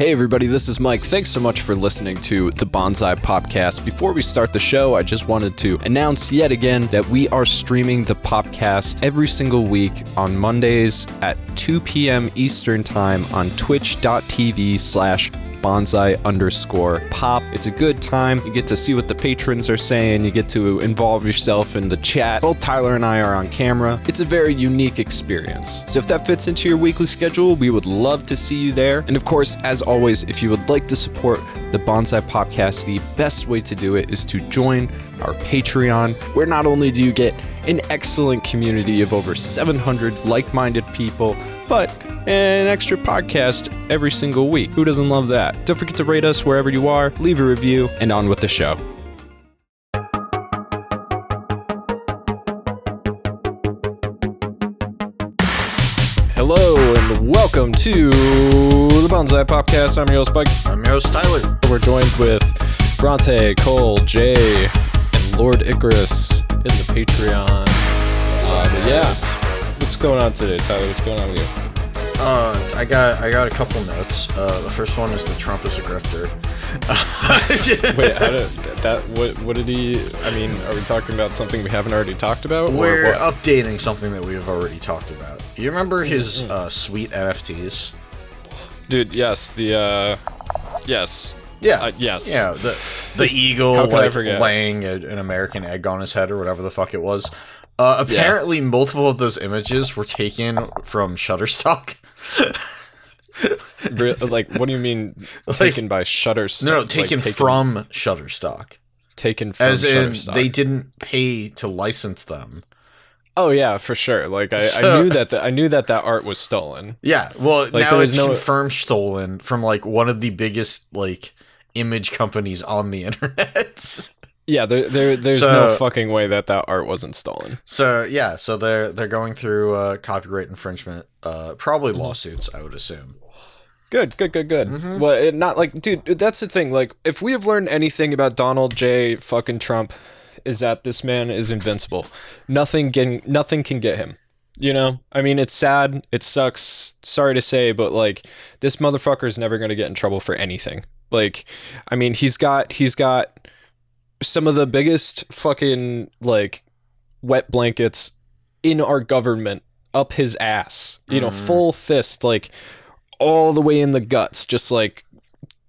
Hey, everybody, this is Mike. Thanks so much for listening to the Bonsai Popcast. Before we start the show, I just wanted to announce yet again that we are streaming the podcast every single week on Mondays at 2 p.m. Eastern Time on twitch.tv slash bonsai underscore pop. It's a good time. You get to see what the patrons are saying. You get to involve yourself in the chat. Both Tyler and I are on camera. It's a very unique experience. So if that fits into your weekly schedule, we would love to see you there. And of course, as always, if you would like to support the Bonsai Podcast, the best way to do it is to join our Patreon, where not only do you get an excellent community of over 700 like minded people, but an extra podcast every single week. Who doesn't love that? Don't forget to rate us wherever you are, leave a review, and on with the show. Welcome to the Bonsai Podcast. I'm your host, Mike. I'm your host, Tyler. We're joined with Bronte, Cole, Jay, and Lord Icarus in the Patreon. Uh, but yeah, what's going on today, Tyler? What's going on with you? Uh, I got I got a couple notes. Uh, the first one is that Trump is a grifter. Wait, how did that? What? What did he? I mean, are we talking about something we haven't already talked about? or We're updating something that we have already talked about. You remember his uh, sweet NFTs? dude. Yes, the. uh Yes. Yeah. Uh, yes. Yeah, the the eagle How could I like laying a, an American egg on his head or whatever the fuck it was. Uh, apparently, multiple of those images were taken from Shutterstock. Like, what do you mean taken by Shutterstock? No, no, Like, taken from Shutterstock. taken from As in, Shutterstock. they didn't pay to license them. Oh yeah, for sure. Like I, I knew that the, I knew that that art was stolen. Yeah, well, Like, now it's no- confirmed stolen from like one of the biggest like image companies on the internet. Yeah, there, there there's So- no fucking way that that art wasn't stolen. so yeah, so they're they're going through uh, copyright infringement, uh, probably Mm-hmm. lawsuits, I would assume. Good, good, good, good. Mhm. Well, it not like, dude. That's the thing. Like, if we have learned anything about Donald J. fucking Trump, is that this man is invincible. Nothing can, nothing can get him. You know, I mean, it's sad. It sucks. Sorry to say, but like, this motherfucker is never gonna get in trouble for anything. Like, I mean, he's got, he's got some of the biggest fucking like wet blankets in our government up his ass. You know, Mhm. full fist, like all the way in the guts, just like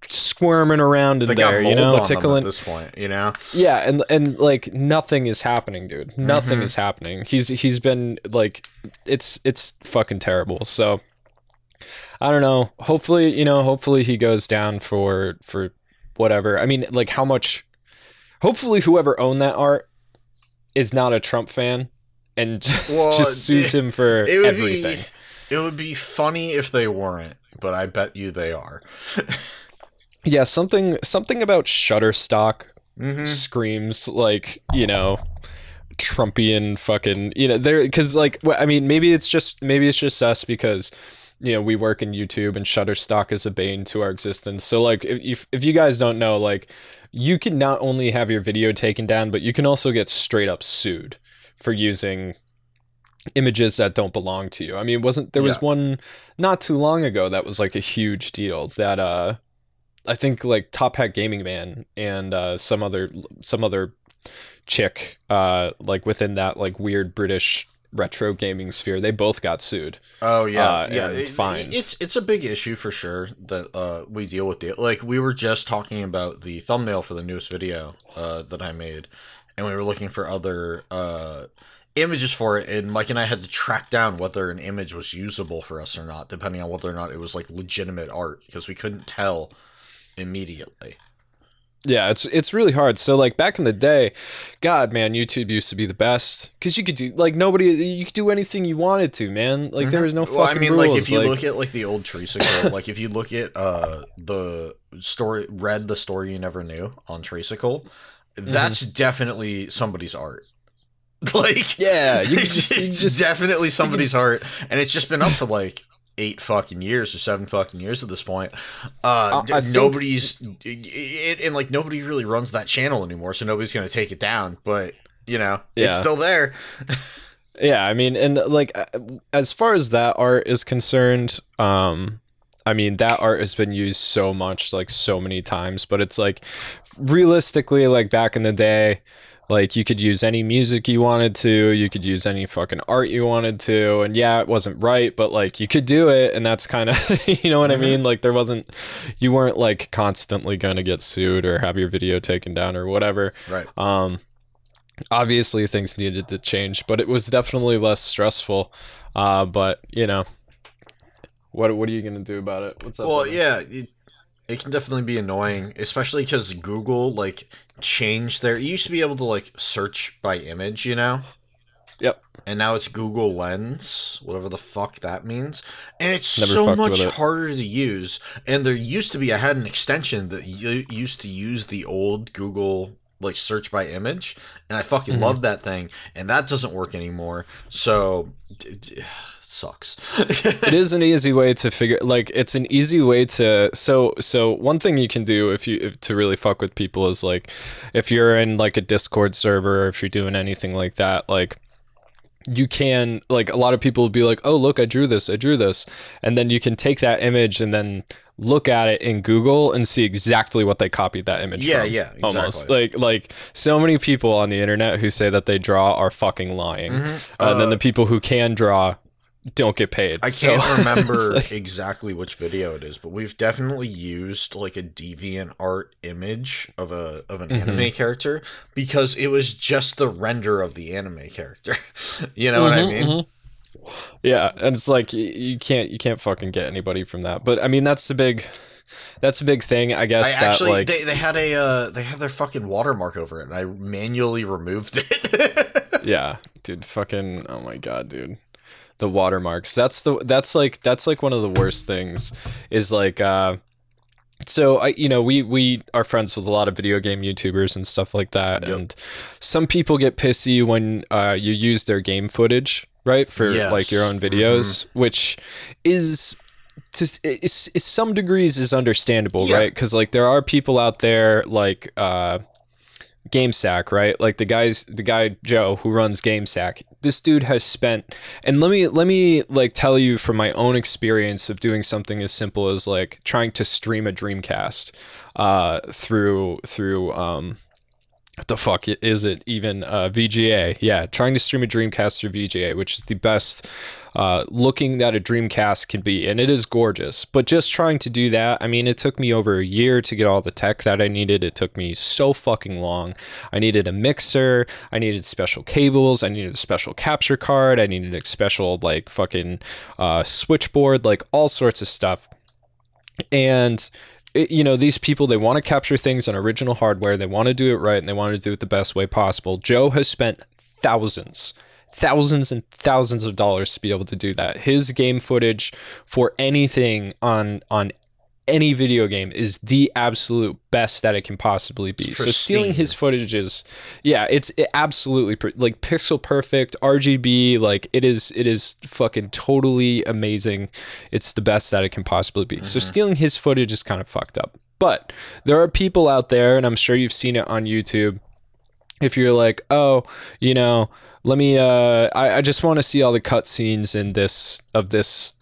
squirming around in They there, you know, tickling. at this point, you know. Yeah, and and like nothing is happening, dude. Nothing Mhm. is happening. He's he's been like it's it's fucking terrible. So I don't know. Hopefully, you know, hopefully he goes down for for whatever. I mean, like how much hopefully whoever owned that art is not a Trump fan and Well, just sues it- him for It would everything. be it would be funny if they weren't, but I bet you they are. Yeah, something something about Shutterstock hmm screams like you know Trumpian fucking you know there because like I mean maybe it's just maybe it's just us because you know we work in YouTube and Shutterstock is a bane to our existence. So like if if, if you guys don't know like you can not only have your video taken down but you can also get straight up sued for using images that don't belong to you. I mean wasn't there was Yeah. one not too long ago that was like a huge deal that uh I think like Top Hat Gaming Man and uh, some other some other chick uh, like within that like weird British retro gaming sphere, they both got sued. Oh yeah, Uh, yeah. it- fines. It's it's a big issue for sure that uh, we deal with it. Like we were just talking about the thumbnail for the newest video uh, that I made, and we were looking for other uh, images for it. And Mike and I had to track down whether an image was usable for us or not, depending on whether or not it was like legitimate art, because we couldn't tell immediately. Yeah, it's it's really hard. So like back in the day, God man, YouTube used to be the best because you could do like nobody you could do anything you wanted to, man. Like there was no fucking Mm-hmm. Well, I mean, rules. like if you like- look at like the old Tracicle, like if you look at uh the story, read the story you never knew on Tracicle, Mm-hmm. that's definitely somebody's art. Like, Yeah, you can it's, you just- definitely somebody's art, and it's just been up for like eight fucking years or seven fucking years at this point. Uh, I- I think- nobody's it, and like nobody really runs that channel anymore, so nobody's gonna take it down. But you know, it's still there. Yeah, I mean, and like uh, as far as that art is concerned, um, I mean, that art has been used so much, like so many times, but it's like realistically, like back in the day, like you could use any music you wanted to, you could use any fucking art you wanted to, and yeah, it wasn't right, but like you could do it, and that's kind of, you know what I mean? Like there wasn't, you weren't like constantly gonna get sued or have your video taken down or whatever. Right. Um, obviously things needed to change, but it was definitely less stressful. Uh, but you know, what what are you gonna do about it? What's up? Well, yeah, it, it can definitely be annoying, especially because Google like changed there. It used to be able to like search by image, you know. Yep. And now it's Google Lens, whatever the fuck that means, and it's Never so much it. harder to use. And there used to be, I had an extension that u- used to use the old Google like search by image, and I fucking Mhm. loved that thing, and that doesn't work anymore. So, d- sucks. it is an easy way to figure like it's an easy way to so so one thing you can do if you if, to really fuck with people is like if you're in like a discord server or if you're doing anything like that like you can like a lot of people will be like oh look i drew this i drew this. And then you can take that image and then look at it in google and see exactly what they copied that image Yeah, from, yeah, almost. like like so many people on the internet who say that they draw are fucking lying. Mhm. and then Uh, the people who can draw don't get paid I So, can't remember like- exactly which video it is, but we've definitely used like a deviant art image of a of an Mhm. anime character because it was just the render of the anime character. you know what I Mhm, mean? mhm. Yeah, and it's like you can't you can't fucking get anybody from that. But I mean that's the big that's a big thing, I I guess. that actually like they, they had a uh, they had their fucking watermark over it and I manually removed it. yeah, dude, fucking oh my god, dude. The watermarks. That's the that's like that's like one of the worst things is like uh so I you know we we are friends with a lot of video game YouTubers and stuff like that Yep. and some people get pissy when uh you use their game footage, right? For like your own videos, which is to is, is some degrees is understandable, Yeah. right? Cuz like there are people out there like uh GameSack, right? Like the guys, the guy Joe who runs GameSack. This dude has spent, and let me let me like tell you from my own experience of doing something as simple as like trying to stream a Dreamcast, uh, through through um, what the fuck is it even uh, VGA? Yeah, trying to stream a Dreamcast through VGA, which is the best uh, looking that a Dreamcast can be, and it is gorgeous. But just trying to do that, I mean, it took me over a year to get all the tech that I needed. It took me so fucking long. I needed a mixer, I needed special cables, I needed a special capture card, I needed a special like fucking uh, switchboard, like all sorts of stuff. And it, you know these people they want to capture things on original hardware they want to do it right and they want to do it the best way possible joe has spent thousands thousands and thousands of dollars to be able to do that his game footage for anything on on any video game is the absolute best that it can possibly be. So stealing his footage is, yeah, it's it absolutely per- like pixel perfect RGB. Like it is, it is fucking totally amazing. It's the best that it can possibly be. So mm-hmm. stealing his footage is kind of fucked up. But there are people out there, and I'm sure you've seen it on YouTube. If you're like, oh, you know, let me, uh, I, I just want to see all the cutscenes in this of this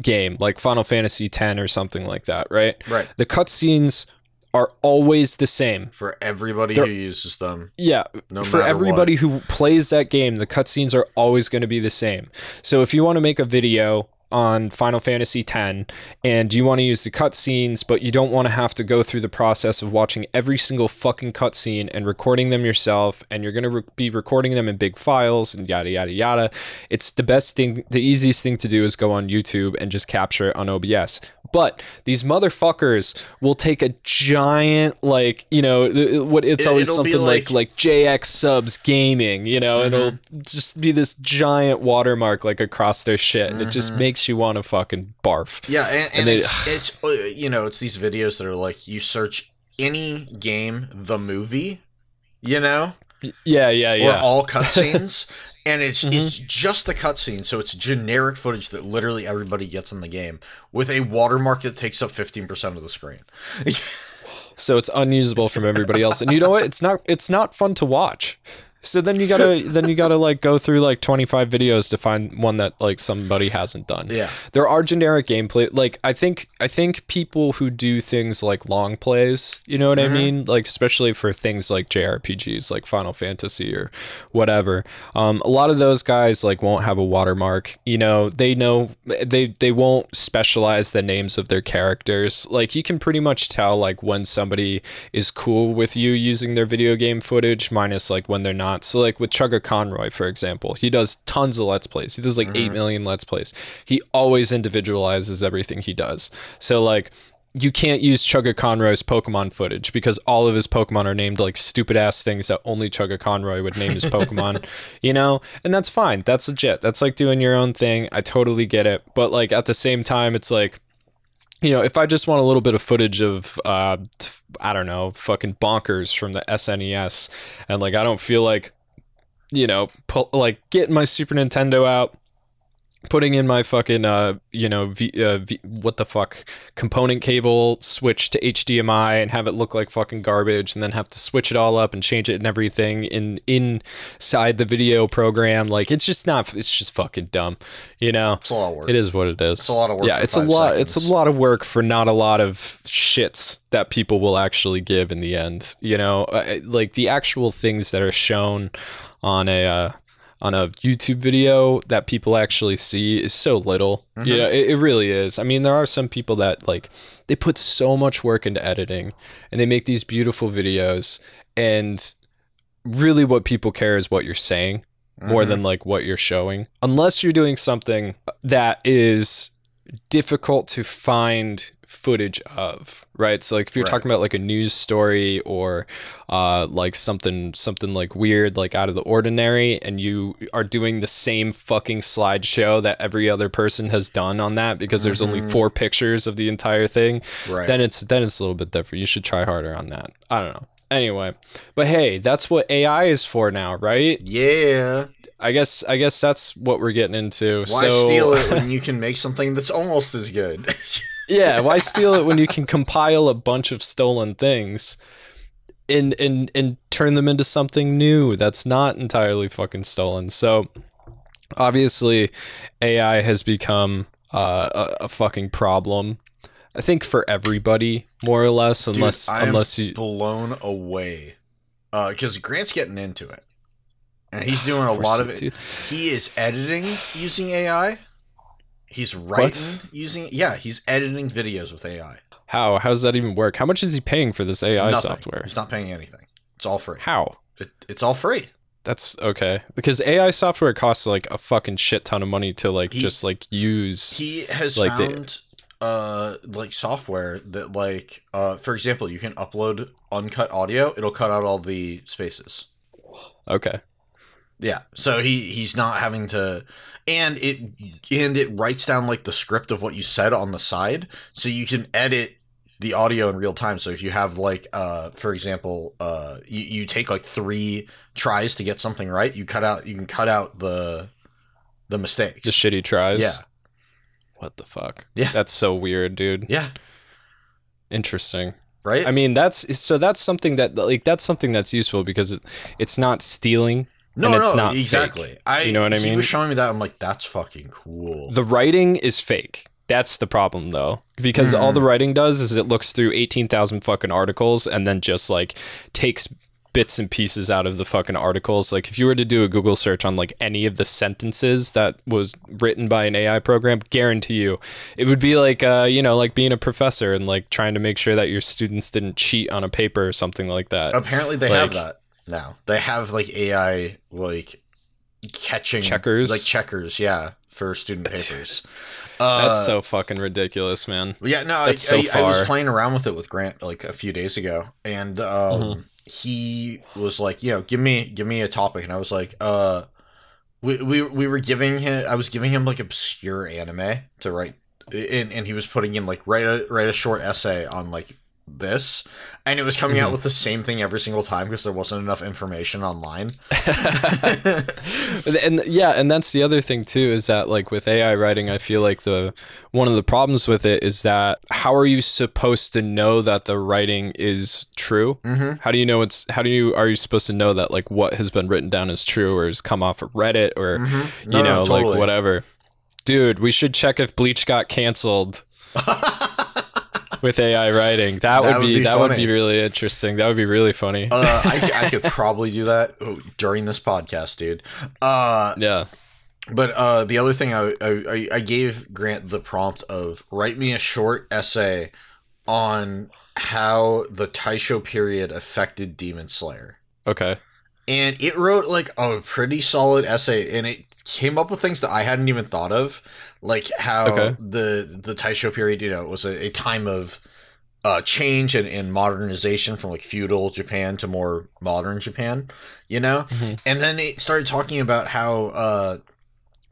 game, like Final Fantasy X or something like that, right? right. The cutscenes are always the same. For everybody They're- who uses them. Yeah, No for everybody who plays that game, the cutscenes are always going to be the same. So if you want to make a video on Final Fantasy X and you want to use the cutscenes, but you don't want to have to go through the process of watching every single fucking cutscene and recording them yourself, and you're going to re- be recording them in big files and yada yada yada, it's the best thing, the easiest thing to do is go on YouTube and just capture it on OBS. But these motherfuckers will take a giant, like you know, what it's always it'll something like like- like JX Subs Gaming, you know, it'll just be this giant watermark like across their shit, and it just makes you want to fucking barf. Yeah, and, and, And they- it's it's uh, you know it's these videos that are like you search any game the movie, you know, Yeah, yeah, yeah. or all cutscenes, and it's Mhm. it's just the cutscene, so it's generic footage that literally everybody gets in the game with a watermark that takes up fifteen percent of the screen. so it's unusable from everybody else, and you know what? It's not. It's not fun to watch. So then you gotta then you gotta like go through like twenty five videos to find one that like somebody hasn't done. Yeah. There are generic gameplay like I think I think people who do things like long plays, you know what I mean? Like especially for things like JRPGs like Final Fantasy or whatever. Um, a lot of those guys like won't have a watermark. You know, they know they they won't specialize the names of their characters. Like you can pretty much tell like when somebody is cool with you using their video game footage minus like when they're not. So like with Chugga Conroy, for example, he does tons of let's plays. He does like 8 mm-hmm. million let's plays. He always individualizes everything he does. So like you can't use Chugga Conroy's Pokemon footage because all of his Pokemon are named like stupid ass things that only Chugga Conroy would name his Pokemon, you know? And that's fine. That's legit. That's like doing your own thing. I totally get it. But like at the same time, it's like, you know, if I just want a little bit of footage of, uh, I don't know, fucking bonkers from the SNES, and like I don't feel like, you know, pull, like getting my Super Nintendo out, putting in my fucking, uh, you know, v, uh, v, what the fuck, component cable, switch to HDMI, and have it look like fucking garbage, and then have to switch it all up and change it and everything in inside the video program. Like it's just not, it's just fucking dumb, you know. It's a lot of work. It is what it is. It's a lot of work Yeah, for it's a lot. It's a lot of work for not a lot of shits that people will actually give in the end. You know, Uh, like the actual things that are shown on a uh, on a YouTube video that people actually see is so little. Mm-hmm. Yeah, it, it really is. I mean, there are some people that like they put so much work into editing and they make these beautiful videos and really what people care is what you're saying more Mhm. than like what you're showing. Unless you're doing something that is difficult to find footage of, right? So like if you're Right. talking about like a news story or uh like something something like weird like out of the ordinary and you are doing the same fucking slideshow that every other person has done on that because there's only Mhm. four pictures of the entire thing, right. then it's then it's a little bit different. You should try harder on that. I don't know. Anyway, but hey, that's what AI is for now, right? yeah. I guess I guess that's what we're getting into. Why so, steal it when you can make something that's almost as good? yeah, why steal it when you can compile a bunch of stolen things and and and turn them into something new that's not entirely fucking stolen. So obviously AI has become uh, a, a fucking problem. I think for everybody, more or less, Dude, unless am unless you blown away. Because Grant's getting into it. And he's doing a lot of it. He is editing using AI. He's writing using yeah, he's editing videos with AI. How how does that even work? How much is he paying for this AI Nothing. software? He's not paying anything. It's all free. How? It, it's all free. That's okay because AI software costs like a fucking shit ton of money to like He- just like use. He has Like the- found uh like software that like uh for example, you can upload uncut audio, it'll cut out all the spaces. okay, Yeah. So he he's not having to and it and it writes down like the script of what you said on the side so you can edit the audio in real time. So if you have like uh for example, uh you, you take like 3 tries to get something right, you cut out you can cut out the the mistakes. the shitty tries. Yeah. What the fuck? Yeah. That's so weird, dude. Yeah, Interesting. right? I mean, that's so that's something that like that's something that's useful because it, it's not stealing. No, and it's no, not exactly. fake. I You know what I mean. He was showing me that I'm like that's fucking cool. The writing is fake. That's the problem though. Because all Mhm. the writing does is it looks through 18,000 fucking articles and then just like takes bits and pieces out of the fucking articles. Like if you were to do a Google search on like any of the sentences that was written by an AI program, guarantee you it would be like uh, you know, like being a professor and like trying to make sure that your students didn't cheat on a paper or something like that. Apparently they have that now. They have like AI like catching Checkers? like checkers, yeah, for student papers. Uh, That's so fucking ridiculous, man. yeah. No, I, so I, I was playing around with it with Grant like a few days ago, and um, Mhm. he was like, you know, give me give me a topic, and I was like, uh, we we we were giving him, I was giving him like obscure anime to write, and and he was putting in like write a write a short essay on like this, and it was coming Mm-hmm. out with the same thing every single time because there wasn't enough information online. and yeah and that's the other thing too is that like with ai writing i feel like the one of the problems with it is that how are you supposed to know that the writing is true Mm-hmm. how do you know it's how do you are you supposed to know that like what has been written down is true or has come off of reddit or Mm-hmm. No, you no, know totally. like whatever dude we should check if bleach got canceled with ai writing. That, That would be, be that would be really interesting. That would be really funny. Uh, I, I could probably do that during this podcast, dude. Uh, yeah. But uh, the other thing I, I I gave Grant the prompt of write me a short essay on how the Taisho period affected Demon Slayer, okay. And it wrote like a pretty solid essay, and it came up with things that I hadn't even thought of, like how Okay. the the Taisho period, you know, was a, a time of uh, change and, and modernization from like feudal Japan to more modern Japan, you know? Mhm. And then it started talking about how uh,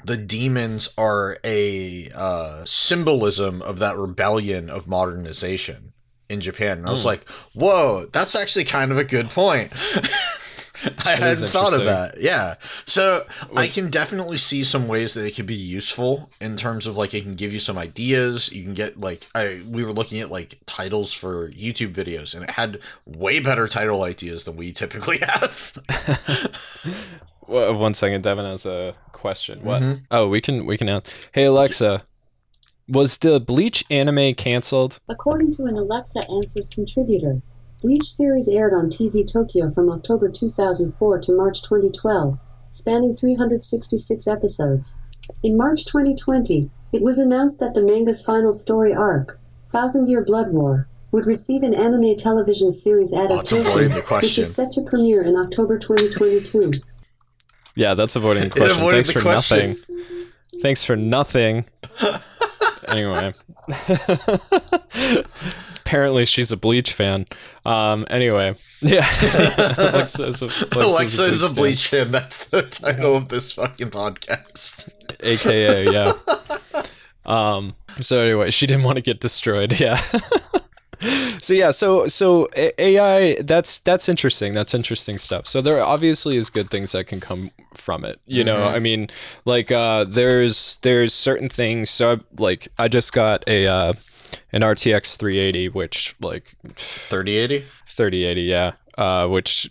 the demons are a uh, symbolism of that rebellion of modernization in Japan. And I was Hmm. like, whoa, that's actually kind of a good point. I That is hadn't thought of that. Yeah. So I can definitely see some ways that it could be useful in terms of like it can give you some ideas. You can get like I we were looking at like titles for YouTube videos and it had way better title ideas than we typically have. Well, one second, Devin has a question. What? Mhm. Oh, we can we can ask. Hey Alexa, was the Bleach anime canceled? According to an Alexa Answers contributor, Bleach series aired on TV Tokyo from October 2004 to March 2012, spanning 366 episodes. In March 2020, it was announced that the manga's final story arc, Thousand Year Blood War, would receive an anime television series adaptation, the which is set to premiere in October 2022. Yeah, that's avoiding the question. avoided Thanks the for question. nothing. Thanks for nothing. anyway. Apparently she's a Bleach fan. Um anyway. Yeah. Alexa is a, Alexa is a fan. bleach fan. That's the title of this fucking podcast. aka yeah um so anyway she didn't want to get destroyed yeah so yeah so so ai that's that's interesting that's interesting stuff so there obviously is good things that can come from it you know Mhm. i mean like uh there's there's certain things so I, like i just got a uh an rtx 380 which like 3080? 3080 yeah uh which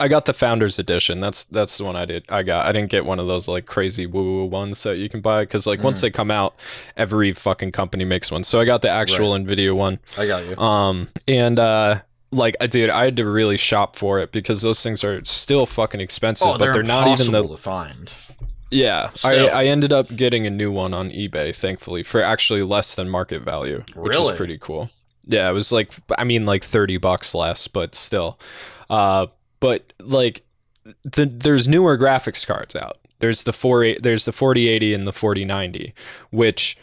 i got the founders edition that's that's the one i did i got i didn't get one of those like crazy woo woo ones that you can buy because like once Mm. they come out every fucking company makes one so i got the actual nvidia one I got you. um and uh like I dude, I had to really shop for it because those things are still fucking expensive, oh, but they're, they're not even the to find. yeah. I, Still. I ended up getting a new one on eBay, thankfully, for actually less than market value, which Really? is pretty cool. Yeah, it was like I mean like 30 bucks less, but still. Uh but like the, there's newer graphics cards out. There's the 4 there's the 4080 and the 4090, which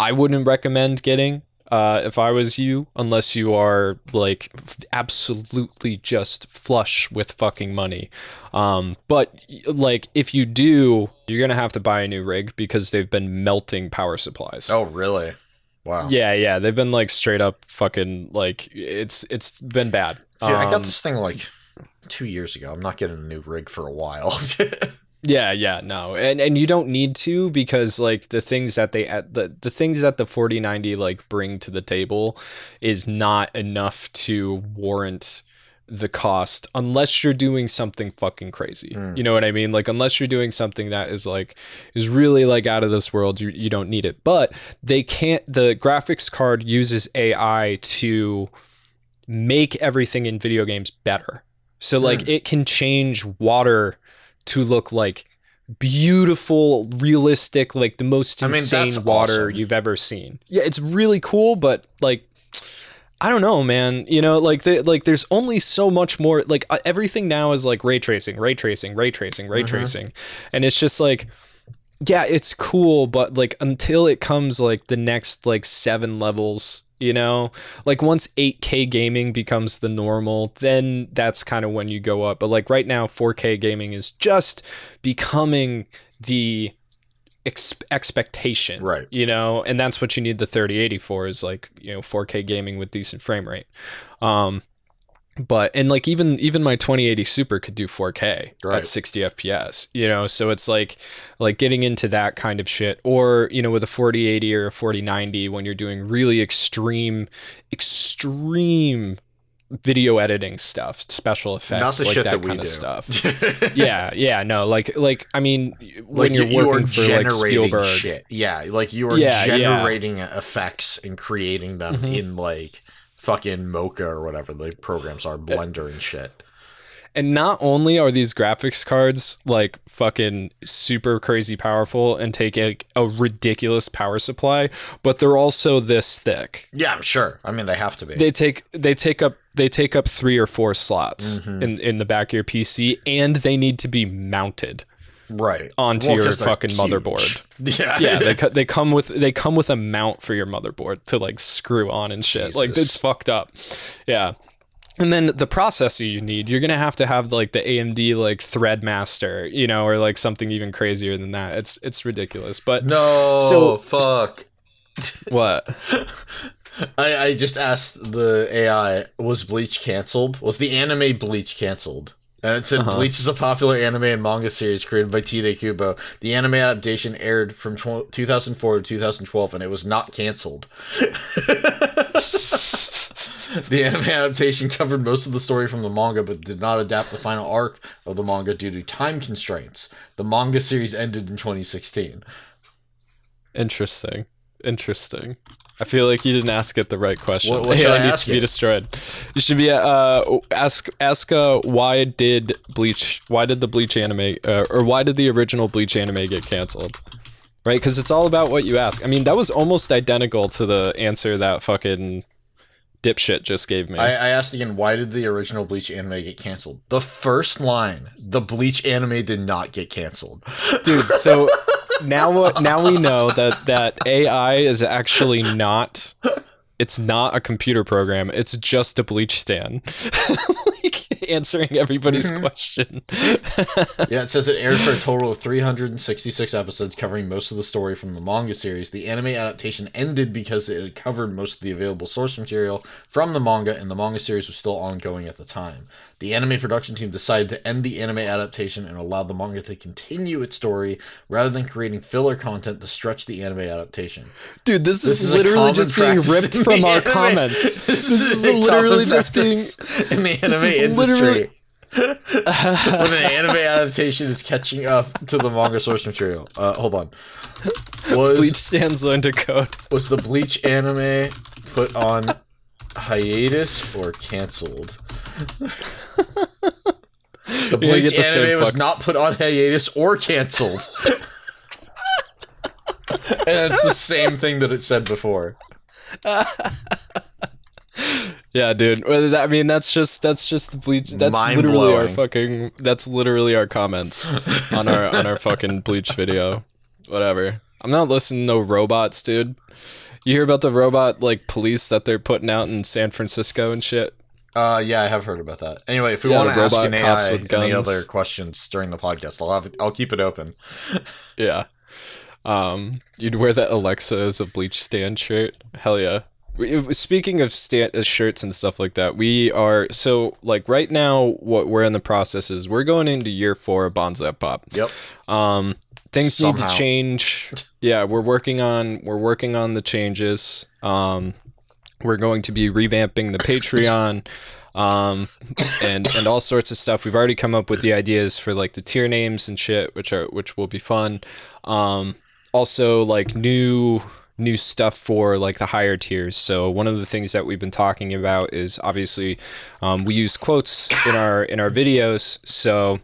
I wouldn't recommend getting uh, if I was you, unless you are like f- absolutely just flush with fucking money. Um, but like if you do, you're gonna have to buy a new rig because they've been melting power supplies. Oh, really? Wow. Yeah, yeah, they've been like straight up fucking like it's it's been bad. See, I got Um, this thing like two years ago. I'm not getting a new rig for a while. Yeah, yeah, no, and and you don't need to because like the things that they at the the things that the forty ninety like bring to the table is not enough to warrant the cost unless you're doing something fucking crazy. Mm. You know what I mean? Like unless you're doing something that is like is really like out of this world, you you don't need it. But they can't. The graphics card uses AI to make everything in video games better. So like it can change water to look like beautiful, realistic, like the most I mean, insane water awesome. you've ever seen. Yeah, it's really cool, but like I don't know, man. You know, like the, like there's only so much more. Like uh, everything now is like ray tracing, ray tracing, ray tracing, ray Mhm. tracing, and it's just like, yeah, it's cool, but like until it comes like the next like seven levels, you know, like once 8K gaming becomes the normal, then that's kind of when you go up. But like right now, 4K gaming is just becoming the ex- expectation, Right. You know, and that's what you need the 3080 for is like you know 4K gaming with decent frame rate. Um, but and like even even my 2080 Super could do 4K Right. at 60 FPS. You know, so it's like like getting into that kind of shit, or you know, with a 4080 or a 4090 when you're doing really extreme, extreme video editing stuff, special effects, Not the like shit that, that, we kind do. of stuff. yeah, yeah, no, like like I mean, when like you're you, working for like generating Spielberg, shit. Yeah, like you are Yeah, yeah. generating effects and creating them Mhm. in like fucking Mocha or whatever the programs are, Blender and shit. And not only are these graphics cards like fucking super crazy powerful and take a, a ridiculous power supply, but they're also this thick. Yeah, I'm sure. I mean, they have to be. They take they take up they take up three or four slots Mhm. in in the back of your PC, and they need to be mounted right onto Well, your fucking motherboard. Yeah, Yeah, they they come with they come with a mount for your motherboard to like screw on and shit. Like it's fucked up. Yeah. And then the processor you need, you're gonna have to have like the AMD like Threadmaster, you know, or like something even crazier than that. It's it's ridiculous. But no, So- fuck. what? I, I just asked the AI, was Bleach canceled? Was the anime Bleach canceled? And it said Uh-huh. Bleach is a popular anime and manga series created by Tite Kubo. The anime adaptation aired from tw- 2004 to 2012 and it was not canceled. the anime adaptation covered most of the story from the manga but did not adapt the final arc of the manga due to time constraints. The manga series ended in 2016. Interesting. Interesting. I feel like you didn't ask it the right question. What- what should I needs to be destroyed. You should be uh ask ask uh why did Bleach why did the Bleach anime uh, or why did the original Bleach anime get canceled? Right? Because it's all about what you ask. I mean, that was almost identical to the answer that fucking dipshit just gave me. I, I asked again, why did the original Bleach anime get canceled? The first line, the Bleach anime did not get canceled. dude so now now we know that that ai is actually not it's not a computer program it's just a bleach stand like answering everybody's Mhm. question yeah, it says it aired for a total of 366 episodes covering most of the story from the manga series. The anime adaptation ended because it covered most of the available source material from the manga, and the manga series was still ongoing at the time. The anime production team decided to end the anime adaptation and allow the manga to continue its story rather than creating filler content to stretch the anime adaptation. dude this, This is, is literally just being ripped from our anime. comments This this is a literally just being in the anime is industry. literally- when an anime adaptation is catching up to the manga source material. Uh, hold on. Was bleach stands code was the Bleach anime put on hiatus or canceled? The Bleach the anime was fuck- not put on hiatus or canceled. and it's the same thing that it said before. Yeah, dude. I mean, that's just that's just the bleach. That's literally our fucking. That's literally our comments on our on our fucking bleach video. Whatever. I'm not listening to no robots, dude. You hear about the robot like police that they're putting out in San Francisco and shit? Uh, yeah, I have heard about that. Anyway, if we Yeah, want to ask an AI with any other questions during the podcast, I'll have it, I'll keep it open. Yeah. Um, you'd wear that Alexa as a bleach stand shirt. Hell yeah. Speaking of stand uh, shirts and stuff like that, we are so like right now. What we're in the process is we're going into year four of Bonsai Pop. Yep. Um, things need to change. Yeah, we're working on we're working on the changes. Um, we're going to be revamping the Patreon, um, and and all sorts of stuff. We've already come up with the ideas for like the tier names and shit, which are which will be fun. Um, also like new new stuff for like the higher tiers. So one of the things that we've been talking about is obviously um, we use quotes in our in our videos. So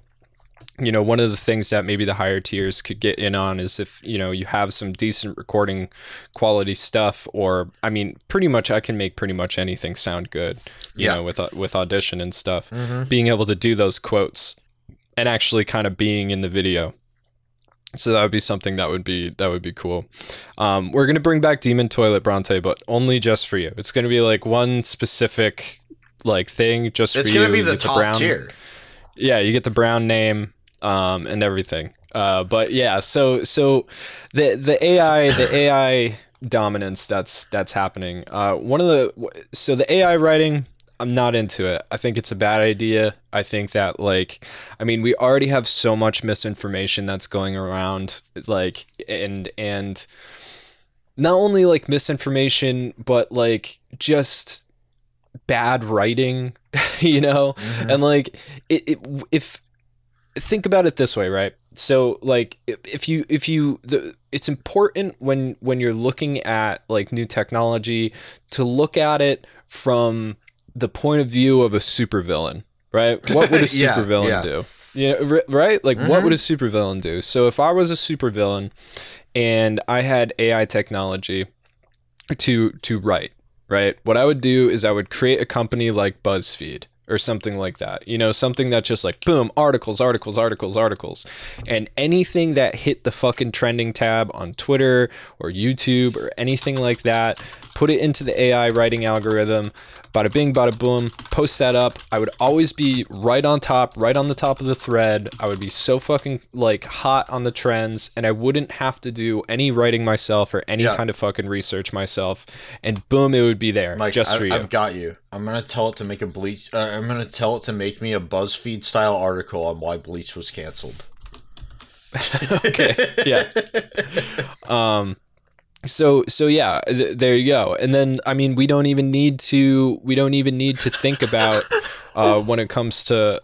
you know one of the things that maybe the higher tiers could get in on is if you know you have some decent recording quality stuff or i mean pretty much i can make pretty much anything sound good you Yeah. know with with audition and stuff Mm-hmm. being able to do those quotes and actually kind of being in the video so that would be something that would be that would be cool um, we're gonna bring back demon toilet bronte but only just for you it's gonna be like one specific like thing just It's for you It's gonna be the top brown tier. yeah, you get the brown name um, and everything. Uh, but yeah, so so the the AI the AI dominance that's that's happening. Uh, one of the so the AI writing. I'm not into it. I think it's a bad idea. I think that like I mean we already have so much misinformation that's going around like and and not only like misinformation but like just bad writing, you know? And like it, it if think about it this way, right? So like if, you if you the it's important when when you're looking at like new technology to look at it from the point of view of a supervillain, right? What would a Yeah, supervillain yeah. do? Yeah, ri- right? Like what mm-hmm. would a supervillain do? So if I was a supervillain and I had AI technology to to write, right? What I would do is I would create a company like BuzzFeed or something like that. You know, something that's just like boom, articles, articles, articles, articles. And anything that hit the fucking trending tab on Twitter or YouTube or anything like that, put it into the AI writing algorithm. Bada bing, bada boom, post that up. I would always be right on top, right on the top of the thread. I would be so fucking like hot on the trends, and I wouldn't have to do any writing myself or any Yeah. kind of fucking research myself. And boom, it would be there Mike, just I, for you. I've got you. I'm gonna tell it to make a bleach. Uh, I'm gonna tell it to make me a BuzzFeed style article on why Bleach was canceled. okay yeah um so so yeah th- there you go. And then i mean we don't even need to we don't even need to think about uh when it comes to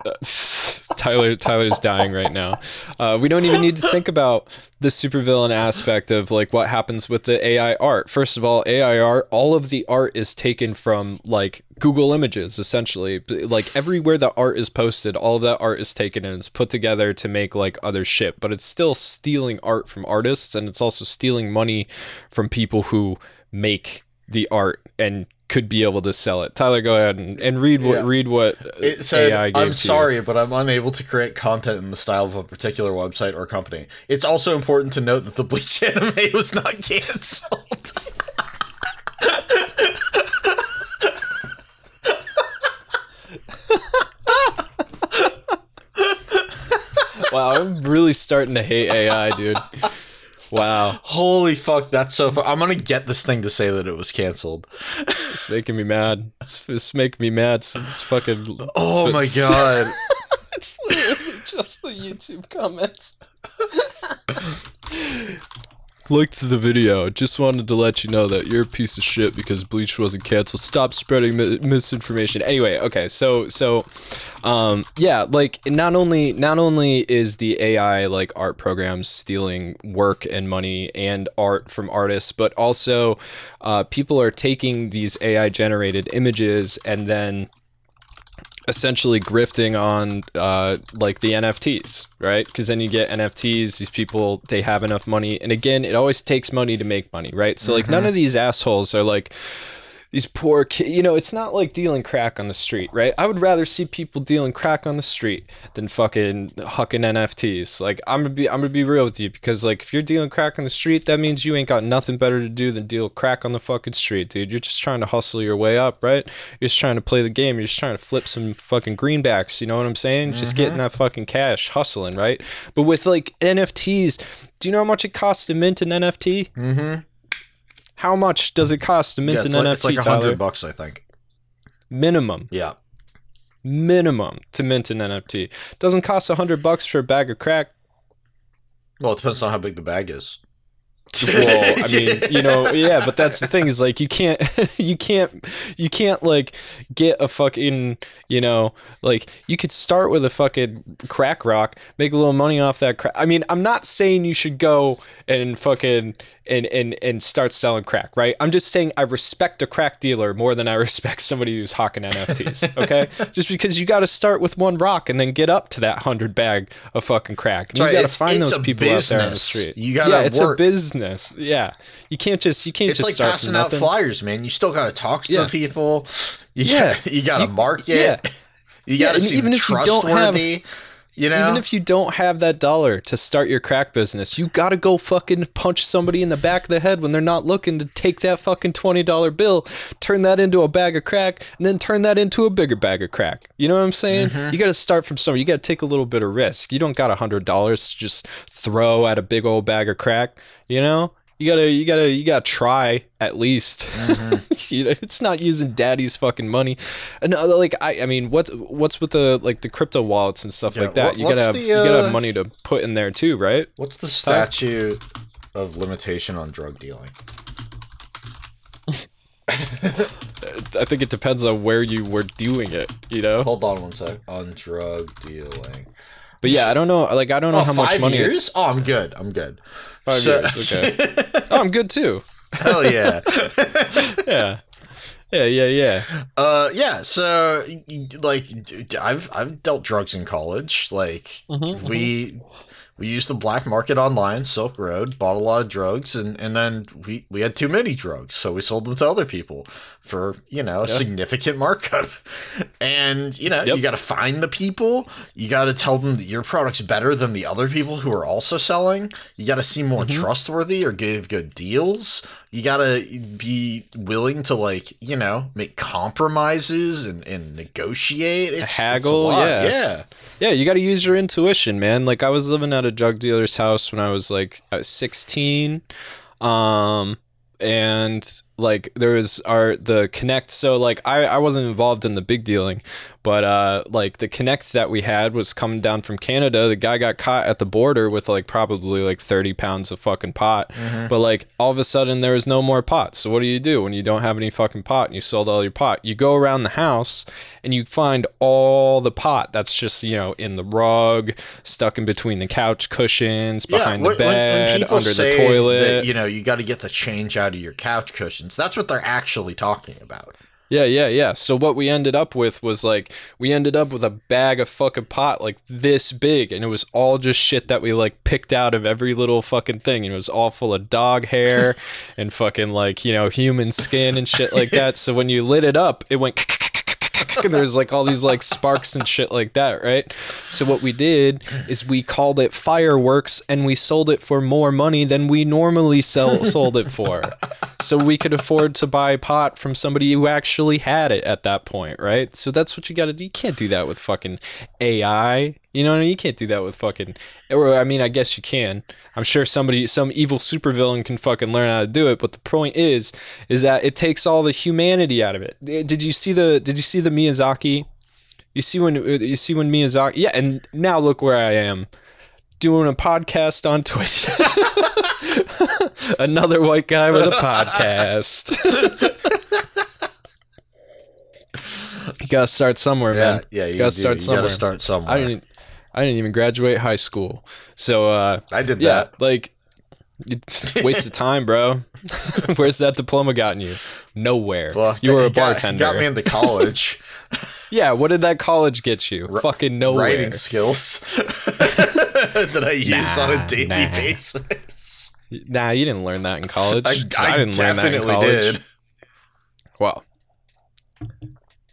tyler tyler's dying right now. Uh we don't even need to think about the supervillain aspect of like what happens with the ai art. First of all ai art all of the art is taken from like google images essentially. Like everywhere the art is posted all of that art is taken and it's put together to make like other shit. But it's still stealing art from artists and it's also stealing money from people who make the art and could be able to sell it tyler go ahead and, and read what Yeah. read what It said, AI "I'm to you." sorry, but I'm unable to create content in the style of a particular website or company." It's also important to note that the Bleach anime was not canceled. wow i'm really starting to hate ai dude wow Holy fuck, that's so fun! I'm gonna get this thing to say that it was canceled. it's making me mad it's, it's making me mad since fucking Oh my god! It's literally just the YouTube comments. Liked the video. Just wanted to let you know that you're a piece of shit because Bleach wasn't canceled. Stop spreading mi- misinformation. Anyway, okay, so so, um, yeah, like not only not only is the AI like art programs stealing work and money and art from artists, but also, uh, people are taking these AI generated images and then essentially grifting on uh, like the NFTs, right? Because then you get NFTs. These people they have enough money, and again, it always takes money to make money, right? So like none of these assholes are like these poor kids. You know, it's not like dealing crack on the street, right? I would rather see people dealing crack on the street than fucking hucking NFTs. Like I'm gonna be I'm gonna be real with you because like if you're dealing crack on the street, that means you ain't got nothing better to do than deal crack on the fucking street, dude. You're just trying to hustle your way up, right? You're just trying to play the game. You're just trying to flip some fucking greenbacks. You know what I'm saying? Just getting that fucking cash, hustling, right? But with like NFTs, do you know how much it costs to mint an NFT? Mm-hmm. How much does it cost to mint Yeah, an like, NFT? it's like a hundred bucks, I think. minimum Yeah. minimum to mint an NFT. Doesn't cost a hundred bucks for a bag of crack. Well, it depends on how big the bag is. Well, I mean, you know, yeah, but that's the thing is like you can't, you can't, you can't like get a fucking, you know, like you could start with a fucking crack rock, make a little money off that crack. I mean, I'm not saying you should go and fucking and and and start selling crack, right? I'm just saying I respect a crack dealer more than I respect somebody who's hawking NFTs. Okay, just because you got to start with one rock and then get up to that hundred bag of fucking crack. You got to find those people out there on the street. You gotta yeah, it's work. a business. Yeah, you can't just you can't It's just like start passing out flyers, man. You still got to talk to Yeah. the people. You Yeah. gotta, you got to market. yeah. You got to and seem even if you don't have- trustworthy. You know, Even if you don't have that dollar to start your crack business, you gotta go fucking punch somebody in the back of the head when they're not looking to take that fucking twenty dollar bill, turn that into a bag of crack, and then turn that into a bigger bag of crack. You know what I'm saying? Mm-hmm. You gotta start from somewhere. You gotta take a little bit of risk. You don't got a hundred dollars to just throw at a big old bag of crack. You know? You gotta, you gotta, you gotta try at least. Mm-hmm. you know, it's not using daddy's fucking money. And uh, like, I, I mean, what's what's with the like the crypto wallets and stuff Yeah, like that? what- you gotta have, the, you gotta uh, have money to put in there too, right? what's the statute of limitation on drug dealing? I think it depends on where you were doing it, you know. Hold on one sec. On drug dealing. But yeah, I don't know. Like, I don't know Oh, how much five money years? it's. Oh, I'm good. I'm good. Five So- years, okay. Oh, I'm good too. Hell yeah. Yeah, yeah, yeah, yeah. Uh, yeah. So, like, I've I've dealt drugs in college. Like, Mhm, we we used the black market online, Silk Road, bought a lot of drugs, and and then we we had too many drugs, so we sold them to other people for you know a Yeah. significant markup. And you know, Yep. you got to find the people. You got to tell them that your product's better than the other people who are also selling. You got to seem more Mhm. trustworthy or give good deals. You got to be willing to like you know make compromises and, and negotiate. It's, it's a Haggle, lot. yeah. yeah. Yeah, you got to use your intuition, man. Like I was living at a drug dealer's house when I was like I was 16. Um and like there was our the connect so like I, I wasn't involved in the big dealing but uh like the connect that we had was coming down from canada. The guy got caught at the border with like probably like 30 pounds of fucking pot. But like all of a sudden there was no more pot. So what do you do when you don't have any fucking pot and you sold all your pot? You go around the house and you find all the pot that's just you know in the rug stuck in between the couch cushions behind when- the bed under the toilet That, you know, you got to get the change out of your couch That's what they're actually talking about. Yeah, yeah, yeah. So what we ended up with was like we ended up with a bag of fucking pot like this big and it was all just shit that we like picked out of every little fucking thing and it was all full of dog hair and fucking like, you know, human skin and shit like that. So when you lit it up, it went and there's like all these like sparks and shit like that, right? So what we did is we called it fireworks and we sold it for more money than we normally sell sold it for. So we could afford to buy pot from somebody who actually had it at that point, right? So that's what you got to do. You can't do that with fucking AI. You know I mean? You can't do that with fucking. Or I mean, I guess you can. I'm sure somebody, some evil supervillain can fucking learn how to do it. But the point is, is that it takes all the humanity out of it. Did you see the? Did you see the Miyazaki? You see when you see when Miyazaki? Yeah, and now look where I am, doing a podcast on Twitch. Another white guy with a podcast. you gotta start somewhere, Yeah, man. yeah, you, gotta do. start you somewhere. gotta start somewhere. I didn't. I didn't even graduate high school, so uh, I did yeah, that. like it's a waste of time, bro. Where's that diploma gotten you? Nowhere. Well, you were a it got- bartender. Got, me into college. Yeah, what did that college get you? Fucking nowhere. writing skills that I use on a daily nah. basis. Nah, you didn't learn that in college. I, 'Cause I, didn't learn that in college. did. Wow.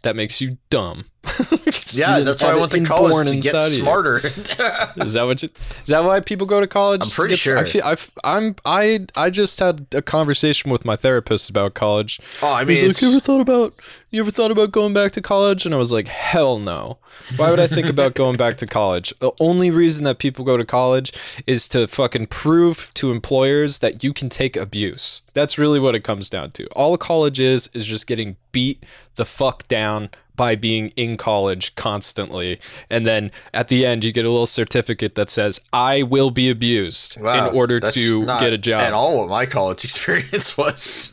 That makes you dumb. Yeah, that's why I went to college to get smarter. Is that what? You, is that why people go to college? I'm pretty get- sure. I feel, I, f- I'm. I. I just had a conversation with my therapist about college. oh, I mean, He's like, "You ever thought about? You ever thought about going back to college?" And I was like, "Hell no! Why would I think about going back to college? The only reason that people go to college is to fucking prove to employers that you can take abuse. That's really what it comes down to. All college is is just getting beat the fuck down." By being in college constantly. And then at the end, you get a little certificate that says, I will be abused wow, in order to get a job. At all, what my college experience was.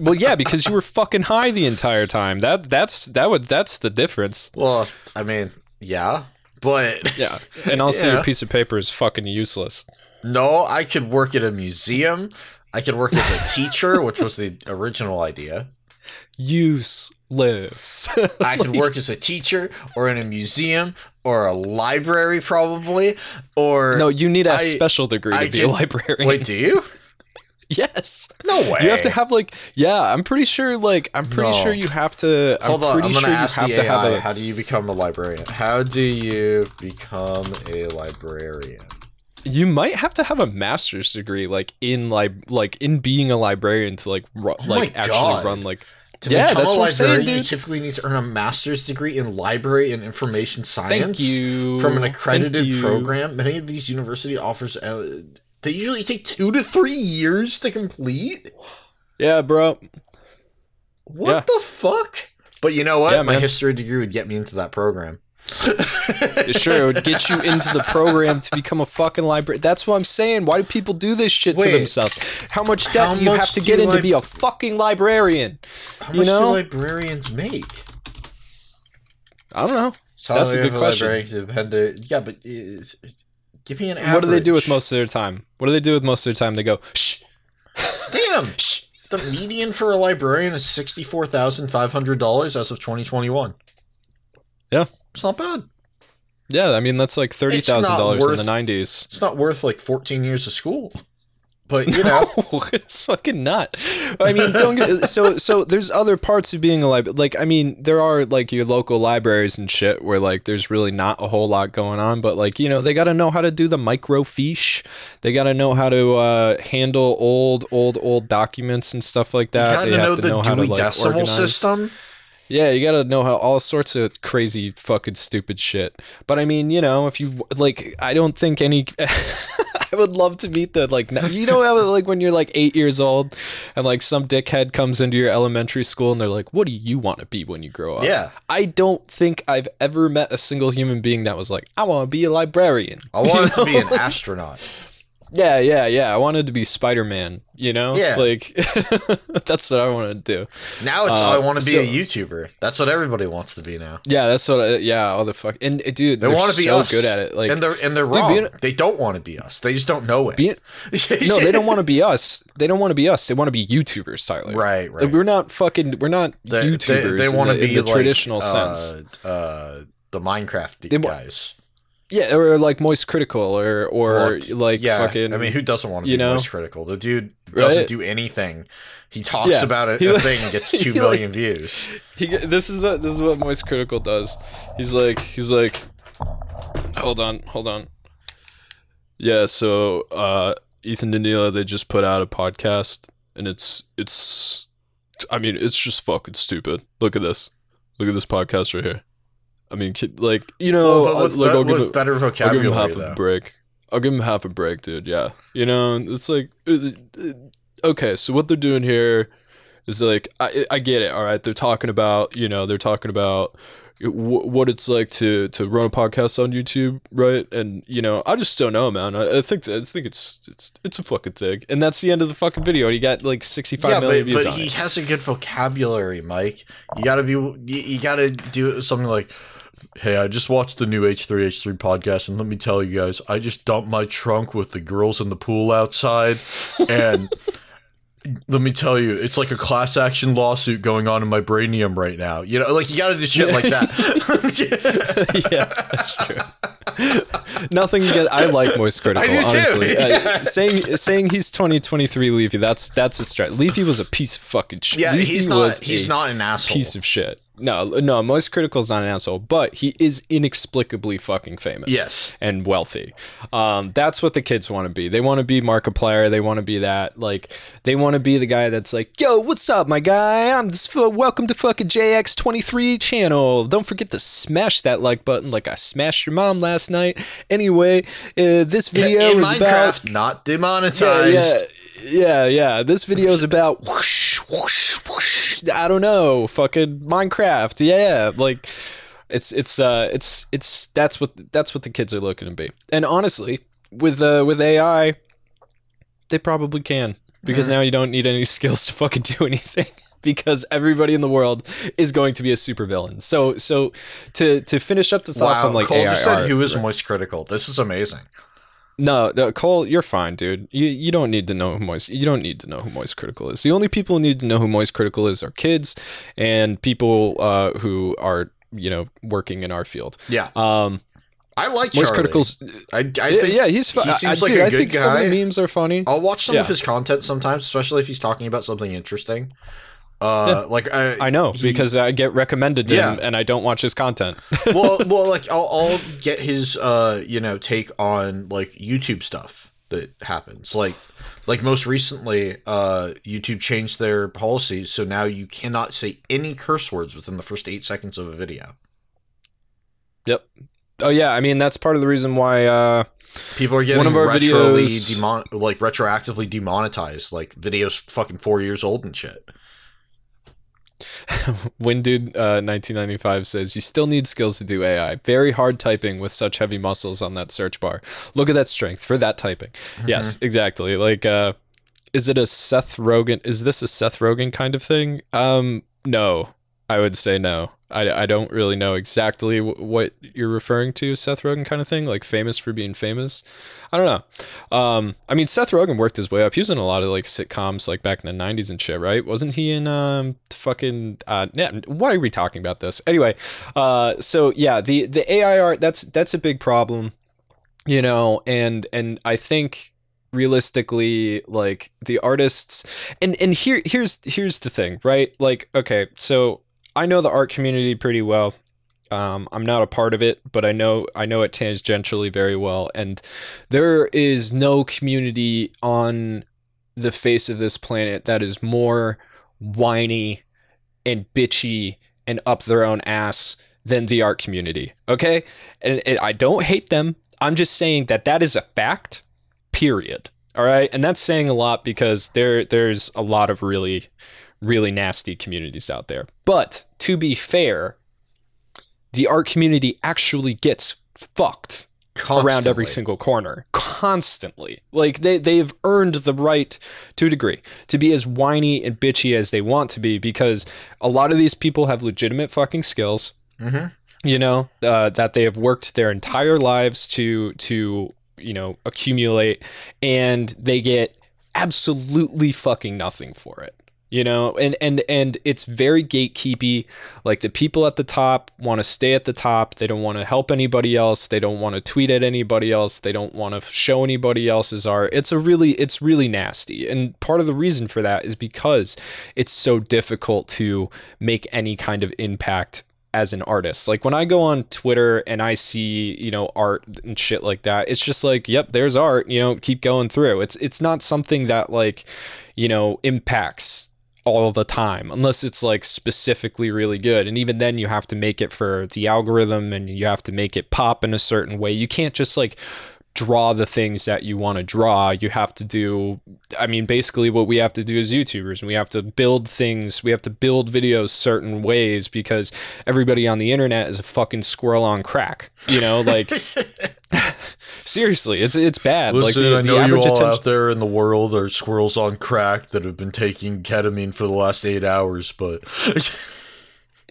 Well, yeah, because you were fucking high the entire time. That that's that would that's the difference. Well, I mean, yeah, but Yeah, and also Yeah. your piece of paper is fucking useless. no, I could work at a museum. I could work as a teacher, which was the original idea. Useless. I could work as a teacher or in a museum or a library, probably. Or no, you need a I- special degree I to be a librarian. wait, do you? Yes. No way. You have to have like yeah, I'm pretty sure like I'm pretty No. sure you have to I'm Hold on, pretty I'm gonna sure you ask have the to AI. have a How do you become a librarian? How do you become a librarian? you might have to have a master's degree like in like like in being a librarian to like ru- Oh like actually God. run like To Yeah, become that's a what I'm saying, librarian, you typically need to earn a master's degree in library and information science. thank you from an accredited program. Many of these university offers uh, they usually take two to three years to complete. Yeah, bro. What Yeah. the fuck? But you know what? Yeah, My history degree would get me into that program. Sure, it would get you into the program to become a fucking librarian. That's what I'm saying. Why do people do this shit Wait. to themselves? How much debt How do you much have to get in lib- to be a fucking librarian? How You much know? do librarians make? I don't know. Salary That's a good question. dependent- Yeah, but is, give me an average. What do they do with most of their time? What do they do with most of their time? They go, shh, Damn. shh. The median for a librarian is sixty-four thousand five hundred dollars as of twenty twenty-one. Yeah. It's not bad. Yeah, I mean that's like thirty thousand dollars in the nineties. It's not worth like fourteen years of school, but you know. No, it's fucking not. I mean, don't get so so. There's other parts of being a library. Like, I mean, there are like your local libraries and shit where like there's really not a whole lot going on. But like, you know, they got to know how to do the microfiche. They got to know how to uh, handle old, old, old documents and stuff like You that. gotta they know have to the know how Dewey to like Decimal organize. System. Yeah, you gotta know how all sorts of crazy fucking stupid shit. But I mean, you know, if you like, I don't think any. I would love to meet the like, you know, how, like when you're like eight years old, and like some dickhead comes into your elementary school and they're like, "What do you want to be when you grow up?" Yeah, I don't think I've ever met a single human being that was like, "I want to be a librarian." I wanted to be an astronaut. Yeah, yeah, yeah. I wanted to be Spider Man. You know, Yeah. like that's what I want to do. Now it's Uh, I want to be a YouTuber. That's what everybody wants to be now. Yeah, that's what. I, yeah, all the fuck. And uh, dude, They want to be so us. good at it. Like and they're and they're Dude, wrong. being- they don't want to be us. They just don't know it. being no, they don't want to be us. They don't want to be us. They want to be YouTubers, Tyler. right, Like, right. we're not fucking. We're not They, YouTubers. They, in want to the, be in the like, traditional uh, sense. Uh, the Minecraft They guys. Yeah, or like Moist Critical, or or like yeah, fucking. I mean, who doesn't want to you be know? voice critical? The dude doesn't Right? do anything. He talks Yeah. about a, He a thing, gets two like- views. he, this is what this is what Moist Critical does. He's like he's like, hold on, hold on. Yeah, so uh, Ethan and Hila they just put out a podcast, and it's it's, I mean it's just fucking stupid. Look at this, look at this podcast right here. I mean, like you know, Well, like I'll give it- better I'll give him half though. a break. I'll give him half a break, dude. Yeah, you know, it's like, uh, uh, okay, so what they're doing here is like, I, I get it. All right, they're talking about, you know, they're talking about what it's like to to run a podcast on YouTube, right? And you know, I just don't know, man. I, I think I think it's it's it's a fucking thing, and that's the end of the fucking video. And he got like sixty five yeah, million but, views but he it. has a good vocabulary, Mike. You gotta be, you, you gotta do something like, "Hey, I just watched the new H3H3 podcast, and let me tell you guys, I just dumped my trunk with the girls in the pool outside, and let me tell you, it's like a class action lawsuit going on in my brainium right now. You know, like you gotta do shit like that. yeah, that's true. Nothing against. I like Moist Critical. I do too, honestly, Uh, saying saying he's twenty twenty three Leafy. That's that's a stretch. Leafy was a piece of fucking shit. yeah, Leafy he's not. He's not an asshole. piece of shit. No, no, Moist Critical's not an asshole, but he is inexplicably fucking famous. Yes. And wealthy. Um, that's what the kids want to be. They want to be Markiplier. They want to be that. Like, they want to be the guy that's like, yo, what's up, my guy? I'm just, welcome to fucking JX23 channel. Don't forget to smash that like button like I smashed your mom last night. Anyway, uh, this video in is Minecraft, about not demonetized. yeah, yeah, yeah. Yeah. This video is about whoosh, whoosh, whoosh. I don't know, fucking Minecraft. Yeah, like it's it's uh it's it's that's what that's what the kids are looking to be. And honestly, with uh with AI, they probably can because now you don't need any skills to fucking do anything. Because everybody in the world is going to be a supervillain. So, so to to finish up the thoughts Wow, on like Cole AI just said art- who is moist critical. This is amazing. No, no, Cole, you're fine, dude. You you don't need to know who Moist. You don't need to know who Moist Critical is. The only people who need to know who Moist Critical is are kids and people uh, who are you know working in our field. Yeah. Um, I like Moist Charlie. Critical's I, I yeah, think yeah, he's fun. He seems I, like dude, a I good think some of the memes are funny. I'll watch some of his content sometimes, especially if he's talking about something interesting. Uh, like I, I know he- because I get recommended to him and I don't watch his content. well, well, like I'll, I'll get his, uh, you know, take on like YouTube stuff that happens. Like, like most recently, uh, YouTube changed their policies, so now you cannot say any curse words within the first eight seconds of a video. Yep. Oh yeah, I mean that's part of the reason why uh People are getting One of our retroly videos- demon- like retroactively demonetized, like videos fucking four years old and shit. When dude uh 1995 says you still need skills to do AI. Very hard typing with such heavy muscles on that search bar. Look at that strength for that typing. Yes, exactly. Like uh is it a Seth Rogen is this a Seth Rogen kind of thing? Um no. I would say no. I, I don't really know exactly w- what you're referring to, Seth Rogen kind of thing, like famous for being famous. I don't know. Um, I mean, Seth Rogen worked his way up. He was in a lot of like sitcoms, like back in the '90s and shit, right? Wasn't he in um fucking? Uh, yeah, why are we talking about this anyway? Uh, so yeah, the the AI art that's that's a big problem, you know, and and I think realistically like the artists and and here here's here's the thing right like okay so i know the art community pretty well. Um, i'm not a part of it but i know i know it tangentially very well. And there is no community on the face of this planet that is more whiny and bitchy and up their own ass than the art community okay? And, and i don't hate them. I'm just saying that that is a fact period all right? And that's saying a lot because there there's a lot of really really nasty communities out there. But to be fair the art community actually gets fucked around every single corner. Constantly. Like they they've earned the right to a degree to be as whiny and bitchy as they want to be because a lot of these people have legitimate fucking skills Mhm. you know uh, that they have worked their entire lives to to you know accumulate and they get absolutely fucking nothing for it you know and and and it's very gatekeepy. Like the people at the top want to stay at the top. They don't want to help anybody else. They don't want to tweet at anybody else. They don't want to show anybody else's art. It's a really it's really nasty. And part of the reason for that is because it's so difficult to make any kind of impact as an artist. Like when I go on Twitter and I see, you know, art and shit like that, it's just like, yep, there's art, you know, keep going through. It's it's not something that like, you know, impacts all the time unless it's like specifically really good. And even then you have to make it for the algorithm and you have to make it pop in a certain way. You can't just like draw the things that you want to draw. You have to do i mean basically what we have to do as youtubers we have to build things we have to build videos certain ways because everybody on the internet is a fucking squirrel on crack you know? Like seriously it's it's bad Listen, like the, I the know you all attention out there in the world are squirrels on crack that have been taking ketamine for the last eight hours, but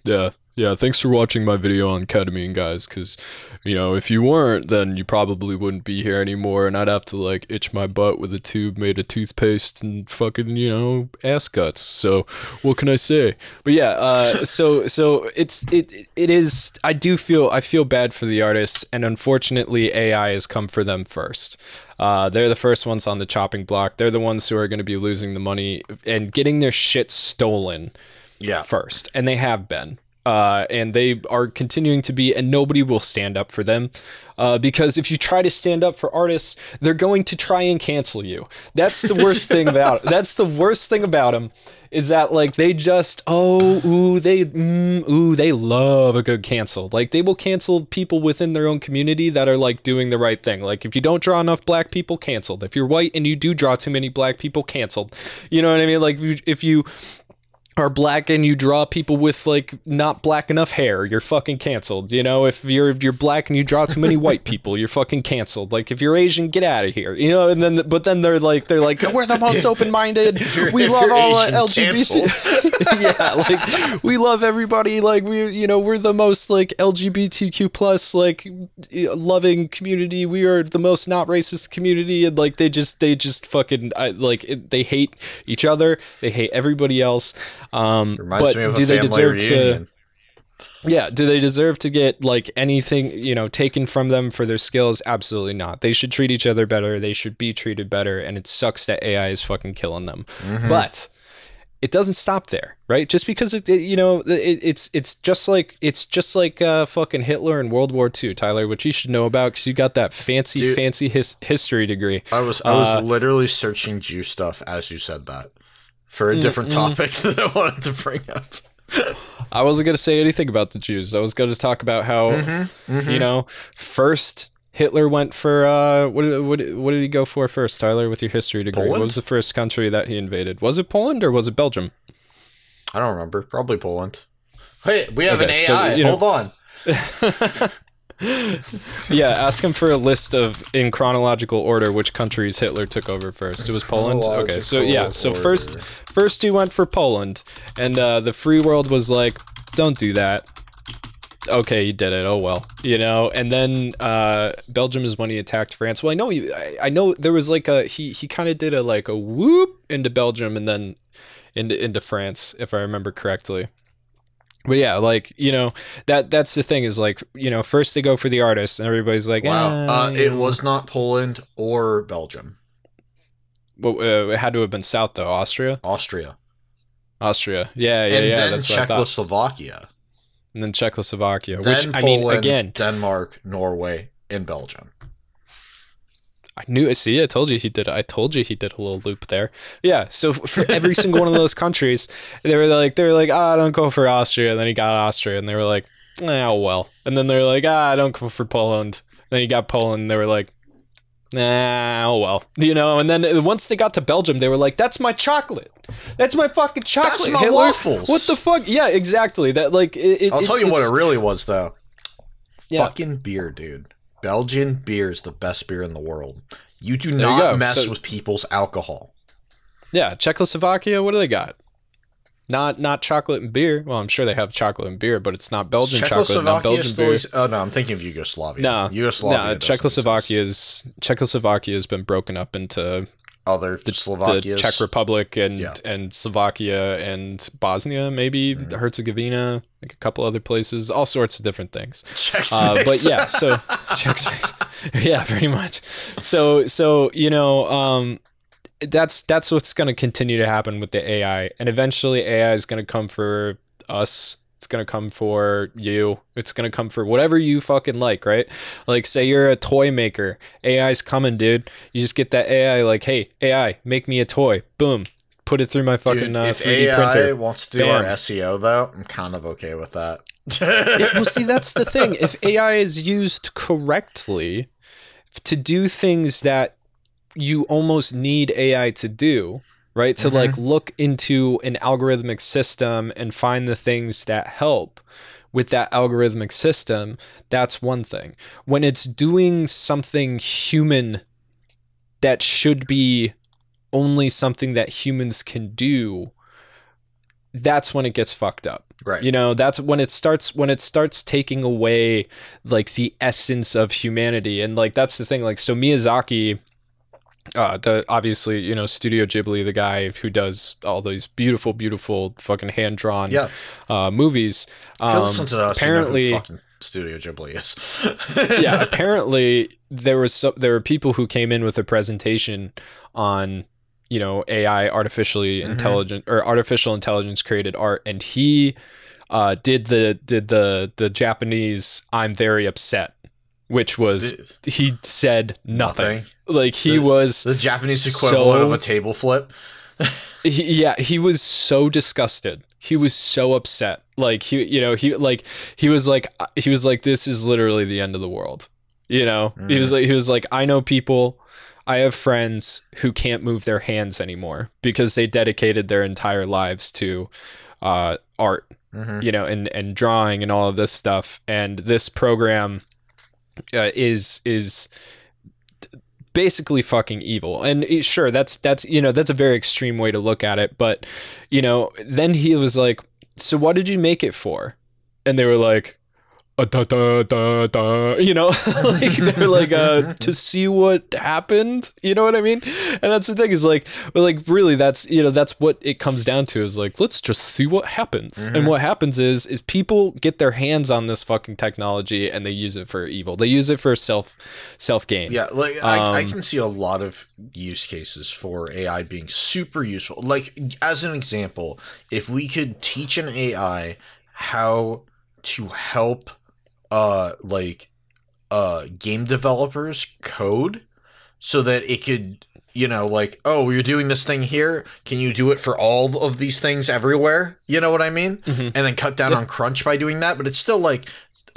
Yeah. Yeah, thanks for watching my video on ketamine, guys, because, you know, if you weren't, then you probably wouldn't be here anymore, and I'd have to, like, itch my butt with a tube made of toothpaste and fucking, you know, ass guts. So, what can I say? But yeah, uh, so, so it's, it, it is, I do feel, I feel bad for the artists, and unfortunately, AI has come for them first. Uh, they're the first ones on the chopping block. They're the ones who are going to be losing the money and getting their shit stolen yeah, first, and they have been. Uh, and they are continuing to be, and nobody will stand up for them. Uh, because if you try to stand up for artists, they're going to try and cancel you. That's the worst thing about That's the worst thing about them is that like they just oh ooh they mm, ooh they love a good cancel. Like they will cancel people within their own community that are like doing the right thing. Like if you don't draw enough black people, canceled. If you're white and you do draw too many black people, canceled. You know what I mean? Like if you, if you are black and you draw people with like not black enough hair, you're fucking canceled. You know, if you're if you're black and you draw too many white people, you're fucking canceled. Like if you're Asian, get out of here. You know, and then but then they're like they're like we're the most open minded. We love all uh, Asian, LGBT. yeah, like we love everybody. Like we you know we're the most like LGBTQ plus like loving community. We are the most not racist community, and like they just they just fucking I, like it, they hate each other. They hate everybody else. Um, reminds but me of do they deserve reunion. to? Yeah, do they deserve to get like anything, you know, taken from them for their skills? Absolutely not. They should treat each other better. They should be treated better and it sucks that AI is fucking killing them. Mm-hmm. But it doesn't stop there, right? Just because it, it you know, it, it's it's just like it's just like uh, fucking Hitler in World War II, Tyler, which you should know about because you got that fancy, Dude. fancy his- history degree. I was I was Uh, literally searching Jew stuff as you said that for Mm, a different topic that I wanted to bring up. I wasn't going to say anything about the Jews. I was going to talk about how, Mm-hmm, you know, first Hitler went for uh, what did, what did, what did he go for first, Tyler? With your history degree, what was the first country that he invaded? Was it Poland or was it Belgium? I don't remember. Probably Poland. Hey, we have Okay, an so, AI. you know- Hold on. Yeah, ask him for a list of in chronological order which countries Hitler took over first. It was Poland. Okay, so yeah, so Chronological first order. first he went for Poland, and uh, the free world was like, "Don't do that." Okay, he did it. Oh well, you know. And then uh, Belgium is when he attacked France. Well, I know he, I, I know there was like a he he kind of did a like a whoop into Belgium and then into into France, if I remember correctly. But yeah, like you know that that's the thing is like you know first they go for the artist and everybody's like Wow. "Ah, Uh, it know." was not Poland or Belgium. Well, uh, it had to have been south though. Austria, Austria. Austria. Yeah, yeah, and yeah. That's what I thought. Czechoslovakia. And then Czechoslovakia, Then which I Poland, mean, again, Denmark, Norway, and Belgium. I knew. See, I told you he did. I told you he did a little loop there. Yeah. So for every single one of those countries, they were like, they were like, ah, don't go for Austria. And then he got Austria, and they were like, oh well. And then they're like, ah, I don't go for Poland. then he got Poland, and they were like. Nah, oh well, you know. And then once they got to Belgium, they were like, "That's my chocolate. That's my fucking chocolate. That's my Hitler. waffles." What the fuck? Yeah, exactly. That like. It, it, I'll tell you what it really was, though. Yeah. Fucking beer, dude. Belgian beer is the best beer in the world. You do you not go. mess So- with people's alcohol. Yeah, Czechoslovakia. What do they got? Not not chocolate and beer. Well, I'm sure they have chocolate and beer, but it's not Belgian chocolate, not Belgian beer. Oh no, I'm thinking of Yugoslavia. No, Yugoslavia. no, doesn't Czechoslovakia is Czechoslovakia has been broken up into Other the Slovakias. Czech Republic and Yeah. and Slovakia and Bosnia, maybe Mm-hmm. Herzegovina, like a couple other places, all sorts of different things. Uh, but yeah, so yeah, pretty much. So so you know, um, that's that's what's going to continue to happen with the AI, and eventually AI is going to come for us. It's going to come for you. It's going to come for whatever you fucking like, right? Like, say you're a toy maker. AI's coming, dude. You just get that AI, like, hey, AI, make me a toy. Boom. Put it through my fucking Dude, uh, if 3D AI printer. wants to do our SEO though, I'm kind of okay with that. yeah, well, see, that's the thing. If AI is used correctly to do things that you almost need AI to do, right? To like mm-hmm. look into an algorithmic system and find the things that help with that algorithmic system, that's one thing. When it's doing something human that should be only something that humans can do, that's when it gets fucked up right. you know that's when it starts when it starts taking away like the essence of humanity and like that's the thing like so miyazaki uh the obviously you know studio ghibli the guy who does all these beautiful beautiful fucking hand drawn Yeah. uh movies um, to us, apparently you know Studio Ghibli is. yeah apparently there was so, there were people who came in with a presentation on you know ai artificially Mm-hmm. intelligent or artificial intelligence created art and he uh did the did the the japanese i'm very upset which was he said nothing, Nothing. Like he The- was the Japanese equivalent So- of a table flip. he, yeah he was so disgusted. He was so upset. Like he you know he like he was like he was like this is literally the end of the world you know? He was like he was like i know people. I have friends who can't move their hands anymore because they dedicated their entire lives to uh art Mhm. you know and and drawing and all of this stuff. And this program uh, is is basically fucking evil. And sure that's that's you know that's a very extreme way to look at it but you know then he was like so what did you make it for? And they were like uh, da, da, da, da, you know, like they're like uh, to see what happened. You know what I mean? And that's the thing is like, like really, that's you know that's what it comes down to is like let's just see what happens. Mm-hmm. And what happens is is people get their hands on this fucking technology and they use it for evil. They use it for self self gain. Yeah, like I, I Um, can see a lot of use cases for AI being super useful. Like as an example, if we could teach an AI how to help uh like uh game developers code so that it could you know like oh you're doing this thing here can you do it for all of these things everywhere you know what i mean Mhm. and then cut down on crunch by doing that but it's still like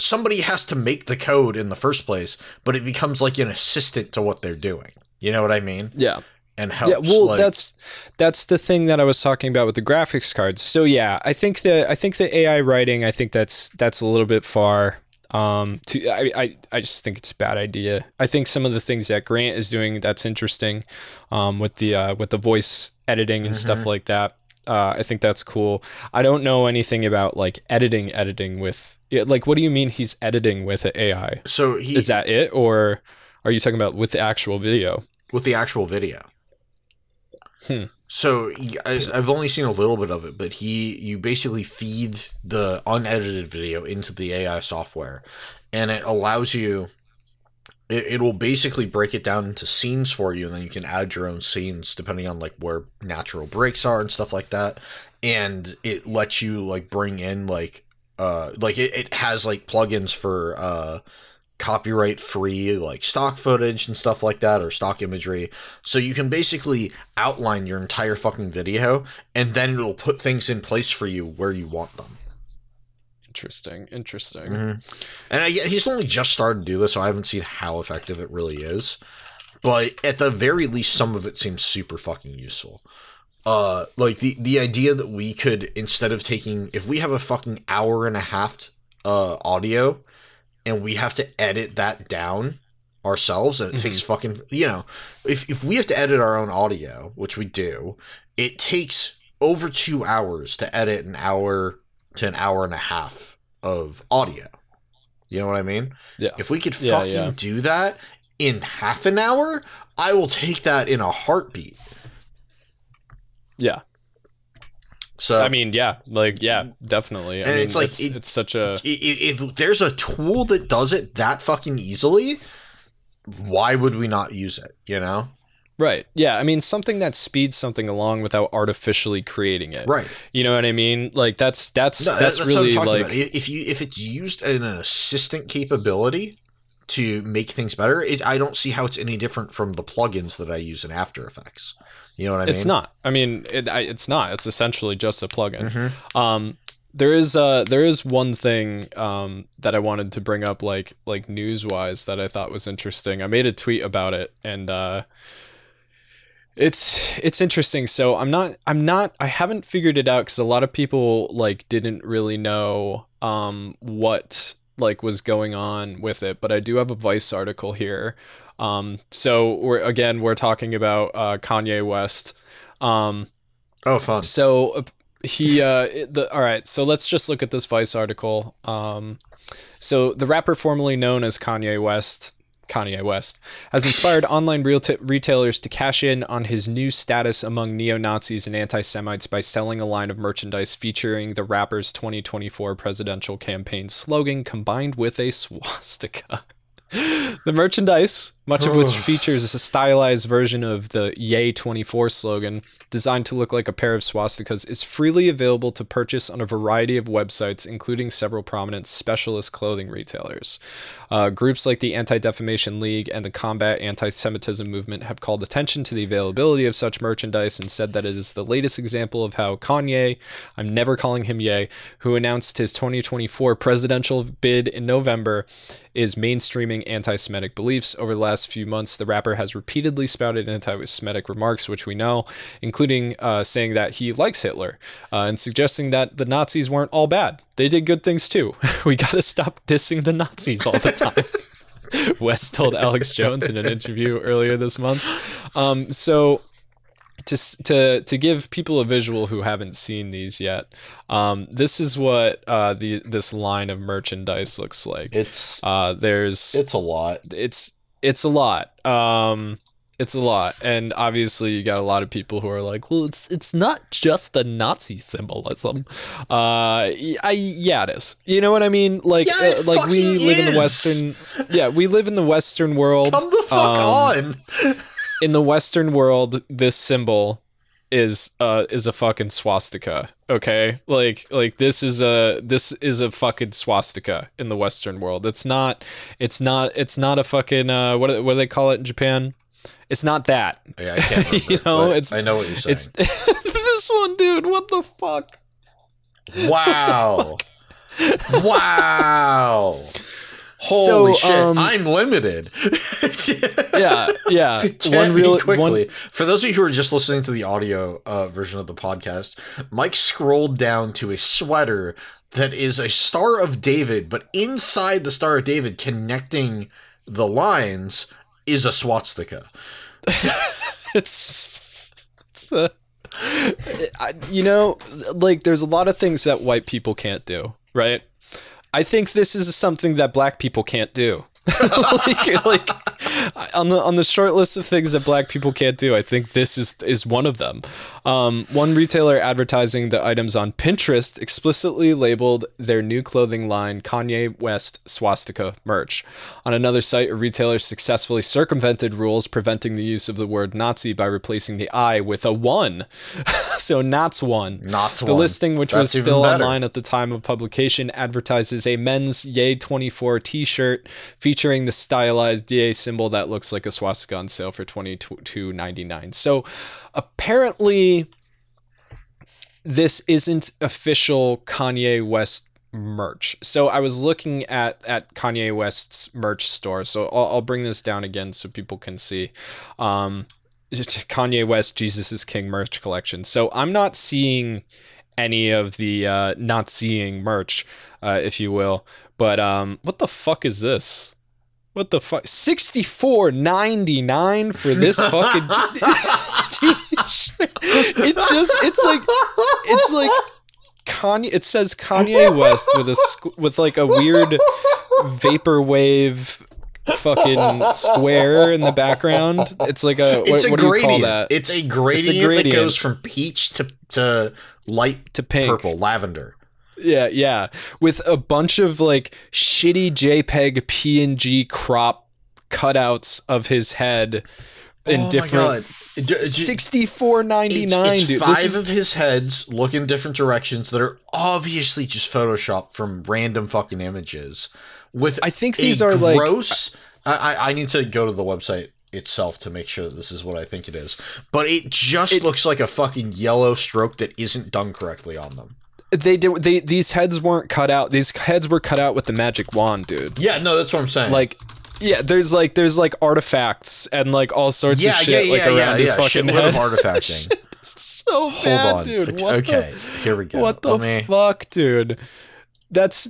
somebody has to make the code in the first place but it becomes like an assistant to what they're doing you know what i mean Yeah. and helps Yeah, well, like- that's that's the thing that I was talking about with the graphics cards. So yeah, I think the I think the AI writing, I think that's that's a little bit far. Um, to I, I I just think it's a bad idea. I think some of the things that Grant is doing that's interesting, um, with the uh, with the voice editing and stuff Mhm. like that. Uh, I think that's cool. I don't know anything about like editing, editing with like what do you mean he's editing with AI? so he Is that it, or are you talking about with the actual video? with the actual video. Hmm. So I, have only seen a little bit of it, but he you basically feed the unedited video into the AI software, and it allows you. It, it will basically break it down into scenes for you, and then you can add your own scenes depending on like where natural breaks are and stuff like that. And it lets you like bring in like uh like it, it has like plugins for uh copyright free like stock footage and stuff like that or stock imagery. So you can basically outline your entire fucking video and then it'll put things in place for you where you want them. Interesting, interesting. and I, he's only just started to do this so i haven't seen how effective it really is. But at the very least some of it seems super fucking useful. Uh like the the idea that we could instead of taking if we have a fucking hour and a half uh audio and we have to edit that down ourselves and it takes mhm. fucking you know if if we have to edit our own audio which we do it takes over 2 hours to edit an hour to an hour and a half of audio you know what i mean Yeah. if we could Yeah, fucking yeah. do that in half an hour i will take that in a heartbeat Yeah. So I mean, yeah, like yeah, definitely. I And mean, it's like it's, it- it's such a if there's a tool that does it that fucking easily why would we not use it you know right. Yeah, I mean, something that speeds something along without artificially creating it. right You know what I mean? Like that's that's No, that's, really I'm talking like about. If you if it's used in an assistant capability to make things better, it, I don't see how it's any different from the plugins that I use in After Effects. You know what I mean? it's not. I mean, it, I, it's not. It's essentially just a plugin. Mhm. Um, there is uh there is one thing um that I wanted to bring up like like news wise that I thought was interesting. I made a tweet about it and uh it's it's interesting. So I'm not I'm not I haven't figured it out cuz a lot of people like didn't really know um what like was going on with it, but I do have a Vice article here. Um so we're again we're talking about uh Kanye West. Um Oh, fun. so he uh the all right, so let's just look at this Vice article. Um so the rapper formerly known as Kanye West Kanye West has inspired online real retailers to cash in on his new status among neo-Nazis and anti-Semites by selling a line of merchandise featuring the rapper's 2024 presidential campaign slogan combined with a swastika. The merchandise, much of which features a stylized version of the Yay 24 slogan, designed to look like a pair of swastikas, is freely available to purchase on a variety of websites, including several prominent specialist clothing retailers. Uh, groups like the Anti Defamation League and the Combat Anti Semitism Movement have called attention to the availability of such merchandise and said that it is the latest example of how Kanye, I'm never calling him Ye, who announced his 2024 presidential bid in November, is mainstreaming anti Semitic beliefs. Over the last few months, the rapper has repeatedly spouted anti Semitic remarks, which we know, including uh, saying that he likes Hitler uh, and suggesting that the Nazis weren't all bad. They did good things too. we gotta stop dissing the Nazis all the time. West told Alex Jones in an interview earlier this month. Um, so to to to give people a visual who haven't seen these yet, um, this is what uh, the this line of merchandise looks like. It's Uh, there's it's a lot. it's it's a lot. Um, it's a lot, and obviously you got a lot of people who are like, well, it's it's not just the Nazi symbolism. Uh, I yeah, it is. You know what I mean? Like Yeah, uh, like we fucking live in the western. Yeah, we live in the western world. Come the fuck Um, on. In the Western world, this symbol is uh is a fucking swastika. Okay, like like this is a this is a fucking swastika in the Western world. It's not it's not it's not a fucking uh what do- what do they call it in Japan? It's not that. Yeah, I can't remember. You know, it's- I know what you're saying. It's this one, dude. What the fuck? wow. wow. Holy So, shit! um, I'm limited. Yeah, yeah. One real quickly. one. For those of you who are just listening to the audio uh, version of the podcast, Mike scrolled down to a sweater that is a Star of David, but inside the Star of David, connecting the lines, is a swastika. It's, it's a, I, you know, like there's a lot of things that white people can't do, right? I think this is something that black people can't do. like, like on the on the short list of things that black people can't do, I think this is is one of them. Um, one retailer advertising the items on Pinterest explicitly labeled their new clothing line Kanye West swastika merch. On another site, a retailer successfully circumvented rules preventing the use of the word Nazi by replacing the I with a one. so Nats one. Not The one. The listing, which That's was still online at the time of publication, advertises a men's Yay 24 t shirt featuring the stylized DA symbol that looks like a swastika on sale for $22.99. So apparently, this isn't official Kanye West merch. So I was looking at at Kanye West's merch store. So I'll, I'll bring this down again so people can see. Um, Kanye West Jesus is King merch collection. So I'm not seeing any of the uh, not seeing merch, uh, if you will. But um, what the fuck is this? What the fuck? Sixty four ninety nine for this fucking. it just it's like it's like Kanye. It says Kanye West with a squ- with like a weird vaporwave fucking square in the background. It's like a what, It's a what do you call that? It's a gradient, that gradient. that goes from peach to to light to pink. purple, lavender. Yeah, yeah. With a bunch of like shitty JPEG PNG crop cutouts of his head in oh different sixty four ninety it's dude. five is of his heads look in different directions that are obviously just photoshopped from random fucking images. With I think these are, like- gross. I, I I need to go to the website itself to make sure that this is what I think it is. But it just looks like a fucking yellow stroke that isn't done correctly on them. They did they these heads weren't cut out. These heads were cut out with the magic wand, dude. Yeah, no, that's what I'm saying. Like yeah, there's like there's like artifacts and like all sorts yeah, of shit yeah, like around yeah, his yeah. fucking Shitload head. of artifacting. It's so Hold bad, on. dude. What okay, the- here we go. What the me- fuck, dude? That's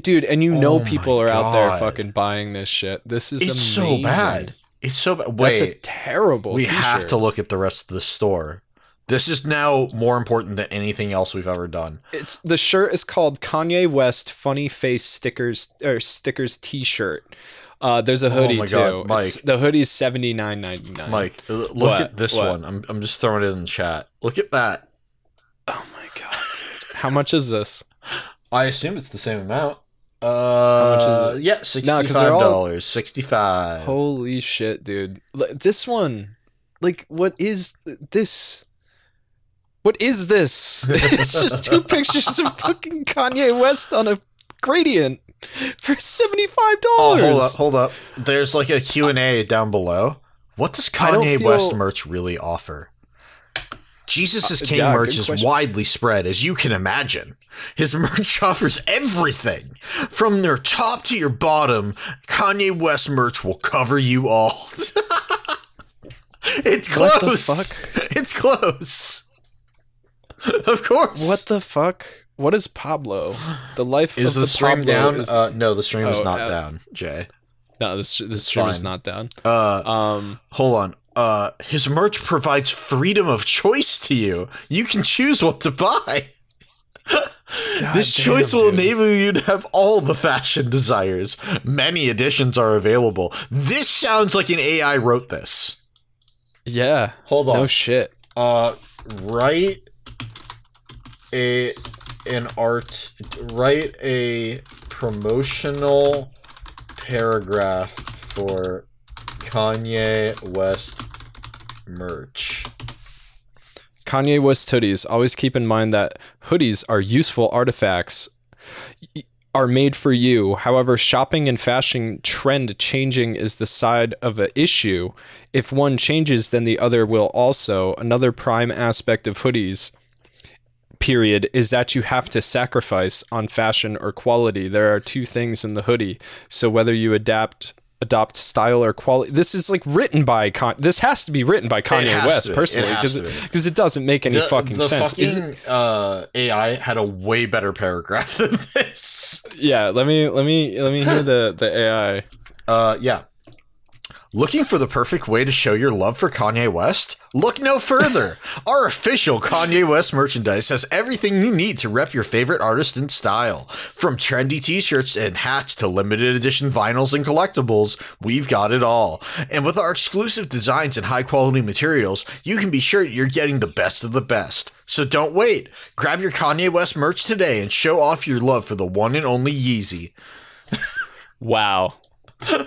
dude, and you oh know Oh people are out there fucking buying this shit. This is It's so bad. It's so bad. That's Wait, a terrible. we t-shirt. have to look at the rest of the store. This is now more important than anything else we've ever done. It's the shirt is called Kanye West Funny Face Stickers or Stickers T-shirt. Uh, there's a hoodie Oh my too. God, Mike. the hoodie's seventy nine ninety nine. Mike, uh, look What? at this What? one. I'm, I'm just throwing it in the chat. Look at that. Oh my god. How much is this? I assume it's the same amount. Uh, much is it? Yeah, sixty-five all- dollars. Sixty-five. Holy shit, dude! This one, like, what is this? What is this? it's just two pictures of fucking Kanye West on a gradient for seventy five dollars. hold up, hold up. There's like a Q and A down below. What does Kanye feel- West merch really offer? Jesus is Uh, King yeah, merch is question. widely spread, as you can imagine. His merch offers everything. From their top to your bottom, Kanye West merch will cover you all. it's close. What the fuck? It's close. Of course. What the fuck? What is Pablo? The life is of the, stream Pablo down? is- uh, no, the stream is Oh, not uh, down, Jay. no, this this stream is not down. Uh, Um, hold on. uh, his merch provides freedom of choice to you. You can choose what to buy. this damn, choice will dude. enable you to have all the fashion desires. Many editions are available. This sounds like an AI wrote this. Yeah. Hold on. No shit. uh, write a an art. Write a promotional paragraph for Kanye West merch. Kanye West hoodies. Always keep in mind that hoodies are useful artifacts are made for you. However, shopping and fashion trend changing is the side of an issue. If one changes, then the other will also. Another prime aspect of hoodies period is that you have to sacrifice on fashion or quality. There are two things in the hoodie. So whether you adapt adopt style or quality this is like written by Con- this has to be written by Kanye West be. Personally because to it, it doesn't make any The, fucking the sense. Fucking it- uh, AI had a way better paragraph than this. yeah, let me let me let me hear the the AI. Uh, yeah. Looking for the perfect way to show your love for Kanye West? Look no further. Our official Kanye West merchandise has everything you need to rep your favorite artist in style. From trendy t-shirts and hats to limited edition vinyls and collectibles, we've got it all. And with our exclusive designs and high quality materials, you can be sure you're getting the best of the best. So don't wait. Grab your Kanye West merch today and show off your love for the one and only Yeezy. Wow.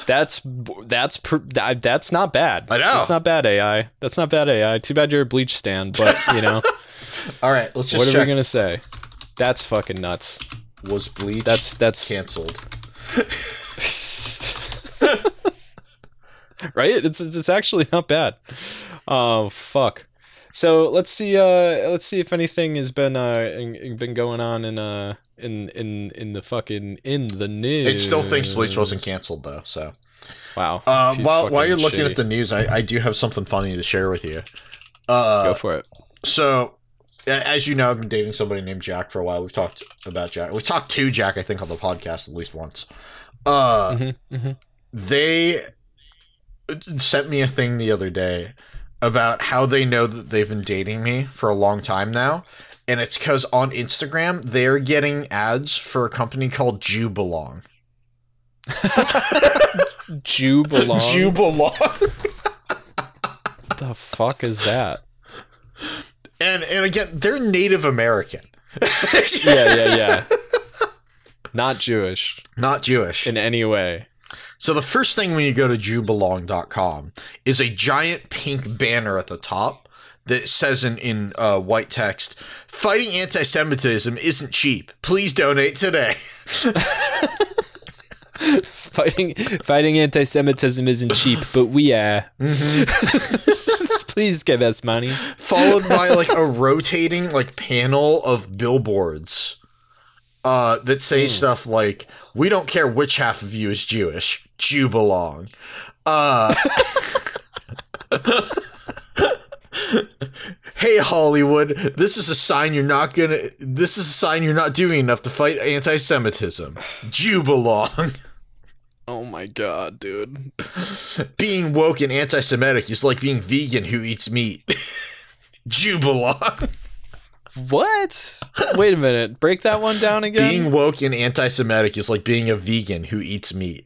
That's that's that's not bad. I know. That's not bad AI. That's not bad AI. Too bad you're a bleach stand, but you know, All right, let's just what are we gonna say? That's fucking nuts. was Bleach That's that's canceled? right? It's it's it's actually not bad. Oh fuck. So let's see. Uh, let's see if anything has been uh in- been going on in uh in in in the fucking in the news. It still thinks Bleach wasn't canceled though. So, Wow. uh, while while you're looking shitty. at the news, I, I do have something funny to share with you. Uh, go for it. so as you know, I've been dating somebody named Jack for a while. We've talked about Jack. We've talked to Jack, I think, on the podcast at least once. Uh, hmm hmm they sent me a thing the other day about how they know that they've been dating me for a long time now. And it's because on Instagram, they're getting ads for a company called Jew Belong. Jew belong. Jew Belong. the fuck is that? and and again, they're Native American. Yeah, yeah, yeah. Not Jewish Not Jewish. in any way. So the first thing when you go to jewbelong.com is a giant pink banner at the top that says in, in uh, white text, fighting anti-Semitism isn't cheap. Please donate today. Fighting fighting anti-Semitism isn't cheap, but we are. Please give us money. Followed by like a rotating like panel of billboards uh, that say stuff like, we don't care which half of you is Jewish. Jew belong. Uh, hey Hollywood, this is a sign you're not gonna. This is a sign you're not doing enough to fight anti-Semitism. Jew belong. Oh my god, dude. being woke and anti-Semitic is like being vegan who eats meat. Jew belong. What? Wait a minute. Break that one down again. Being woke and anti-Semitic is like being a vegan who eats meat.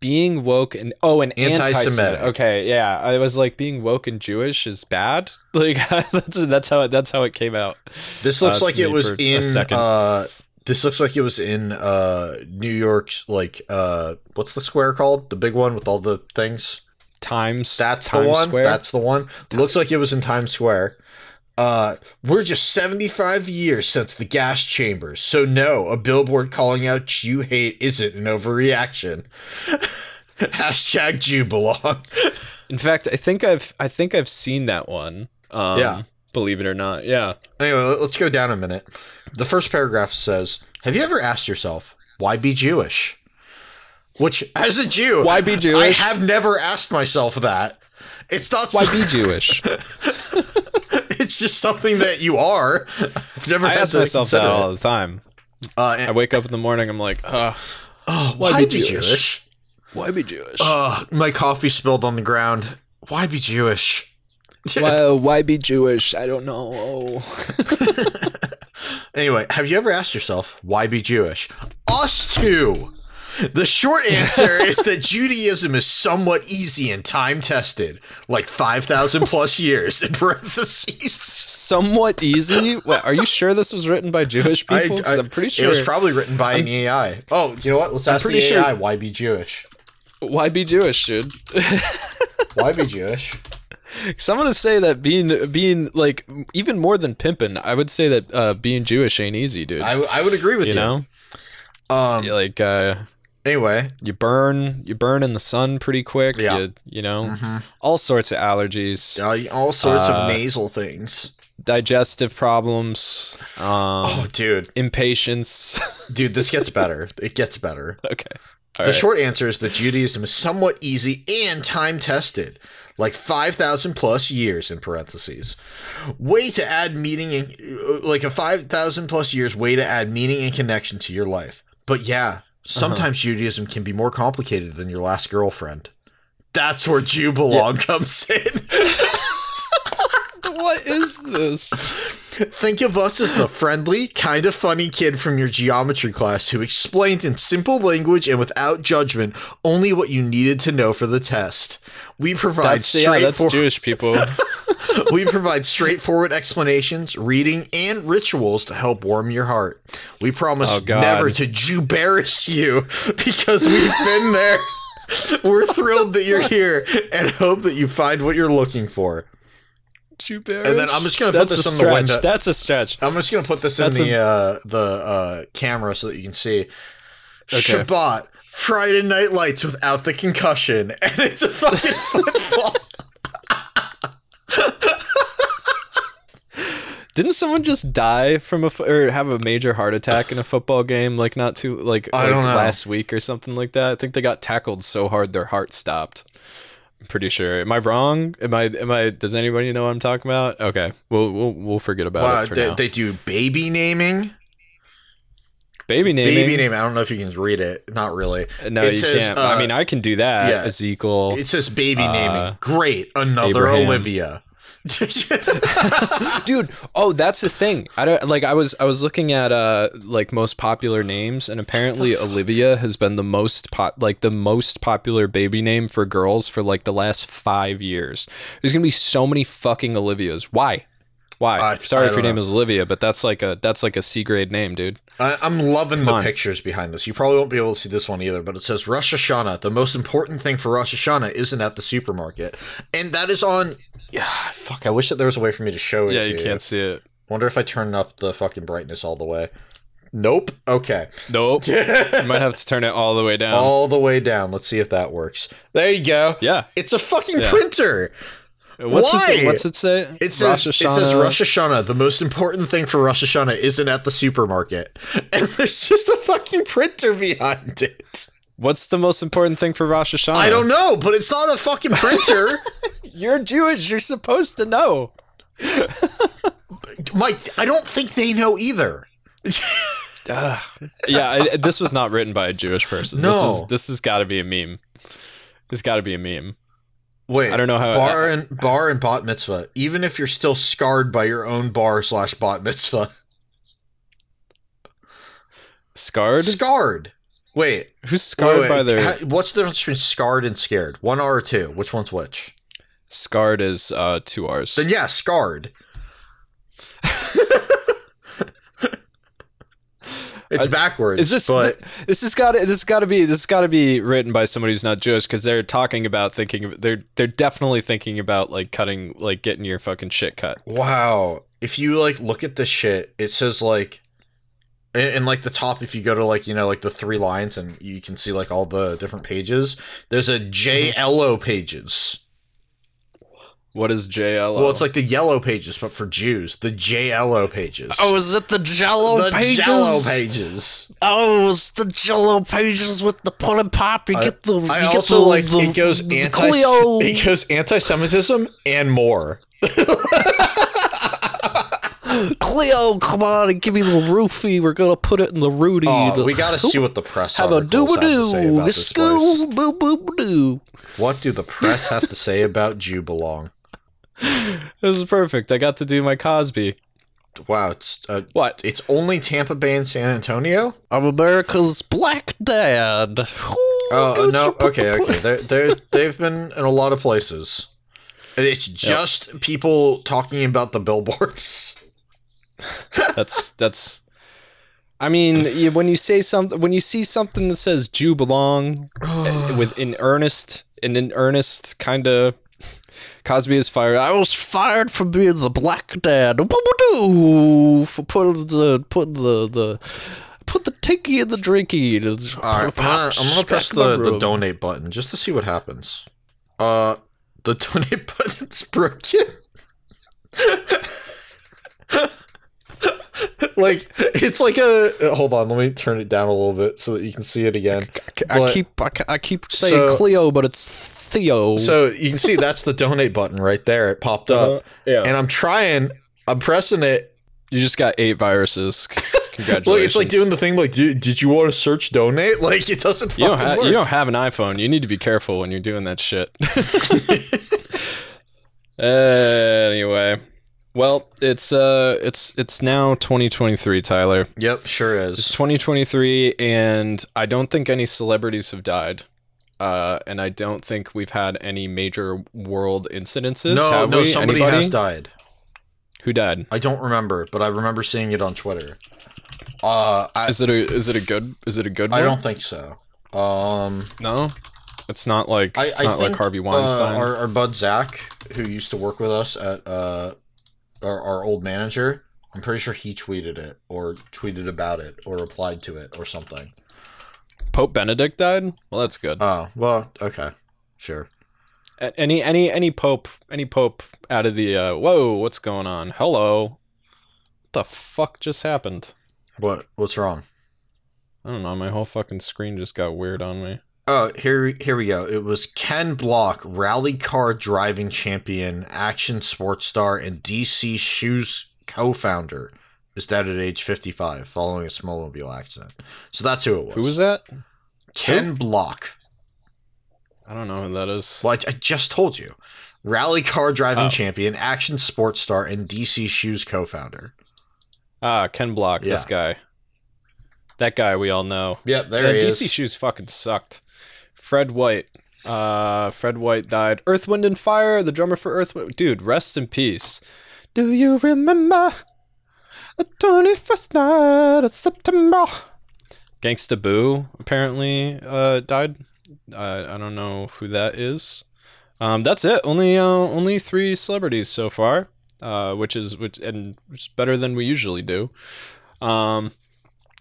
Being woke and oh, and Anti-Semitic. anti-Semitic. Okay, yeah. I was like, being woke and Jewish is bad. Like that's that's how it, that's how it came out. This looks Uh, like it was in. Uh, this looks like it was in uh, New York's like uh, what's the square called? The big one with all the things. Times. That's Times the one. Square. That's the one. Looks like it was in Times Square. Uh, we're just 75 years since the gas chambers, so no, a billboard calling out Jew hate isn't an overreaction. Hashtag Jew belong. In fact, I think I've I think I've seen that one. Um, Yeah. Believe it or not. Yeah. Anyway, let- let's go down a minute. The first paragraph says, "Have you ever asked yourself why be Jewish?" Which, as a Jew, Why be Jewish? I have never asked myself that. It's not. Why so- be Jewish? it's just something that you are. I've never I ask myself that all the time. Uh, I wake up in the morning. I'm like, uh, oh, why why, be be Jewish? Jewish? why be Jewish? Uh, my coffee spilled on the ground. Why be Jewish? why, why be Jewish? I don't know. Anyway, have you ever asked yourself why be Jewish? Us too. The short answer is that Judaism is somewhat easy and time tested, like 5,000 plus years in parentheses. Somewhat easy. What, are you sure this was written by Jewish people? I, am pretty sure. It was probably written by an AI. Oh, you know what? Let's ask the pretty sure- AI why be Jewish. why be Jewish, dude? Why be Jewish? So I'm gonna say that being being like even more than pimping, I would say that uh, being Jewish ain't easy, dude. I, I would agree with you. you know, Um. Like uh, Anyway, you burn you burn in the sun pretty quick. Yeah. You, you know, all sorts of allergies, uh, all sorts Uh, of nasal things. digestive problems, um, Oh, dude, impatience. dude, this gets better. It gets better. okay. All the right. short answer is that Judaism is somewhat easy and time tested, like 5,000 plus years in parentheses. Way to add meaning and uh, like a 5,000 plus years way to add meaning and connection to your life. But yeah, Uh-huh. sometimes Judaism can be more complicated than your last girlfriend. That's where Jew belong comes in. what is this? Think of us as the friendly, kind of funny kid from your geometry class who explained in simple language and without judgment only what you needed to know for the test. We provide That's yeah, that's Jewish people. we provide straightforward explanations, reading, and rituals to help warm your heart. We promise Oh, never to Jewbarish you because we've been there. We're thrilled that you're here and hope that you find what you're looking for. Jewish. And then I'm just gonna put That's this a on the stretch. window. That's a stretch. I'm just gonna put this in That's the uh, the uh, camera so that you can see. Okay. Shabbat, Friday Night Lights without the concussion, and it's a fucking football. Didn't someone just die from a or have a major heart attack in a football game like not too like, I like don't know. last week or something like that? I think they got tackled so hard their heart stopped. Pretty sure. Am I wrong? Am I am I does anybody know what I'm talking about? Okay. We'll we'll we'll forget about Wow, it for they, now. they do baby naming. Baby naming. Baby name. I don't know if you can read it. Not really. No, It you says, can't. uh, I mean, I can do that. yeah. Ezekiel. It says baby Uh, naming. Great, another Abraham. Olivia. dude oh that's the thing i don't like i was i was looking at uh like most popular names and apparently olivia has been the most pop like the most popular baby name for girls for like the last five years there's gonna be so many fucking olivias why why I- sorry I if your don't name is olivia but that's like a that's like a c grade name dude I, I'm loving the on. pictures behind this. You probably won't be able to see this one either, but it says Rosh Hashanah. The most important thing for Rosh Hashanah isn't at the supermarket, and that is on. Yeah, fuck. I wish that there was a way for me to show it. yeah to you can't see it Wonder if I turn up the fucking brightness all the way. Nope. Okay. nope you might have to turn it all the way down all the way down. Let's see if that works. There you go. yeah It's a fucking Yeah. printer. what's Why? it what's it say It says Rosh it says. Rosh Hashanah. The most important thing for Rosh Hashanah isn't at the supermarket, and there's just a fucking printer behind it. What's the most important thing for rosh hashanah I don't know, but it's not a fucking printer. You're Jewish. You're supposed to know. Mike, I don't think they know either. yeah, I, this was not written by a Jewish person. This No. was this has got to be a meme. It's got to be a meme. Wait, I don't know how- bar and bar and bat mitzvah. Even if you're still scarred by your own bar slash bat mitzvah, Scarred? scarred. Wait, Who's scarred wait, by wait. their Ha- What's the difference between scarred and scared? One R or two? Which one's which? scarred is uh two R's. Then yeah, scarred. it's I- backwards. Is this But this has got this got to be this got to be written by somebody who's not Jewish because they're talking about thinking of, they're they're definitely thinking about like cutting like getting your fucking shit cut. wow, if you like look at this shit, it says like. In, in like the top, if you go to like you know like the three lines and you can see like all the different pages, there's a JLO pages. What is JLO? Well, it's like the yellow pages, but for Jews, the JLO pages. Oh, is it the Jello the pages? Jello pages. Oh, it's the Jello pages with the pull and pop. You I- get the. I also the, like the, it goes anti it goes anti-Semitism and more. Cleo, come on and give me the roofie. We're gonna put it in the Rudy. Oh, The- we got to see what the press have a articles have to say doo place. boo boo doo. What do the press have to say about Jew belong? This is perfect. I got to do my Cosby. Wow, it's uh, What? it's only Tampa Bay and San Antonio. I'm America's black dad. Oh uh, no, okay, okay. They they they've been in a lot of places. It's just people talking about the billboards. That's that's. I mean, when you say something, when you see something that says "Jew belong," eh, with in earnest, in an earnest kind of. Cosby is fired. I was fired for being the black dad. For putting the put the the put the tinky in the drinky. All right, I'm gonna, I'm gonna press the, the donate button just to see what happens. Uh, the donate button's broken. like it's like a uh, hold on, let me turn it down a little bit so that you can see it again. I But- keep I, I keep saying So- Cleo, but it's Theo. So you can see that's the donate button right there. It popped up, Uh, yeah, and I'm trying. I'm pressing it. you just got eight viruses. Congratulations. Look, it's like doing the thing. Like, did, did you want to search donate? Like, it doesn't. You don't fucking have work. you don't have an iPhone. You need to be careful when you're doing that shit. anyway, well, it's uh, it's it's now 2023, Tyler. Yep, sure is. It's 2023, and I don't think any celebrities have died. Uh, and I don't think we've had any major world incidences. No, have no, we? somebody Anybody? has died. Who died? I don't remember, but I remember seeing it on Twitter. Uh, I, Is it a is it a good is it a good I one? don't think so. Um, No, it's not like I, it's I not think like Harvey uh, Weinstein. our, our bud Zach, who used to work with us at uh, our, our old manager. I'm pretty sure he tweeted it or tweeted about it or replied to it or something. Pope Benedict died. Well, that's good. Oh well, okay, sure. Any any any pope any pope out of the uh, whoa what's going on? Hello, what the fuck just happened? What what's wrong? I don't know. My whole fucking screen just got weird on me. Oh, here here we go. It was Ken Block, rally car driving champion, action sports star, and DC Shoes co-founder, is dead at age 55 following a small snowmobile accident. So that's who it was. Who was that? Ken Block. I don't know who that is. Well, I, I just told you. Rally car driving Oh. champion, action sports star, and DC Shoes co-founder. Ah, Ken Block. This guy. That guy we all know. Yep, there yeah, he DC is. shoes fucking sucked. Fred White. Uh, Fred White died. Earth, Wind, and Fire, the drummer for Earth, Dude, rest in peace. Do you remember the 21st night of September? Gangsta Boo apparently uh, died. Uh, I don't know who that is. Um, that's it. Only uh, only three celebrities so far, uh, which is which and which is better than we usually do. Um,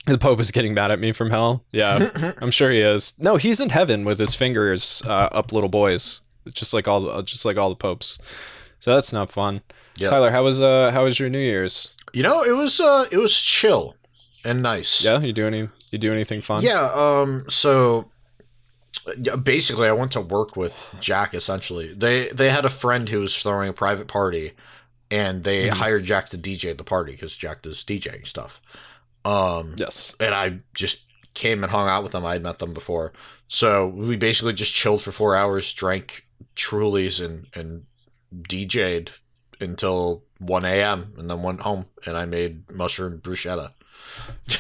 the Pope is getting mad at me from hell. Yeah, I'm sure he is. No, he's in heaven with his fingers uh, up little boys, just like all the, just like all the popes. So that's not fun. Yep. Tyler, how was uh how was your New Year's? You know, it was uh it was chill and nice. Yeah, you do any you do anything fun? Yeah, um so basically I went to work with Jack essentially. They they had a friend who was throwing a private party and they Mhm. hired Jack to DJ the party cuz Jack does DJing stuff. Um Yes. and I just came and hung out with them. I had met them before. So we basically just chilled for 4 hours, drank Trulies and and DJ'd until 1 a.m. and then went home and I made mushroom bruschetta.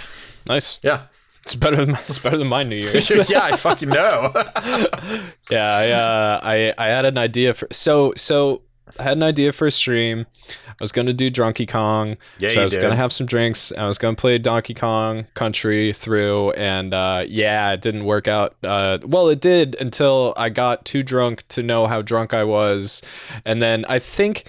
Nice. Yeah. It's better than it's better than my New Year's. yeah, I fucking know. yeah, I, uh, I I had an idea for so so I had an idea for a stream. I was gonna do Drunky Kong. yeah, so I was gonna have some drinks. I was gonna play Donkey Kong Country through, and uh, yeah, it didn't work out. Uh, well, it did until I got too drunk to know how drunk I was, and then I think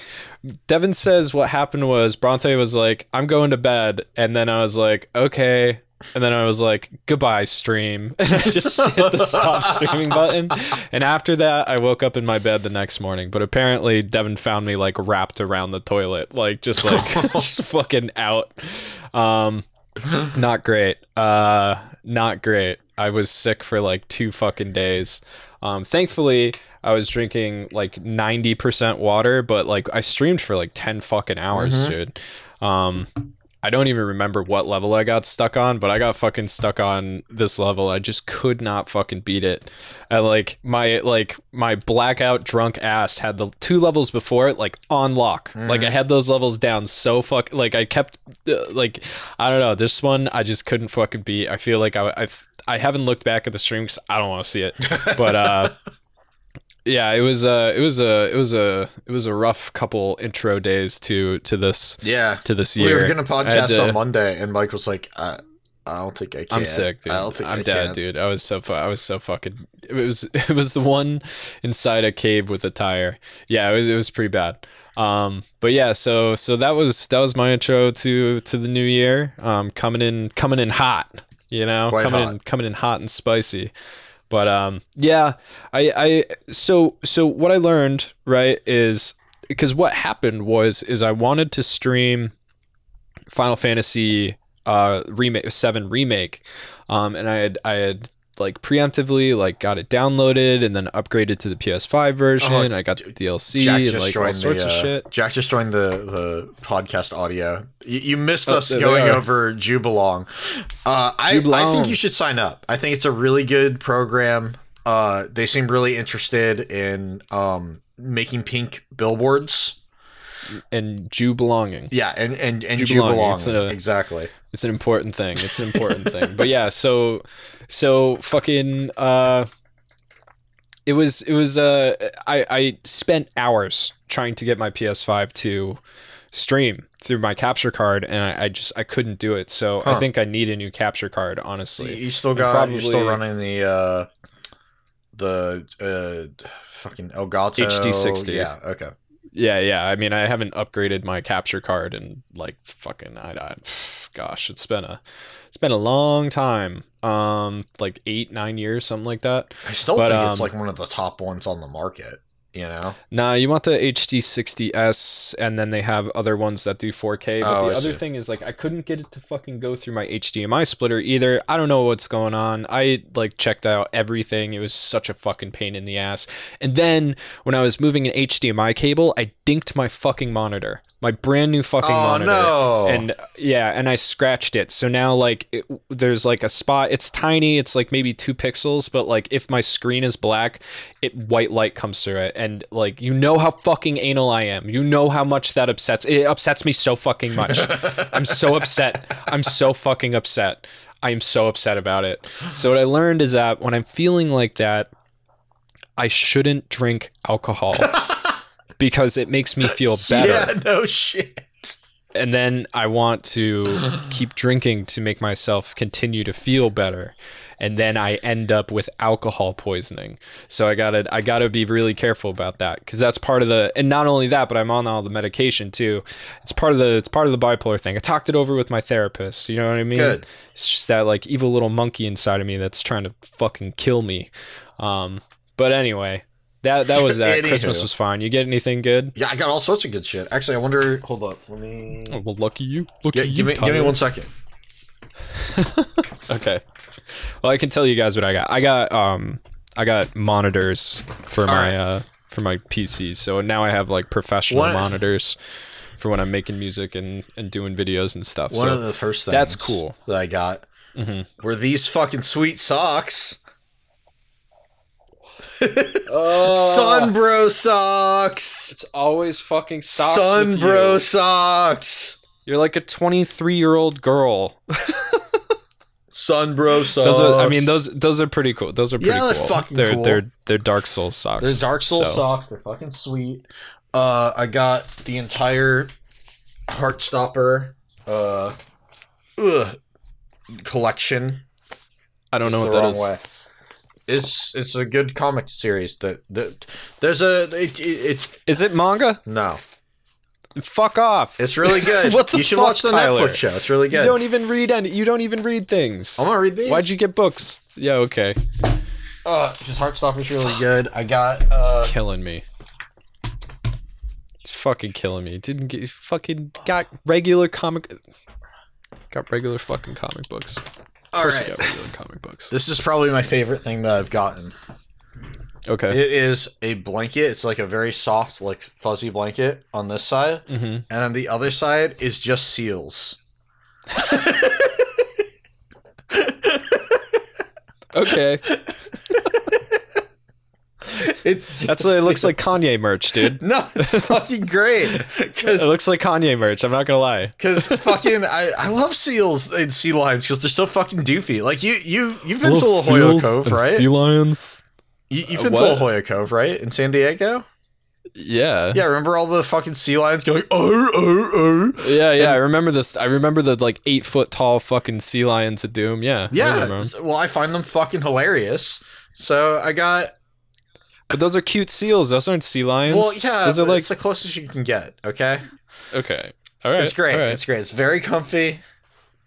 Devin says what happened was Bronte was like, "I'm going to bed," and then I was like, "Okay." And then I was like, goodbye, stream. And I just hit the stop streaming button. And after that, I woke up in my bed the next morning. But apparently, Devin found me like wrapped around the toilet, like just like just fucking out. Um, not great. Uh, not great. I was sick for like two fucking days. Um, thankfully, I was drinking like 90% water, but like I streamed for like 10 fucking hours, Mhm. dude. Um I don't even remember what level I got stuck on, but I got fucking stuck on this level. I just could not fucking beat it. And like my like my blackout drunk ass had the two levels before it like on lock. Like I had those levels down so fuck like I kept uh, like I don't know. This one I just couldn't fucking beat. I feel like I I've, I haven't looked back at the stream because I don't want to see it. But uh yeah, it was uh it was a it was a it was a rough couple intro days to to this Yeah. to this year. We were gonna podcast to- on Monday, and Mike was like, uh, "I don't think I can." I'm sick, dude. I don't think I'm I dead, can. dude. I was so fu- I was so fucking. It was it was the one inside a cave with a tire. Yeah, it was it was pretty bad. Um, but yeah, so so that was that was my intro to to the new year. Um, coming in coming in hot, you know, Quite coming in coming in hot and spicy. But um, yeah, I I so so what I learned right is because what happened was is I wanted to stream Final Fantasy uh remake 7 remake um and I had I had like preemptively like got it downloaded and then upgraded to the PS5 version Oh, I got the DLC Jack and just like all joined sorts the of uh, shit Jack just joined the the podcast audio. You, you missed Oh, us going over Jew Belong. Uh, I I think you should sign up. I think it's a really good program. Uh, they seem really interested in um making pink billboards. And Jew belonging. Yeah, and and and Jew Belong, Jubilong it's a- exactly. it's an important thing. It's an important thing. But yeah so so fucking uh it was it was uh I I spent hours trying to get my PS5 to stream through my capture card and I, I just I couldn't do it. So I think I need a new capture card honestly. You still got you're still running the uh the uh fucking Elgato? HD60. Yeah, okay. Yeah, yeah. I mean, I haven't upgraded my capture card in like fucking I, I gosh, it's been a it's been a long time. Um like 8 9 years something like that. I still But, think it's um, like one of the top ones on the market. You know, Nah, you want the HD60S and then they have other ones that do 4K, but Oh, the other thing is like I couldn't get it to fucking go through my HDMI splitter either. I don't know what's going on. I like checked out everything. It was such a fucking pain in the ass. And then when I was moving an HDMI cable, I dinked my fucking monitor. My brand new fucking Oh, monitor. no. And yeah, and I scratched it. So now like it, there's like a spot. It's tiny. It's like maybe 2 pixels, but like if my screen is black, it white light comes through it and like you know how fucking anal I am. You know how much that upsets. It upsets me so fucking much. I'm so upset. I'm so fucking upset. I am so upset about it. So what I learned is that when I'm feeling like that, I shouldn't drink alcohol because it makes me feel better Yeah, no shit. and then I want to keep drinking to make myself continue to feel better. And then I end up with alcohol poisoning. So I gotta I gotta be really careful about that because that's part of the and not only that, but I'm on all the medication too. It's part of the it's part of the bipolar thing. I talked it over with my therapist. You know what I mean? Good. It's just that like evil little monkey inside of me that's trying to fucking kill me. Um, but anyway, that that was that. Christmas was fine. You get anything good? Yeah, I got all sorts of good shit. Actually, I wonder. Hold up. Let me. Oh, well, lucky you. Lucky Yeah, you. give me, give me one second. Okay. Well, I can tell you guys what I got. I got um I got monitors for my right. uh for my PCs. So now I have like professional What- monitors for when I'm making music and and doing videos and stuff. One so of the first things that's cool. that I got Mhm. were these fucking sweet socks. Oh, Sunbro socks. it's always fucking socks Sunbro you. socks. You're like a 23 year old girl. Sunbro socks. Those are, I mean, those those are pretty cool. Those are pretty Yeah, they're cool. fucking they're, cool. They're they're Dark Souls socks. They're Dark Souls so- socks. They're fucking sweet. Uh, I got the entire Heartstopper uh, ugh, collection. I don't know what that is. way. It's it's a good comic series that that there's a it, it- it's Is it manga? no Fuck off. it's really good. What the you should fuck, watch the Tyler? Netflix show. It's really good. You don't even read any. You don't even read things. I'm gonna read these. Why'd you get books? Yeah, okay. Uh, because Heartstopper's really good. I got uh Killing me. It's fucking killing me. Didn't get fucking got regular comic. Got regular fucking comic books. All right. you got regular comic books. This is probably my favorite thing that I've gotten. Okay. It is a blanket. It's like a very soft, like fuzzy blanket on this side, mm-hmm. and then the other side is just seals. Okay. It's just That's what it looks like Kanye merch, dude. No, it's fucking great Cause, It looks like Kanye merch. I'm not gonna lie. because fucking I, I love seals and sea lions because they're so fucking doofy. Like you you you've been to La Jolla Cove, right? Sea lions. you, you've Uh, been to? La Jolla Cove, right? In San Diego. Yeah. Yeah, remember all the fucking sea lions going oh oh oh. Yeah, yeah, I remember this. I remember the like eight foot tall fucking sea lions at doom. Yeah, Yeah, 'em. well, I find them fucking hilarious. So I got but those are cute seals. Those aren't sea lions. well, yeah, those are like it's the closest you can get. Okay, okay. All right, it's great. right. It's great. It's very comfy.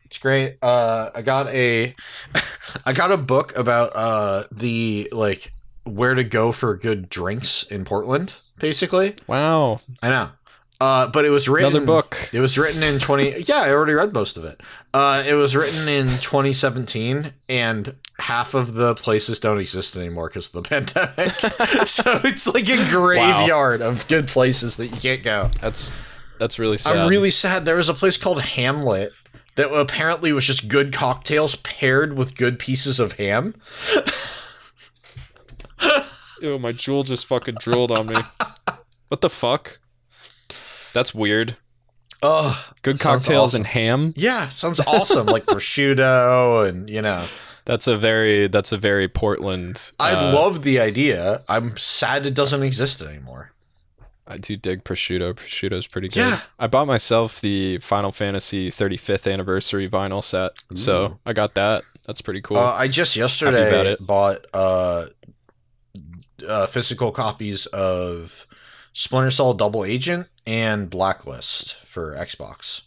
It's great. Uh, I got a, I got a book about uh the like where to go for good drinks in Portland. Basically, wow, I know. Uh, but it was written another book. It was written in 20 Yeah, I already read most of it. Uh it was written in 2017 and half of the places don't exist anymore cuz of the pandemic. so it's like a graveyard of good places that you can't go. That's that's really sad. I'm really sad there was a place called Hamlet that apparently was just good cocktails paired with good pieces of ham. Ew, my jewel just fucking drooled on me. what the fuck? That's weird. Oh, Good cocktails awesome. and ham. yeah, sounds awesome like prosciutto and you know. That's a very that's a very Portland. I uh, love the idea. I'm sad it doesn't exist anymore. I do dig prosciutto. Prosciutto's pretty good. Yeah. I bought myself the Final Fantasy 35th anniversary vinyl set, so I got that. That's pretty cool. Uh, I just yesterday bought uh, uh, physical copies of Splinter Cell Double Agent and Blacklist for Xbox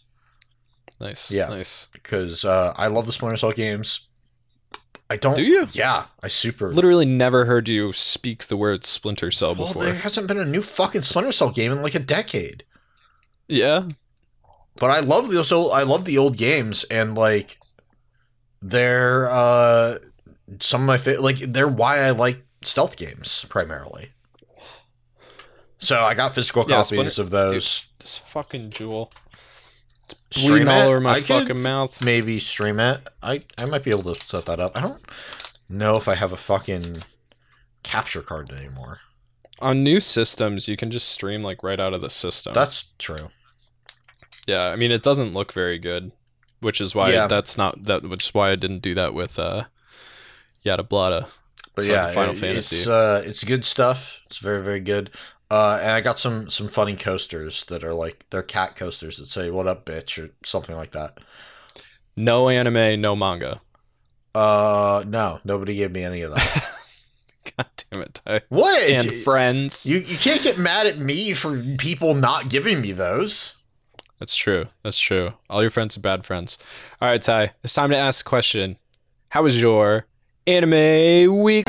nice. yeah. Nice. because uh, I love the Splinter Cell games. I don't. Do you? Yeah, I super. Literally never heard you speak the word Splinter Cell well, before. there hasn't been a new fucking Splinter Cell game in like a decade. yeah. But I love the so I love the old games and like they're uh some of my fa- like they're why I like stealth games primarily. So I got physical Yeah, copies Splinter- of those. Dude, this fucking jewel. Stream all it? over my I could fucking mouth. Maybe stream it. I I might be able to set that up. I don't know if I have a fucking capture card anymore. On new systems, you can just stream like right out of the system. That's true. yeah, I mean it doesn't look very good, which is why Yeah. that's not that which is why I didn't do that with uh Yada Blada. But yeah, Final it- Fantasy. It's uh, it's good stuff. It's very very good. Uh, and I got some some funny coasters that are like they're cat coasters that say "What up, bitch" or something like that. No anime, no manga. Uh, no, nobody gave me any of that. God damn it. Ty. what? And friends. you you can't get mad at me for people not giving me those. That's true. That's true. All your friends are bad friends. All right, Ty. It's time to ask a question. How was your anime week?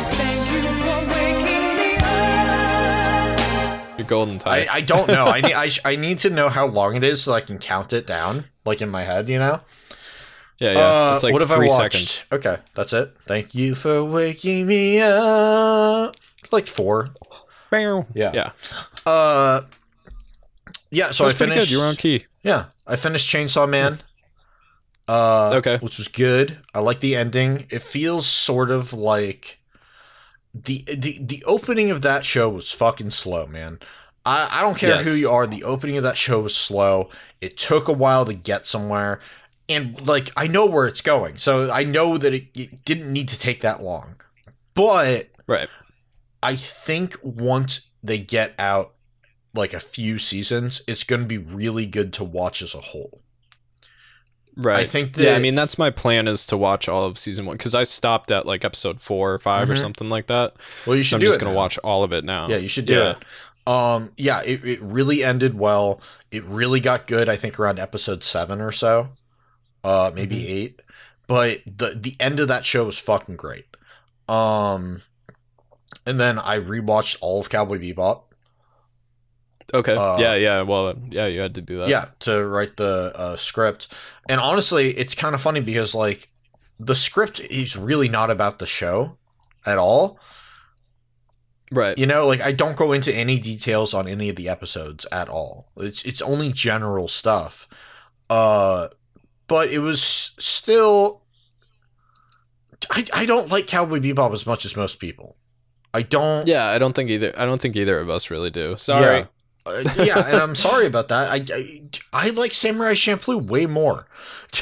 Golden, Ty. I, I don't know. I need I, sh- I need to know how long it is so I can count it down like in my head. You know. yeah, yeah. Uh, it's like what have three I watched? seconds. Okay, that's it. Thank you for waking me up. Like four. Bam. Yeah. Yeah. Uh, yeah. So That I finished. good. You were on key. Yeah, I finished Chainsaw Man. Uh, Okay. which was good. I like the ending. It feels sort of like the the the opening of that show was fucking slow, man. I, I don't care Yes. who you are. The opening of that show was slow. It took a while to get somewhere, and like I know where it's going, so I know that it, it didn't need to take that long. But Right. I think once they get out like a few seasons, it's going to be really good to watch as a whole. Right. I think that. yeah, I mean that's my plan is to watch all of season one because I stopped at like episode four or 5 or Mhm. something like that. Well, you should So should I'm do just gonna watch all of it now. Yeah, you should do Yeah. it. Um, yeah, it, it really ended well. It really got good. I think around episode seven or so, uh, maybe Mm-hmm. eight. But the the end of that show was fucking great. Um, and then I rewatched all of Cowboy Bebop. Okay. Uh, yeah, yeah. Well, yeah, you had to do that. yeah to write the uh, script and honestly it's kind of funny because like the script is really not about the show at all Right. You know, like I don't go into any details on any of the episodes at all. It's it's only general stuff. Uh but it was still I I don't like Cowboy Bebop as much as most people. I don't Yeah, I don't think either. I don't think either of us really do. Sorry. Yeah. Uh, yeah, and I'm sorry about that. I, I I like Samurai Champloo way more.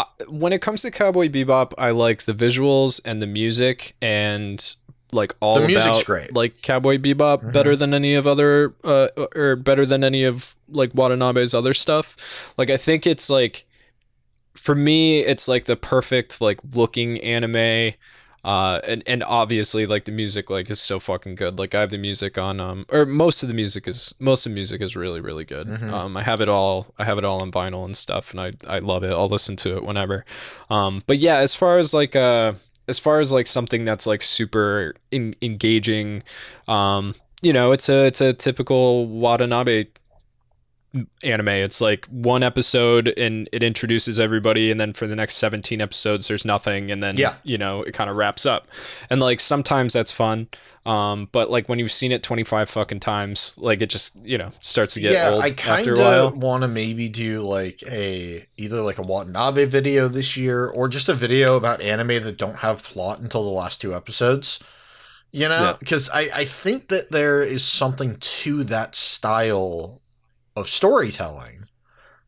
Uh, when it comes to Cowboy Bebop, I like the visuals and the music and like all The music's about, great. like Cowboy Bebop Mhm. better than any of other uh or better than any of like Watanabe's other stuff. Like I think it's like for me it's like the perfect like looking anime uh and and obviously like the music like is so fucking good. Like i have the music on um or most of the music is most of the music is really really good. Mhm. um i have it all i have it all on vinyl and stuff and i i love it. I'll listen to it whenever. Um but yeah as far as like uh as far as like something that's like super in, engaging um you know it's a it's a typical watanabe anime it's like one episode and it introduces everybody and then for the next 17 episodes there's nothing and then Yeah. you know it kind of wraps up and like sometimes that's fun um but like when you've seen it 25 fucking times like it just you know starts to get yeah, old I kind after a while of want to maybe do like a either like a Watanabe video this year or just a video about anime that don't have plot until the last two episodes. You know, Yeah. because I I think that there is something to that style of storytelling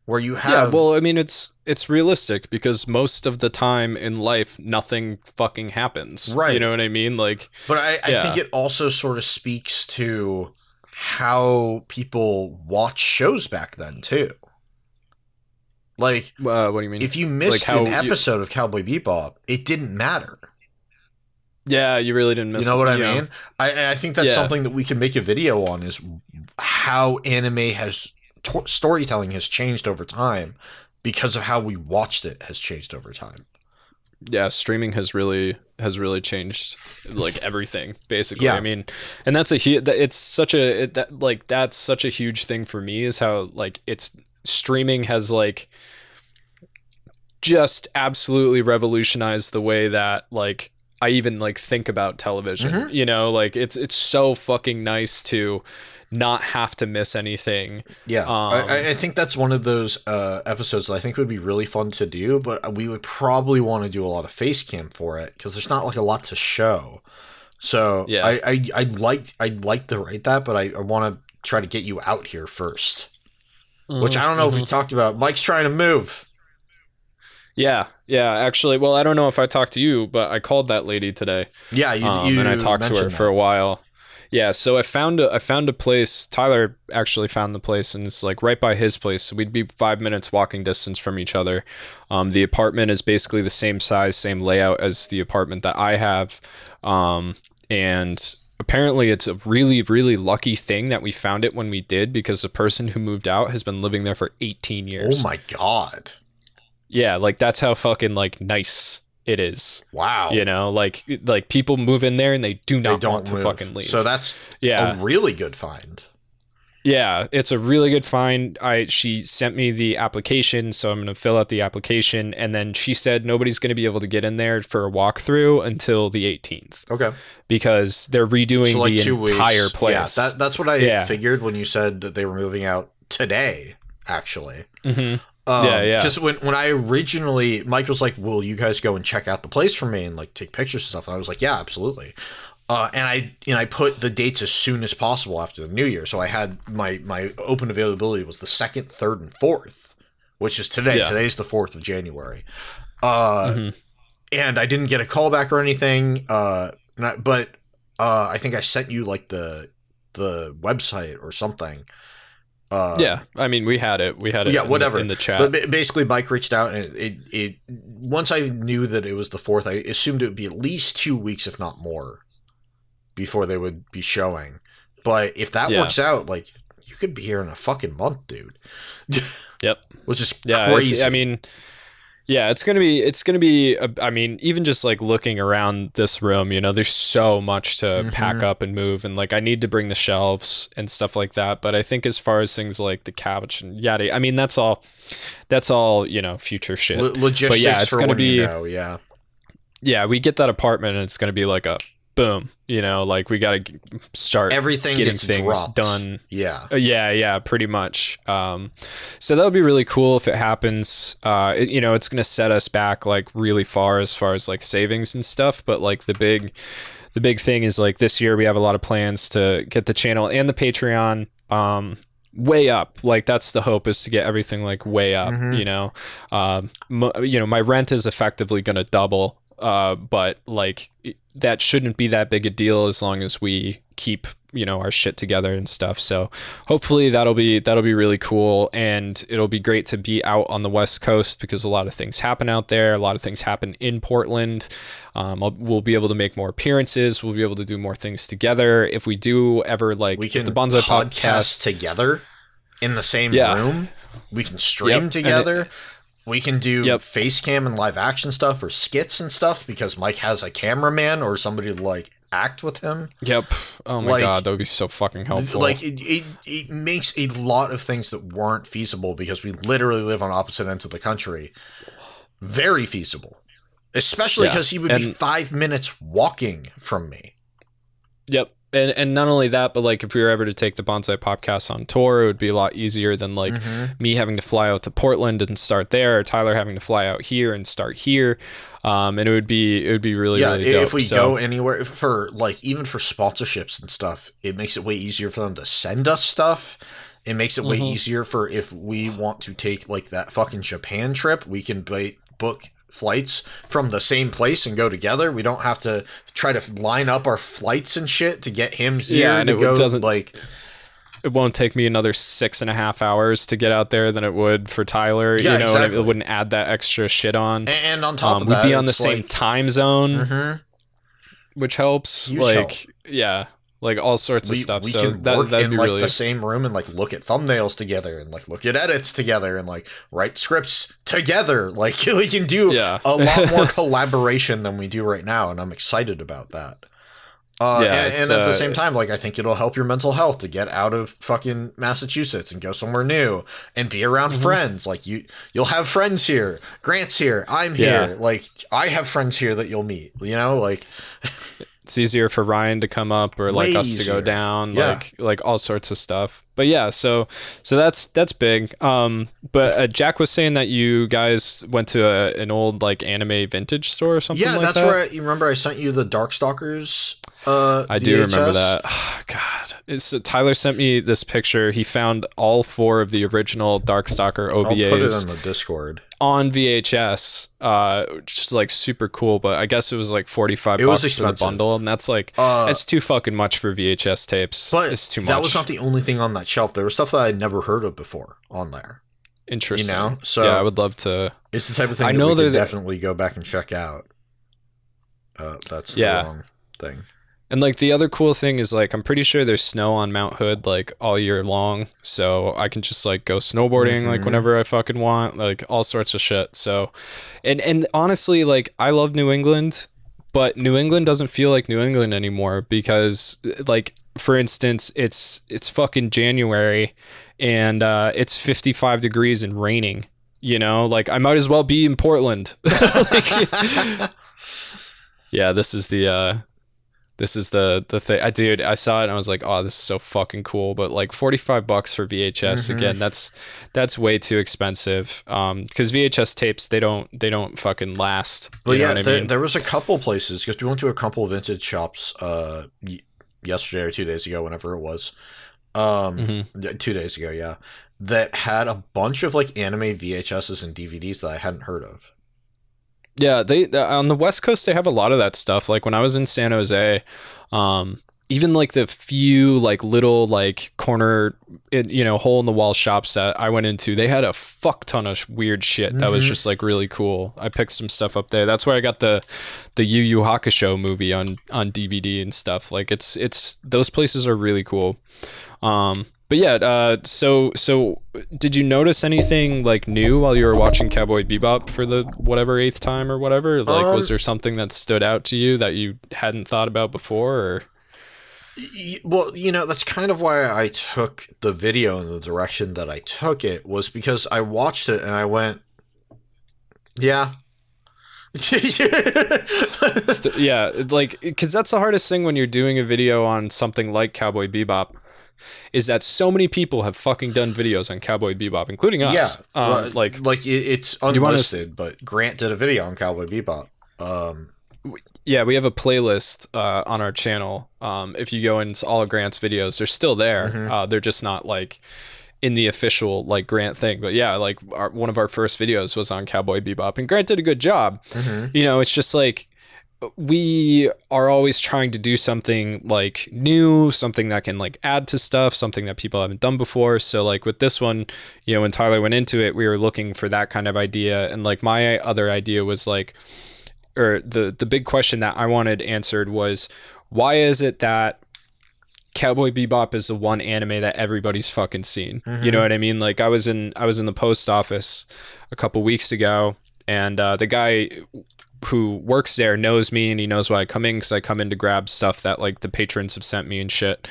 where you have yeah well i mean it's it's realistic because most of the time in life nothing fucking happens Right. you know what i mean like But I, I Yeah. think it also sort of speaks to how people watch shows back then too. Like uh, what do you mean if you missed how an you- episode of Cowboy Bebop, it didn't matter. yeah you really didn't miss you know what I mean? I I think that's Yeah. something that we can make a video on is how anime has to- storytelling has changed over time because of how we watched it has changed over time. yeah streaming has really has really changed like everything basically Yeah. i mean and that's a huge it's such a it, that like that's such a huge thing for me is how like it's streaming has like just absolutely revolutionized the way that like i even like think about television Mhm. you know like it's it's so fucking nice to not have to miss anything Yeah, Um, I, I- think that's one of those uh, episodes that I think would be really fun to do, but we would probably want to do a lot of face cam for it because there's not like a lot to show. So Yeah. I, I I'd like I'd like to write that, but I, I want to try to get you out here first. Which I don't know if we talked about. Mike's trying to move. yeah yeah actually well i don't know if i talked to you but i called that lady today Yeah, you, um, you and I talked to her mentioned for a while. Yeah, so I found a I found a place. Tyler actually found the place, and it's like right by his place. So we'd be five minutes walking distance from each other. Um, the apartment is basically the same size, same layout as the apartment that I have, um, and apparently it's a really really lucky thing that we found it when we did because the person who moved out has been living there for 18 years. Oh my god! Yeah, like that's how fucking like nice it is. Wow. You know, like like people move in there and they do they not don't want to move. fucking leave. So that's yeah, a really good find. yeah, it's a really good find. I she sent me the application, so I'm gonna fill out the application, and then she said nobody's gonna be able to get in there for a walkthrough until the 18th Okay. because they're redoing so like the entire weeks. place. Yeah, that, that's what I Yeah. figured when you said that they were moving out today. Actually, hmm um, Yeah, yeah. Because when when I originally, Mike was like, "Will you guys go and check out the place for me and like take pictures and stuff?" And I was like, "Yeah, absolutely." Uh, and I and I put the dates as soon as possible after the new year. So I had my my open availability was the second, third, and fourth, which is today. Yeah. Today's the fourth of January. Uh, Mhm. and I didn't get a call back or anything. Uh, I- but uh, I think I sent you like the the website or something. Uh, yeah, I mean we had it, we had it. Yeah, in the- whatever. in the chat. But basically, Mike reached out, and it, it once I knew that it was the fourth, I assumed it would be at least two weeks, if not more, before they would be showing. But if that Yeah. works out, like you could be here in a fucking month, dude. Yep. Which is yeah, crazy. I mean, yeah, it's gonna be, it's gonna be. I mean, even just like looking around this room, you know, there's so much to Mhm. pack up and move, and like I need to bring the shelves and stuff like that. But I think as far as things like the couch and yada, I mean, that's all, that's all you know, future shit. Lo- logistics yeah, it's for gonna when you be- know, yeah. yeah, we get that apartment and it's going to be like a boom, you know, like we got to start Everything getting things dropped. done. Yeah. Uh, Yeah, yeah, pretty much. Um, so that would be really cool if it happens. Uh, it- you know, it's going to set us back like really far as far as like savings and stuff. But like the big, the big thing is like this year we have a lot of plans to get the channel and the Patreon um, way up. Like that's the hope is to get everything like way up. Mhm. You know, um, m- you know, my rent is effectively going to double. Uh, but like that shouldn't be that big a deal as long as we keep you know our shit together and stuff. So hopefully that'll be that'll be really cool and it'll be great to be out on the west coast because a lot of things happen out there a lot of things happen in portland um, I'll, we'll be able to make more appearances we'll be able to do more things together if we do ever like we can the bonsai podcast, podcast together in the same Yeah. room. We can stream Yep, together. We can do Yep. face cam and live action stuff or skits and stuff because Mike has a cameraman or somebody to like act with him. yep oh my Like- god that would be so fucking helpful Like it, it, it makes a lot of things that weren't feasible because we literally live on opposite ends of the country. Very feasible. Especially Yeah, because he would be five minutes walking from me. Yep. And and not only that, but like if we were ever to take the bonsai podcast on tour, it would be a lot easier than like Mhm. me having to fly out to Portland and start there, or Tyler having to fly out here and start here. Um, and it would be it would be really yeah, really dope. if we So- go anywhere for like even for sponsorships and stuff, it makes it way easier for them to send us stuff. It makes it way Mhm. easier for if we want to take like that fucking Japan trip, we can book flights from the same place and go together. We don't have to try to line up our flights and shit to get him here Yeah, and to it go. doesn't- like it won't take me another six and a half hours to get out there than it would for Tyler. Yeah, you know, exactly. it wouldn't add that extra shit on. and on top Um, of we'd that, be on the same like- time zone, Mhm. which helps. Like, help. yeah, like all sorts of we, stuff. we so can that work in like really the same room and like look at thumbnails together and like look at edits together and like write scripts together. Like we can do Yeah. a lot more collaboration than we do right now, and I'm excited about that. Uh, Yeah, and, and at the uh, same time, like I think it'll help your mental health to get out of fucking Massachusetts and go somewhere new and be around Mm-hmm. friends. Like you, you'll have friends here. Grant's here. I'm Yeah. here. Like I have friends here that you'll meet. You know, like it's easier for Ryan to come up or like Way us to go down, Yeah. like like all sorts of stuff. But yeah, so so that's that's big. Um, but uh, Jack was saying that you guys went to a, an old like anime vintage store or something yeah, like that's that. where I, you remember I sent you the Darkstalkers. Uh, I do remember that. Oh, God, it's Tyler sent me this picture. He found all four of the original Darkstalker I'll put it OVAs the Discord. on VHS, uh, which is like super cool. But I guess it was like forty five bucks for the bundle, and that's like Uh, it's too fucking much for VHS tapes. but it's too much. that was not the only thing on that shelf. There was stuff that I'd never heard of before on there. interesting. know, so- yeah, I would love to. It's the type of thing I that know we they're could definitely go back and check out. Uh, that's the Yeah. wrong thing. And like the other cool thing is like I'm pretty sure there's snow on Mount Hood like all year long, so I can just like go snowboarding like Mhm. whenever I fucking want, like all sorts of shit. So, and and honestly, like I love New England, but New England doesn't feel like New England anymore because like for instance, it's it's fucking January and uh, it's 55 degrees and raining. You know, like I might as well be in Portland. Like- yeah, this is the uh this is the the thing. I dude, I saw it and I was like, "Oh, this is so fucking cool." But like 45 bucks for VHS Mhm. again, that's that's way too expensive. Um cuz VHS tapes they don't they don't fucking last. Know yeah, what I there, mean? there was a couple places because we went to a couple vintage shops uh yesterday or two days ago, whenever it was. Um, Mhm. two days ago, yeah, that had a bunch of like anime VHSs and DVDs that I hadn't heard of. Yeah, they on the West Coast they have a lot of that stuff. Like when I was in San Jose, um, even like the few like little like corner, you know, hole in the wall shops that I went into, they had a fuck ton of weird shit that was Mhm. just like really cool. I picked some stuff up there. That's where I got the the Yu Yu Hakusho movie on on DVD and stuff. Like it's it's those places are really cool. Um, but yeah, uh, so so did you notice anything like new while you were watching Cowboy Bebop for the whatever eighth time or whatever? Like, was Um, there something that stood out to you that you hadn't thought about before? Or Well, you know, that's kind of why I took the video in the direction that I took it was because I watched it and I went, yeah. Yeah, like because that's the hardest thing when you're doing a video on something like Cowboy Bebop, is that so many people have fucking done videos on Cowboy Bebop, including us. yeah, um, well, like like it's wanna unlisted, but Grant did a video on Cowboy Bebop. Um, yeah, we have a playlist uh, on our channel. Um, if you go into all of Grant's videos, they're still there. Mhm. Uh, they're just not like in the official like Grant thing. But yeah, like our, one of our first videos was on Cowboy Bebop, and Grant did a good job. mhm. you know it's just like we are always trying to do something like new something that can like add to stuff something that people haven't done before so like with this one you know when tyler went into it we were looking for that kind of idea and like my other idea was like or the the big question that i wanted answered was why is it that Cowboy Bebop is the one anime that everybody's fucking seen. You know what I mean? Like I was in I was in the post office a couple weeks ago, and uh, the guy who works there knows me, and he knows why I come in because I come in to grab stuff that like the patrons have sent me and shit.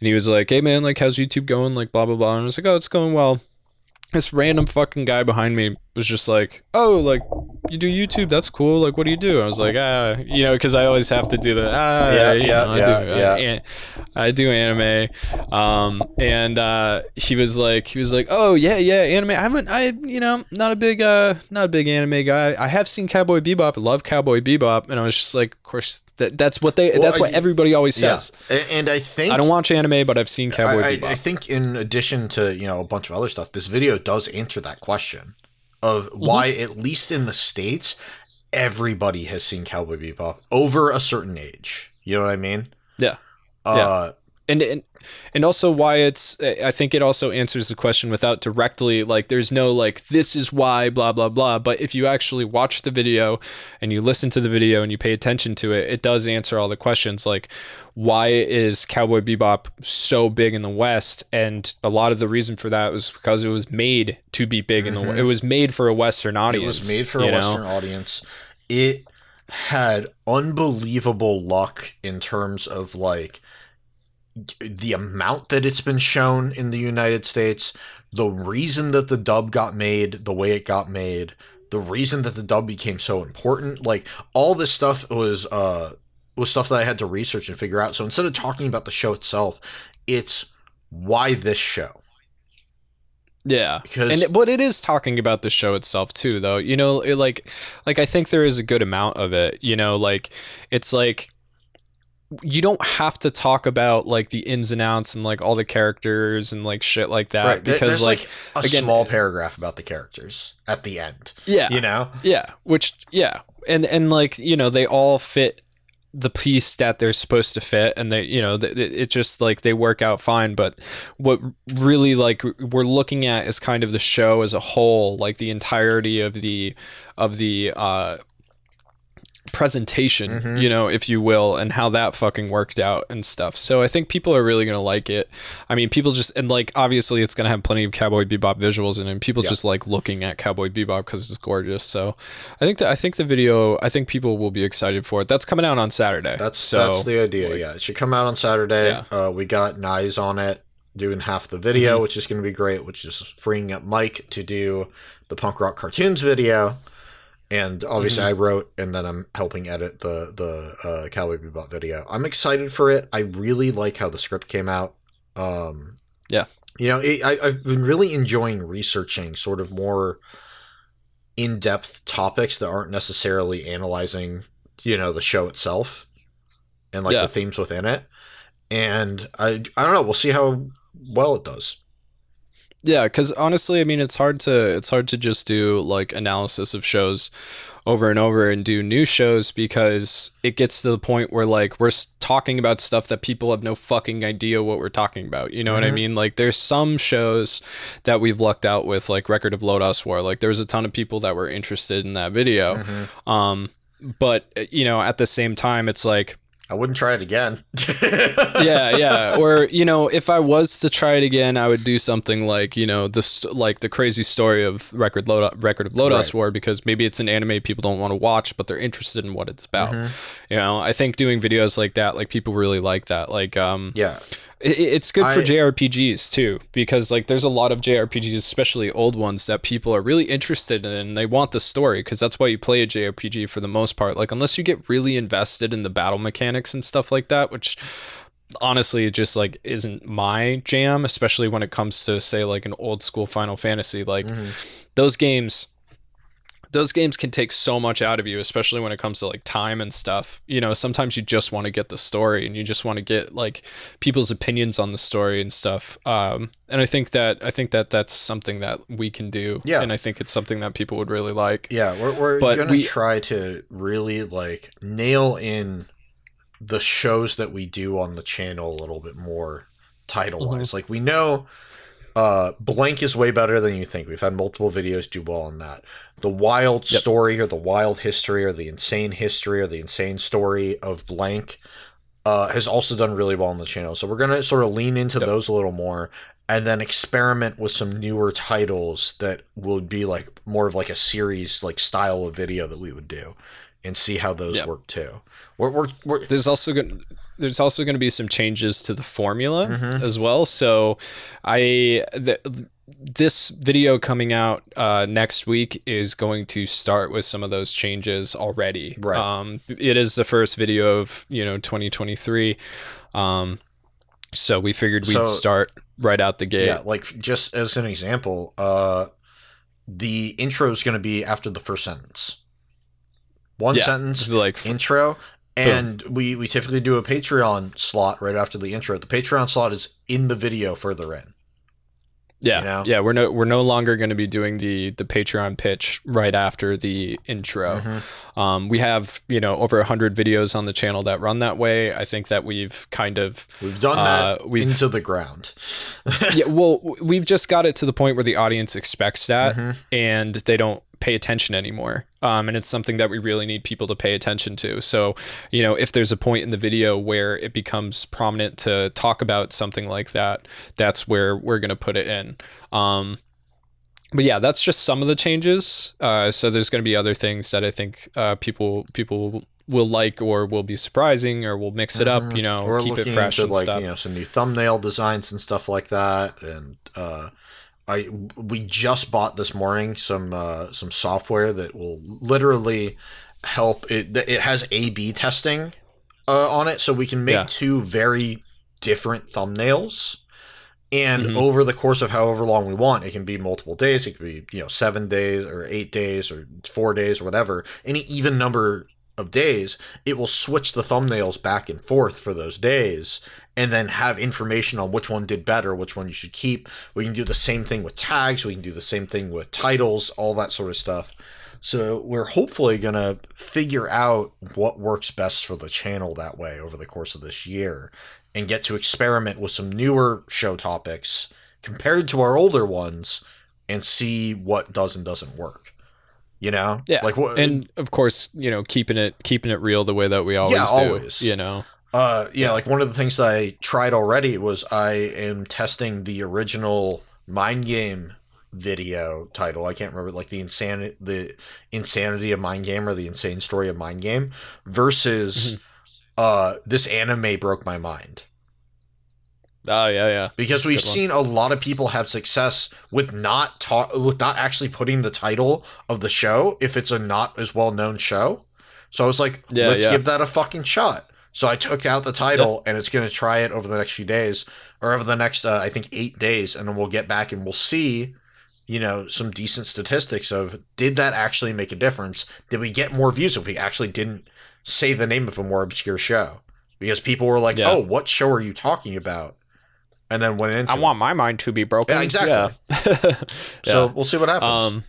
And he was like, "Hey man, like how's YouTube going? Like blah blah blah." And I was like, "Oh, it's going well." This random fucking guy behind me was just like, "Oh, like you do YouTube? That's cool. Like, what do you do?" I was like, "Ah, you know, because I always have to do the ah, Yeah, yeah, know, I yeah, do, uh, yeah. an- I do anime." Um, and uh, he was like, he was like, "Oh yeah, yeah, anime. I haven't, I, you know, not a big, uh, not a big anime guy. I have seen Cowboy Bebop. I love Cowboy Bebop." And I was just like, "Of course, that, that's what they, Well, that's what everybody always Yeah, says." And I think I don't watch anime, but I've seen Cowboy I, I, Bebop. I think in addition to you know a bunch of other stuff, this video does answer that question of Mm-hmm. why, at least in the states, everybody has seen Cowboy Bebop over a certain age. You know what I mean? Yeah. Uh, and and and also why it's i think it also answers the question without directly like there's no like this is why blah blah blah but if you actually watch the video and you listen to the video and you pay attention to it it does answer all the questions like why is cowboy bebop so big in the west and a lot of the reason for that was because it was made to be big in the Mhm. it was made for a western audience. it was made for a know? Western audience. It had unbelievable luck in terms of like the amount that it's been shown in the United States, the reason that the dub got made the way it got made, the reason that the dub became so important, like all this stuff was uh was stuff that I had to research and figure out. So instead of talking about the show itself, it's why this show. Yeah, Because- and it, but it is talking about the show itself too, though. You know, it like, like I think there is a good amount of it. You know, like it's like you don't have to talk about like the ins and outs and like all the characters and like shit like that right. because There's like, like, a again- small paragraph about the characters at the end. yeah, You know? yeah, which yeah, and and like you know they all fit the piece that they're supposed to fit and they you know it just like they work out fine but what really like we're looking at is kind of the show as a whole like the entirety of the of the uh presentation Mhm. you know if you will and how that fucking worked out and stuff so i think people are really gonna like it i mean people just and like obviously it's gonna have plenty of cowboy bebop visuals in it and people Yeah. just like looking at cowboy bebop because it's gorgeous so i think that i think the video i think people will be excited for it that's coming out on saturday That's so that's the idea. yeah, it should come out on Saturday. Yeah. Uh, we got Nyes on it doing half the video, which is going to be great. Which is freeing up Mike to do the punk rock cartoons video, and obviously I wrote and then I'm helping edit the the uh, Cowboy Bebop video. I'm excited for it. I really like how the script came out. Um, Yeah. you know, it, I, I've been really enjoying researching sort of more in depth topics that aren't necessarily analyzing you know the show itself and like Yeah. the themes within it and i i don't know we'll see how well it does Yeah, because honestly, I mean, it's hard to it's hard to just do like analysis of shows over and over and do new shows because it gets to the point where like we're talking about stuff that people have no fucking idea what we're talking about. You know what I Mhm. mean? Like there's some shows that we've lucked out with, like Record of Lodoss War. Like there was a ton of people that were interested in that video. Mhm. Um, but you know, at the same time, it's like i wouldn't try it again yeah, yeah. Or you know, if I was to try it again, I would do something like you know this like the crazy story of record Loda, record of Lodoss Right. War because maybe it's an anime people don't want to watch, but they're interested in what it's about. Mhm. You know, I think doing videos like that, like people really like that. Like, um, yeah It, it's good for I- JRPGs too, because like there's a lot of JRPGs, especially old ones, that people are really interested in. and They want the story because that's why you play a JRPG for the most part. Like unless you get really invested in the battle mechanics and stuff like that, which honestly it just like isn't my jam, especially when it comes to say like an old school Final Fantasy. Like Mhm. those games those games can take so much out of you especially when it comes to like time and stuff you know sometimes you just want to get the story and you just want to get like people's opinions on the story and stuff um and i think that i think that that's something that we can do Yeah. and i think it's something that people would really like Yeah, we're, we're But gonna we- try to really like nail in the shows that we do on the channel a little bit more title wise. Mm-hmm. Like we know uh blank is way better than you think. We've had multiple videos do well on that. The wild Yep. story or the wild history or the insane history or the insane story of blank uh has also done really well on the channel. So we're gonna sort of lean into Yep. those a little more and then experiment with some newer titles that would be like more of like a series like style of video that we would do and see how those Yeah. work too. We're we're, we're there's also going there's also going to be some changes to the formula Mhm. as well so i the, this video coming out uh, next week is going to start with some of those changes already Right. um it is the first video of you know 2023 um so we figured we'd So- start right out the gate yeah, like just as an example, uh the intro is going to be after the first sentence. One Yeah, sentence like intro and we we typically do a Patreon slot right after the intro. The Patreon slot is in the video further in. yeah you know? yeah we're no we're no longer going to be doing the the patreon pitch right after the intro Mhm. Um, we have you know over a hundred videos on the channel that run that way. I think that we've kind of We've done that Uh, we've- into the ground. yeah. Well, we've just got it to the point where the audience expects that, Mhm. and they don't pay attention anymore. Um, and it's something that we really need people to pay attention to. So, you know, if there's a point in the video where it becomes prominent to talk about something like that, that's where we're gonna put it in. Um, but yeah, that's just some of the changes. Uh, so there's going to be other things that I think uh, people people will like or will be surprising or will mix it up. You know, Mm-hmm. Keep it fresh into and like stuff. you know some new thumbnail designs and stuff like that. And uh, I we just bought this morning some uh, some software that will literally help. It it has A/B testing uh, on it, so we can make Yeah. two very different thumbnails. And Mhm. over the course of however long we want, it can be multiple days. It could be you know seven days or eight days or four days or whatever. Any even number of days, it will switch the thumbnails back and forth for those days and then have information on which one did better, which one you should keep. We can do the same thing with tags, we can do the same thing with titles, all that sort of stuff. So we're hopefully going to figure out what works best for the channel that way over the course of this year and get to experiment with some newer show topics compared to our older ones and see what does and doesn't work. You know? Yeah, Like what and of course, you know, keeping it keeping it real the way that we always Yeah, do. always. You know, Uh, yeah, like one of the things I tried already was I am testing the original Mind Game video title. I can't remember, like the insanity, the insanity of Mind Game or the insane story of Mind Game versus Mm-hmm. uh, this anime broke my mind oh yeah, yeah, because That's we've one. seen a lot of people have success with not ta- with not actually putting the title of the show if it's a not as well known show. So I was like, Yeah, let's yeah. give that a fucking shot. So I took out the title and it's going to try it over the next few days or over the next uh, I think 8 days and then we'll get back and we'll see you know some decent statistics of did that actually make a difference? Did we get more views if we actually didn't say the name of a more obscure show? Because people were like, Yeah. "Oh, what show are you talking about?" And then went into I want my mind to be broken. Yeah, exactly. Yeah. So we'll see what happens. Um,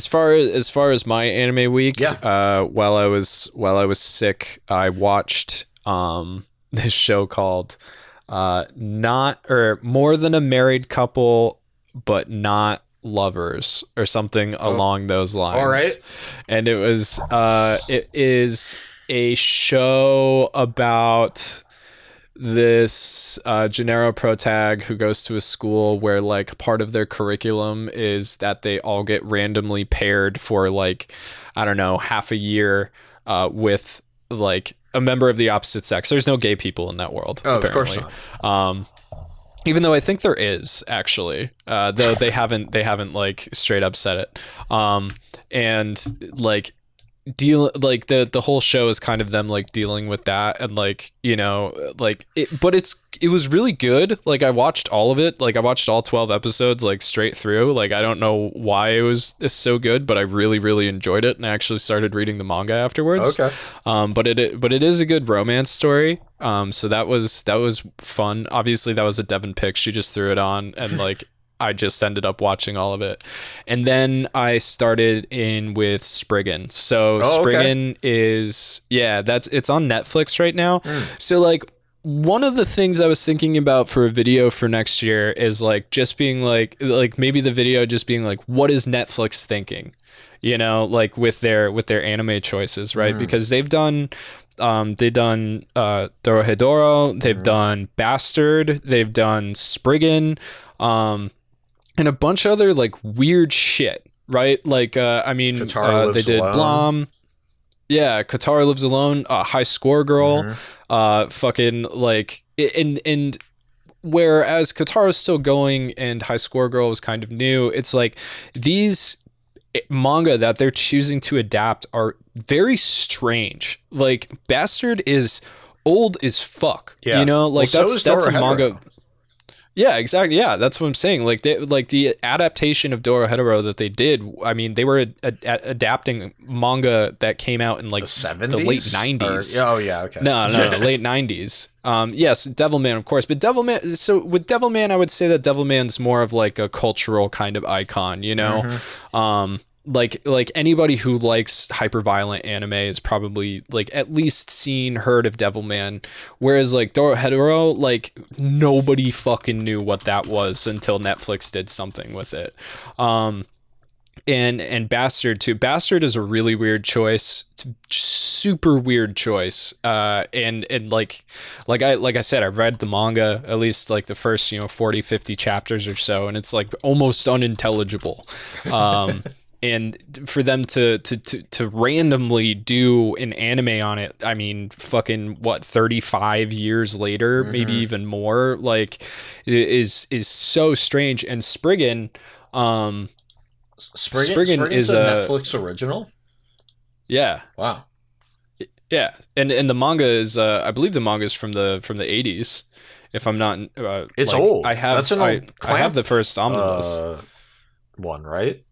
as far as as far as my anime week, Yeah. uh, while I was while I was sick, I watched um this show called uh not or more than a married couple, but not lovers or something along those lines. Oh. all right. and it was uh it is a show about this uh, Gennaro Protag who goes to a school where like part of their curriculum is that they all get randomly paired for like I don't know half a year uh, with like a member of the opposite sex. There's no gay people in that world. Oh, of course apparently. Um, even though I think there is actually, uh, though they haven't they haven't like straight up said it. Um, and like deal like the the whole show is kind of them like dealing with that and like you know like it but it's it was really good. Like i watched all of it. Like i watched all 12 episodes like straight through. Like i don't know why it was so good but i really really enjoyed it and i actually started reading the manga afterwards. Okay. um but it but it is a good romance story. Um so that was that was fun. Obviously that was a devon pick she just threw it on and like I just ended up watching all of it. And then I started in with Spriggan. So Oh, okay. Spriggan is yeah, that's it's on Netflix right now. Hmm. So like one of the things I was thinking about for a video for next year is like just being like like maybe the video just being like what is Netflix thinking? You know, like with their with their anime choices, right? Because they've done um, they've done uh, Dorohedoro, they've done Bastard, they've done Spriggan, um, and a bunch of other like weird shit, right? Like, uh, I mean, uh, they did Alone. Blom. Yeah, Kotaro lives alone. Uh, High Score Girl. Mhm. Uh, fucking like and and whereas Kotaro's still going and High Score Girl was kind of new. It's like these manga that they're choosing to adapt are very strange. Like Bastard is old as fuck. Yeah. You know, like Well, so that's is that's a manga. Yeah, exactly. Yeah, that's what I'm saying. Like, they, like the adaptation of Dorohedoro that they did. I mean, they were a, a- adapting manga that came out in like The seventies, the late '90s. Oh yeah. Okay. No, no, no, late '90s. Um, yes, Devilman, of course, but Devilman. So with Devilman, I would say that Devilman's more of like a cultural kind of icon. You know, um, like like anybody who likes hyper violent anime is probably like at least seen heard of Devilman. Whereas like Dorohedoro, like nobody fucking knew what that was until Netflix did something with it. Um, and and bastard too bastard is a really weird choice it's super weird choice uh and and like like i like i said i read the manga at least like the first you know 40 50 chapters or so and it's like almost unintelligible um and for them to, to to to randomly do an anime on it i mean fucking what 35 years later maybe even more like is is so strange and spriggan um Spriggan, Spriggan Spriggan's is a a- Netflix original. yeah Wow. Yeah, and and the manga is uh, I believe the manga is from the from the eighties. If I'm not, uh, It's like, old. I have That's an I, old I have the first omnibus. Uh, one right?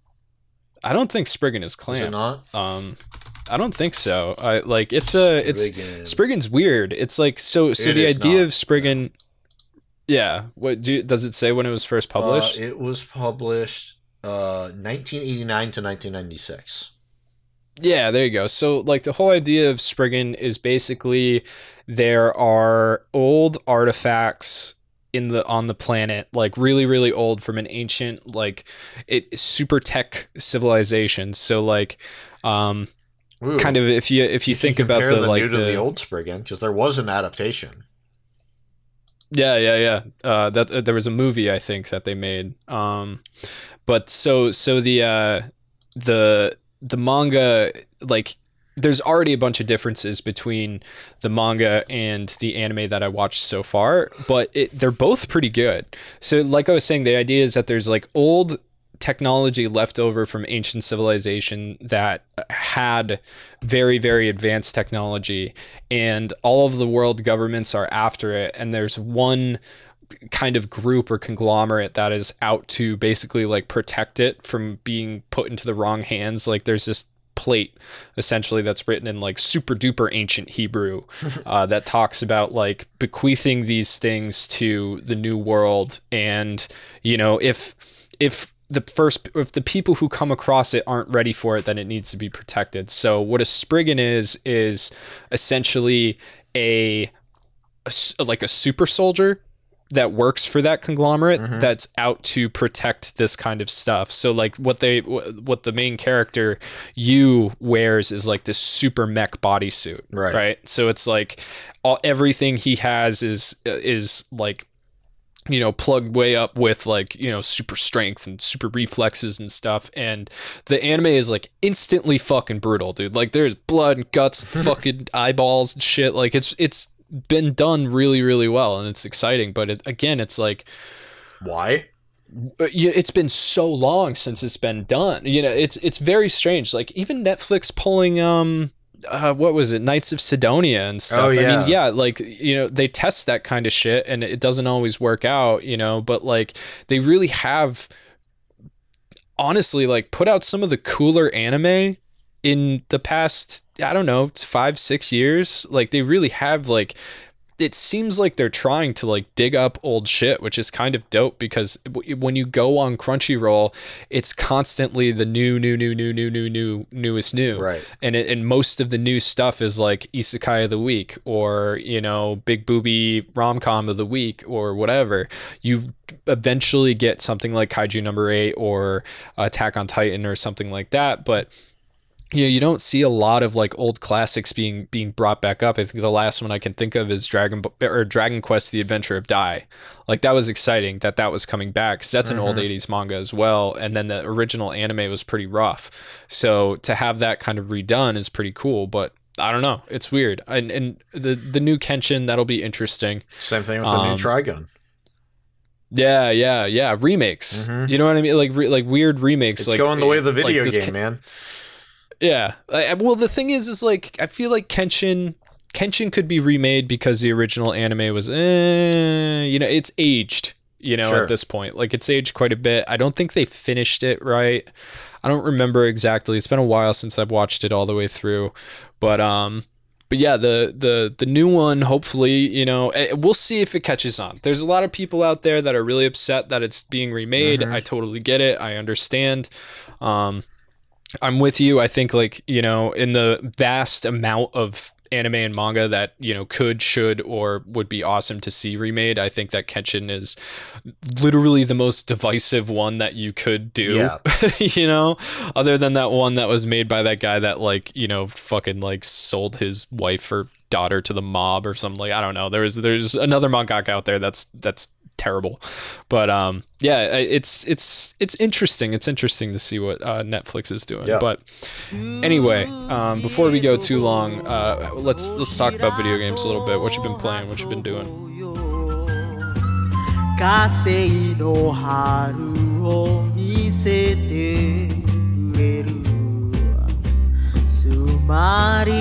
I don't think Spriggan is clan. Is it not? Um, I don't think so. I like it's a it's Spriggan. Spriggan's weird. It's like so so It the idea not, of Spriggan. Yeah, what do does it say when it was first published? Uh, it was published uh 1989 to 1996. Yeah, there you go. So, like, the whole idea of Spriggan is basically there are old artifacts in the on the planet, like really, really old from an ancient, like, it super tech civilization. So, like, um, Ooh. kind of if you if you think about compare the, like new to the, the old Spriggan because there was an adaptation. Yeah, yeah, yeah. Uh, that uh, there was a movie I think that they made. Um, but so so the uh, the the manga like there's already a bunch of differences between the manga and the anime that I watched so far, but it, they're both pretty good. So like I was saying, the idea is that there's like old technology left over from ancient civilization that had very very advanced technology and all of the world governments are after it and there's one kind of group or conglomerate that is out to basically like protect it from being put into the wrong hands like there's this plate essentially that's written in like super duper ancient hebrew uh, that talks about like bequeathing these things to the new world. And you know if if the first if the people who come across it aren't ready for it then it needs to be protected. So what a spriggan is is essentially a like a super soldier that works for that conglomerate Mhm. that's out to protect this kind of stuff. So like what they what the main character you wears is like this super mech bodysuit, Right. Right. So it's like all everything he has is is like you know, plugged way up with like, you know, super strength and super reflexes and stuff. And the anime is like instantly fucking brutal, dude. Like there's blood and guts, fucking eyeballs and shit. Like it's it's been done really, really well and it's exciting. But it, again, it's like Why? uh, it's been so long since it's been done. You know, it's it's very strange. Like even Netflix pulling um uh, what was it, Knights of Sidonia and stuff. Oh, I yeah. mean, yeah, like you know, they test that kind of shit and it doesn't always work out, you know, but like they really have honestly like put out some of the cooler anime in the past, I don't know, five, six years. Like they really have like it seems like they're trying to like dig up old shit, which is kind of dope because w- when you go on Crunchyroll, it's constantly the new, new, new, new, new, new, new, newest new. Right. And it, and most of the new stuff is like Isekai of the week or you know big booby rom com of the week or whatever. You eventually get something like Kaiju Number Eight or Attack on Titan or something like that, but you know, you don't see a lot of like old classics being being brought back up. I think the last one I can think of is Dragon or Dragon Quest: The Adventure of Dai. Like that was exciting that that was coming back because that's an old '80s manga as well. And then the original anime was pretty rough, so to have that kind of redone is pretty cool. But I don't know, it's weird. And and the the new Kenshin that'll be interesting. Same thing with the new Um, Trigun. Yeah, yeah, yeah. Remakes. Mhm. You know what I mean? Like re- like weird remakes. It's like going the way of the video this game, man. Yeah. I, well, the thing is, is like I feel like Kenshin, Kenshin could be remade because the original anime was, eh, you know, it's aged. You know, Sure. at this point, like it's aged quite a bit. I don't think they finished it right. I don't remember exactly. It's been a while since I've watched it all the way through, but um, but yeah, the the the new one. Hopefully, you know, eh, we'll see if it catches on. There's a lot of people out there that are really upset that it's being remade. Mhm. I totally get it. I understand. Um, I'm with you. I think like, you know, in the vast amount of anime and manga that, you know, could, should, or would be awesome to see remade, I think that Kenshin is literally the most divisive one that you could do. Yeah. you know? Other than that one that was made by that guy that like, you know, fucking like sold his wife or daughter to the mob or something like I don't know. There's there's another mangaka out there that's that's terrible. But um yeah, I- it's it's it's interesting. It's interesting to see what uh, Netflix is doing. Yeah. But anyway, um, before we go too long, uh, let's let's talk about video games a little bit. What you been playing? What you been doing? 火星の春を見せてくれるつまり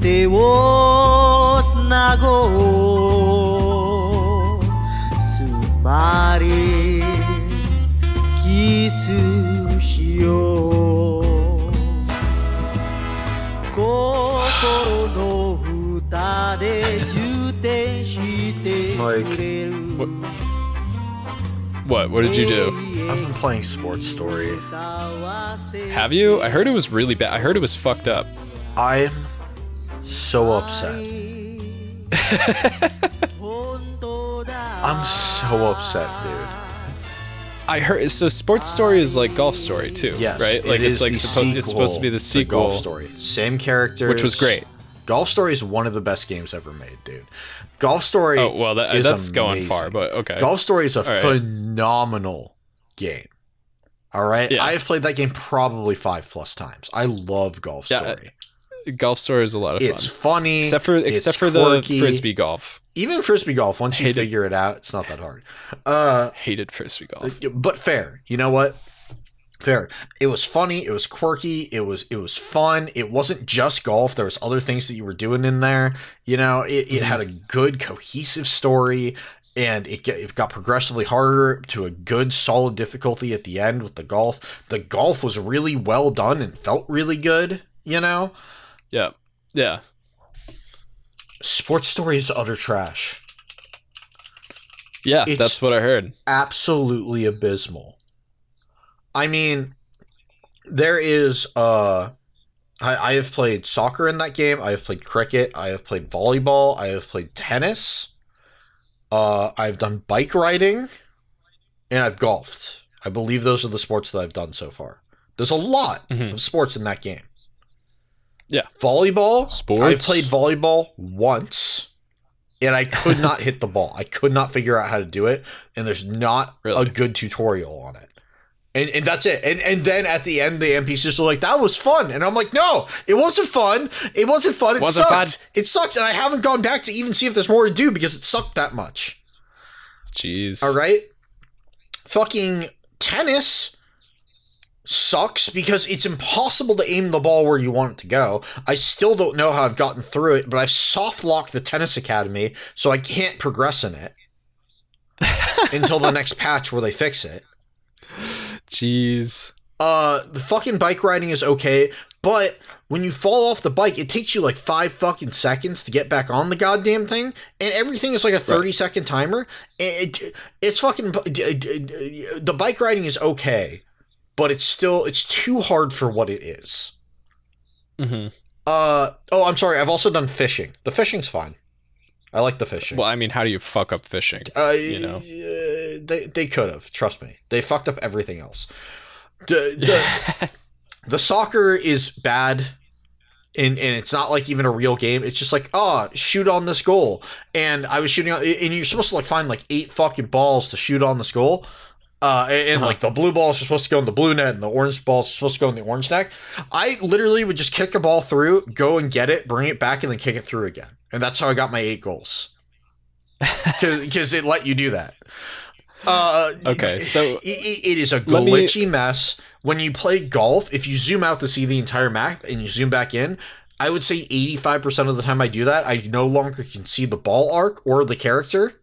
手をつなごうつ まりキスしよう心の歌で充填してくれる What what did you do? I've been playing Sports Story. Have you? I heard it was really bad. I heard it was fucked up. I'm so upset. I'm so upset, dude. I heard so. Sports Story is like Golf Story too, Yes, right? Like it it's like supposed it's supposed to be the sequel. Golf Story. Same characters, Which was great. Golf Story is one of the best games ever made, dude. Golf Story. Oh well, that, that's going far, but okay. Golf Story is a right. phenomenal game. All right, Yeah. I have played that game probably five plus times. I love Golf Yeah, Story. Uh, golf Story is a lot of it's fun, funny, except for except for the frisbee golf. Even frisbee golf, once you figure it out, it's not that hard. Uh, Hated frisbee golf. but fair. You know what? Fair. It was funny. It was quirky. It was it was fun. It wasn't just golf. There was other things that you were doing in there. You know, it, it had a good cohesive story, and it, it got progressively harder to a good solid difficulty at the end with the golf. The golf was really well done and felt really good. You know, Yeah, yeah. Sports Story is utter trash. Yeah, It's- that's what I heard. absolutely abysmal. I mean, there is uh I, I have played soccer in that game, I have played cricket, I have played volleyball, I have played tennis, uh I've done bike riding, and I've golfed. I believe those are the sports that I've done so far. There's a lot Mhm. of sports in that game. Yeah. Volleyball. Sports. I've played volleyball once. and I could not hit the ball. I could not figure out how to do it, and there's not Really? a good tutorial on it. And, and that's it. And and then at the end, the NPCs are like, "That was fun," and I'm like, "No, it wasn't fun. It wasn't fun. It Wasn't sucked. fun. It sucks." And I haven't gone back to even see if there's more to do because it sucked that much. Jeez. All right. Fucking tennis sucks because it's impossible to aim the ball where you want it to go. I still don't know how I've gotten through it, but I've soft locked the tennis academy, so I can't progress in it until the next patch where they fix it. Jeez. Uh, the fucking bike riding is okay, but when you fall off the bike, it takes you like five fucking seconds to get back on the goddamn thing, and everything is like a thirty second timer. It, it's fucking the bike riding is okay, but it's still it's too hard for what it is. Mm-hmm. Uh oh, I'm sorry. I've also done fishing. The fishing's fine. I like the fishing. Well, I mean, how do you fuck up fishing? Uh, you know. uh, they they could have. Trust me, they fucked up everything else. The the, the soccer is bad, and and it's not like even a real game. It's just like oh, shoot on this goal, and I was shooting on, and you're supposed to like find like eight fucking balls to shoot on this goal. Uh, and, and, Uh-huh. like the blue balls are supposed to go in the blue net, and the orange balls are supposed to go in the orange net. I literally would just kick a ball through, go and get it, bring it back, and then kick it through again. And that's how I got my eight goals. Because it let you do that. Uh, Okay, so it, it- is a let me- glitchy mess. When you play golf, if you zoom out to see the entire map and you zoom back in, I would say 85% of the time I do that, I no longer can see the ball arc or the character.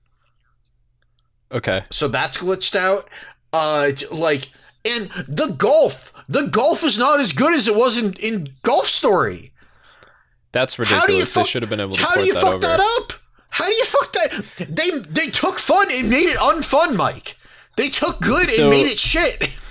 Okay. So that's glitched out. Uh, like, and the golf, the golf is not as good as it was in, in Golf Story. That's How do you ridiculous. They should have been able to How do you that fuck over. that up? How do you fuck that? They they took fun and made it unfun, Mike. They took good So- and made it shit.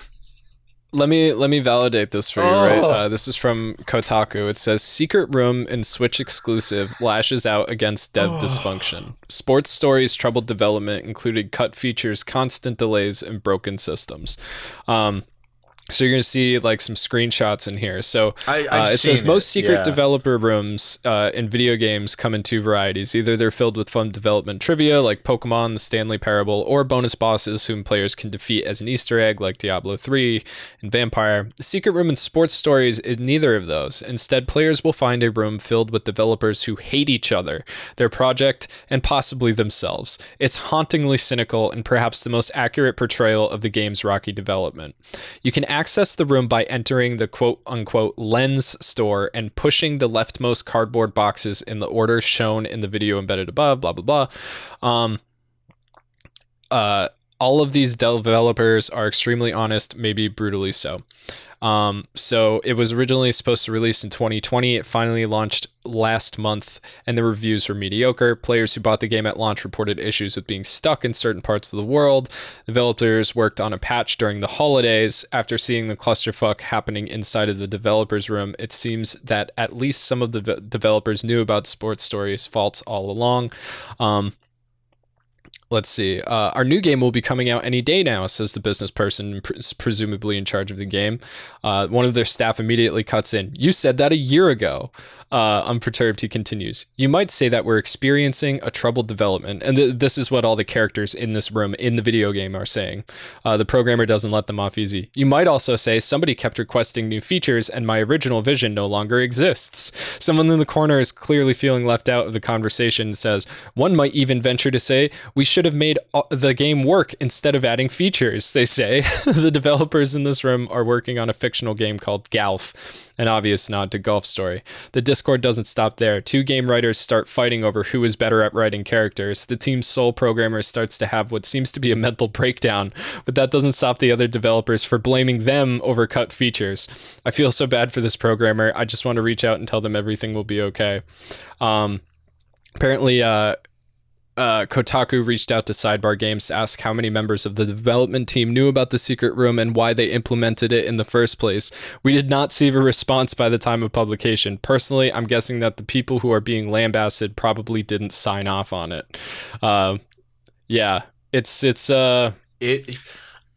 Let me let me validate this for you, Oh. right? Uh, this is from Kotaku. It says Secret Room and Switch exclusive lashes out against dev Oh. dysfunction. Sports Stories troubled development included cut features, constant delays, and broken systems. Um, so you're gonna see like some screenshots in here. So I, uh, it says most secret yeah. developer rooms uh, in video games come in two varieties. Either they're filled with fun development trivia like Pokemon, the Stanley Parable, or bonus bosses whom players can defeat as an Easter egg like Diablo 3 and Vampire. The secret room in sports stories is neither of those. Instead, players will find a room filled with developers who hate each other, their project, and possibly themselves. It's hauntingly cynical and perhaps the most accurate portrayal of the game's rocky development. You can access the room by entering the quote unquote lens store and pushing the leftmost cardboard boxes in the order shown in the video embedded above, blah, blah, blah. Um, uh, all of these developers are extremely honest, maybe brutally so. Um, so it was originally supposed to release in 2020. It finally launched last month, and the reviews were mediocre. Players who bought the game at launch reported issues with being stuck in certain parts of the world. Developers worked on a patch during the holidays. After seeing the clusterfuck happening inside of the developers' room, it seems that at least some of the ve- developers knew about Sports Stories' faults all along. Um, Let's see. Uh, our new game will be coming out any day now, says the business person, pr- presumably in charge of the game. Uh, one of their staff immediately cuts in. You said that a year ago. Uh, unperturbed, he continues. You might say that we're experiencing a troubled development. And th- this is what all the characters in this room in the video game are saying. Uh, the programmer doesn't let them off easy. You might also say somebody kept requesting new features and my original vision no longer exists. Someone in the corner is clearly feeling left out of the conversation and says, one might even venture to say, we should have made uh, the game work instead of adding features, they say. the developers in this room are working on a fictional game called Galf, an obvious nod to Golf Story. The Discord doesn't stop there. Two game writers start fighting over who is better at writing characters. The team's sole programmer starts to have what seems to be a mental breakdown, but that doesn't stop the other developers for blaming them over cut features. I feel so bad for this programmer. I just want to reach out and tell them everything will be okay. Um, apparently, uh, uh, Kotaku reached out to Sidebar Games to ask how many members of the development team knew about the secret room and why they implemented it in the first place. We did not see a response by the time of publication. Personally, I'm guessing that the people who are being lambasted probably didn't sign off on it. Uh, yeah, it's it's uh It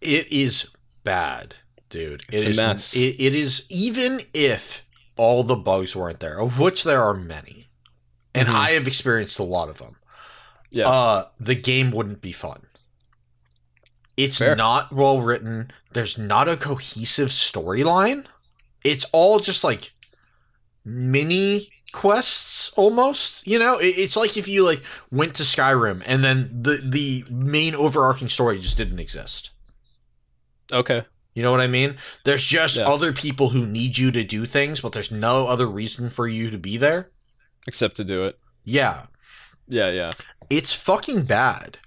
it is bad, dude. It It's a is- mess. It, it is even if all the bugs weren't there, of which there are many, and Mhm. I have experienced a lot of them. Yeah. uh, the game wouldn't be fun. It's Fair. not well written. There's not a cohesive storyline. It's all just like mini quests almost you know it's like if you like went to skyrim and then the the main overarching story just didn't exist okay. you know what i mean there's just Yeah. other people who need you to do things but there's no other reason for you to be there Except to do it. yeah Yeah, yeah. It's fucking bad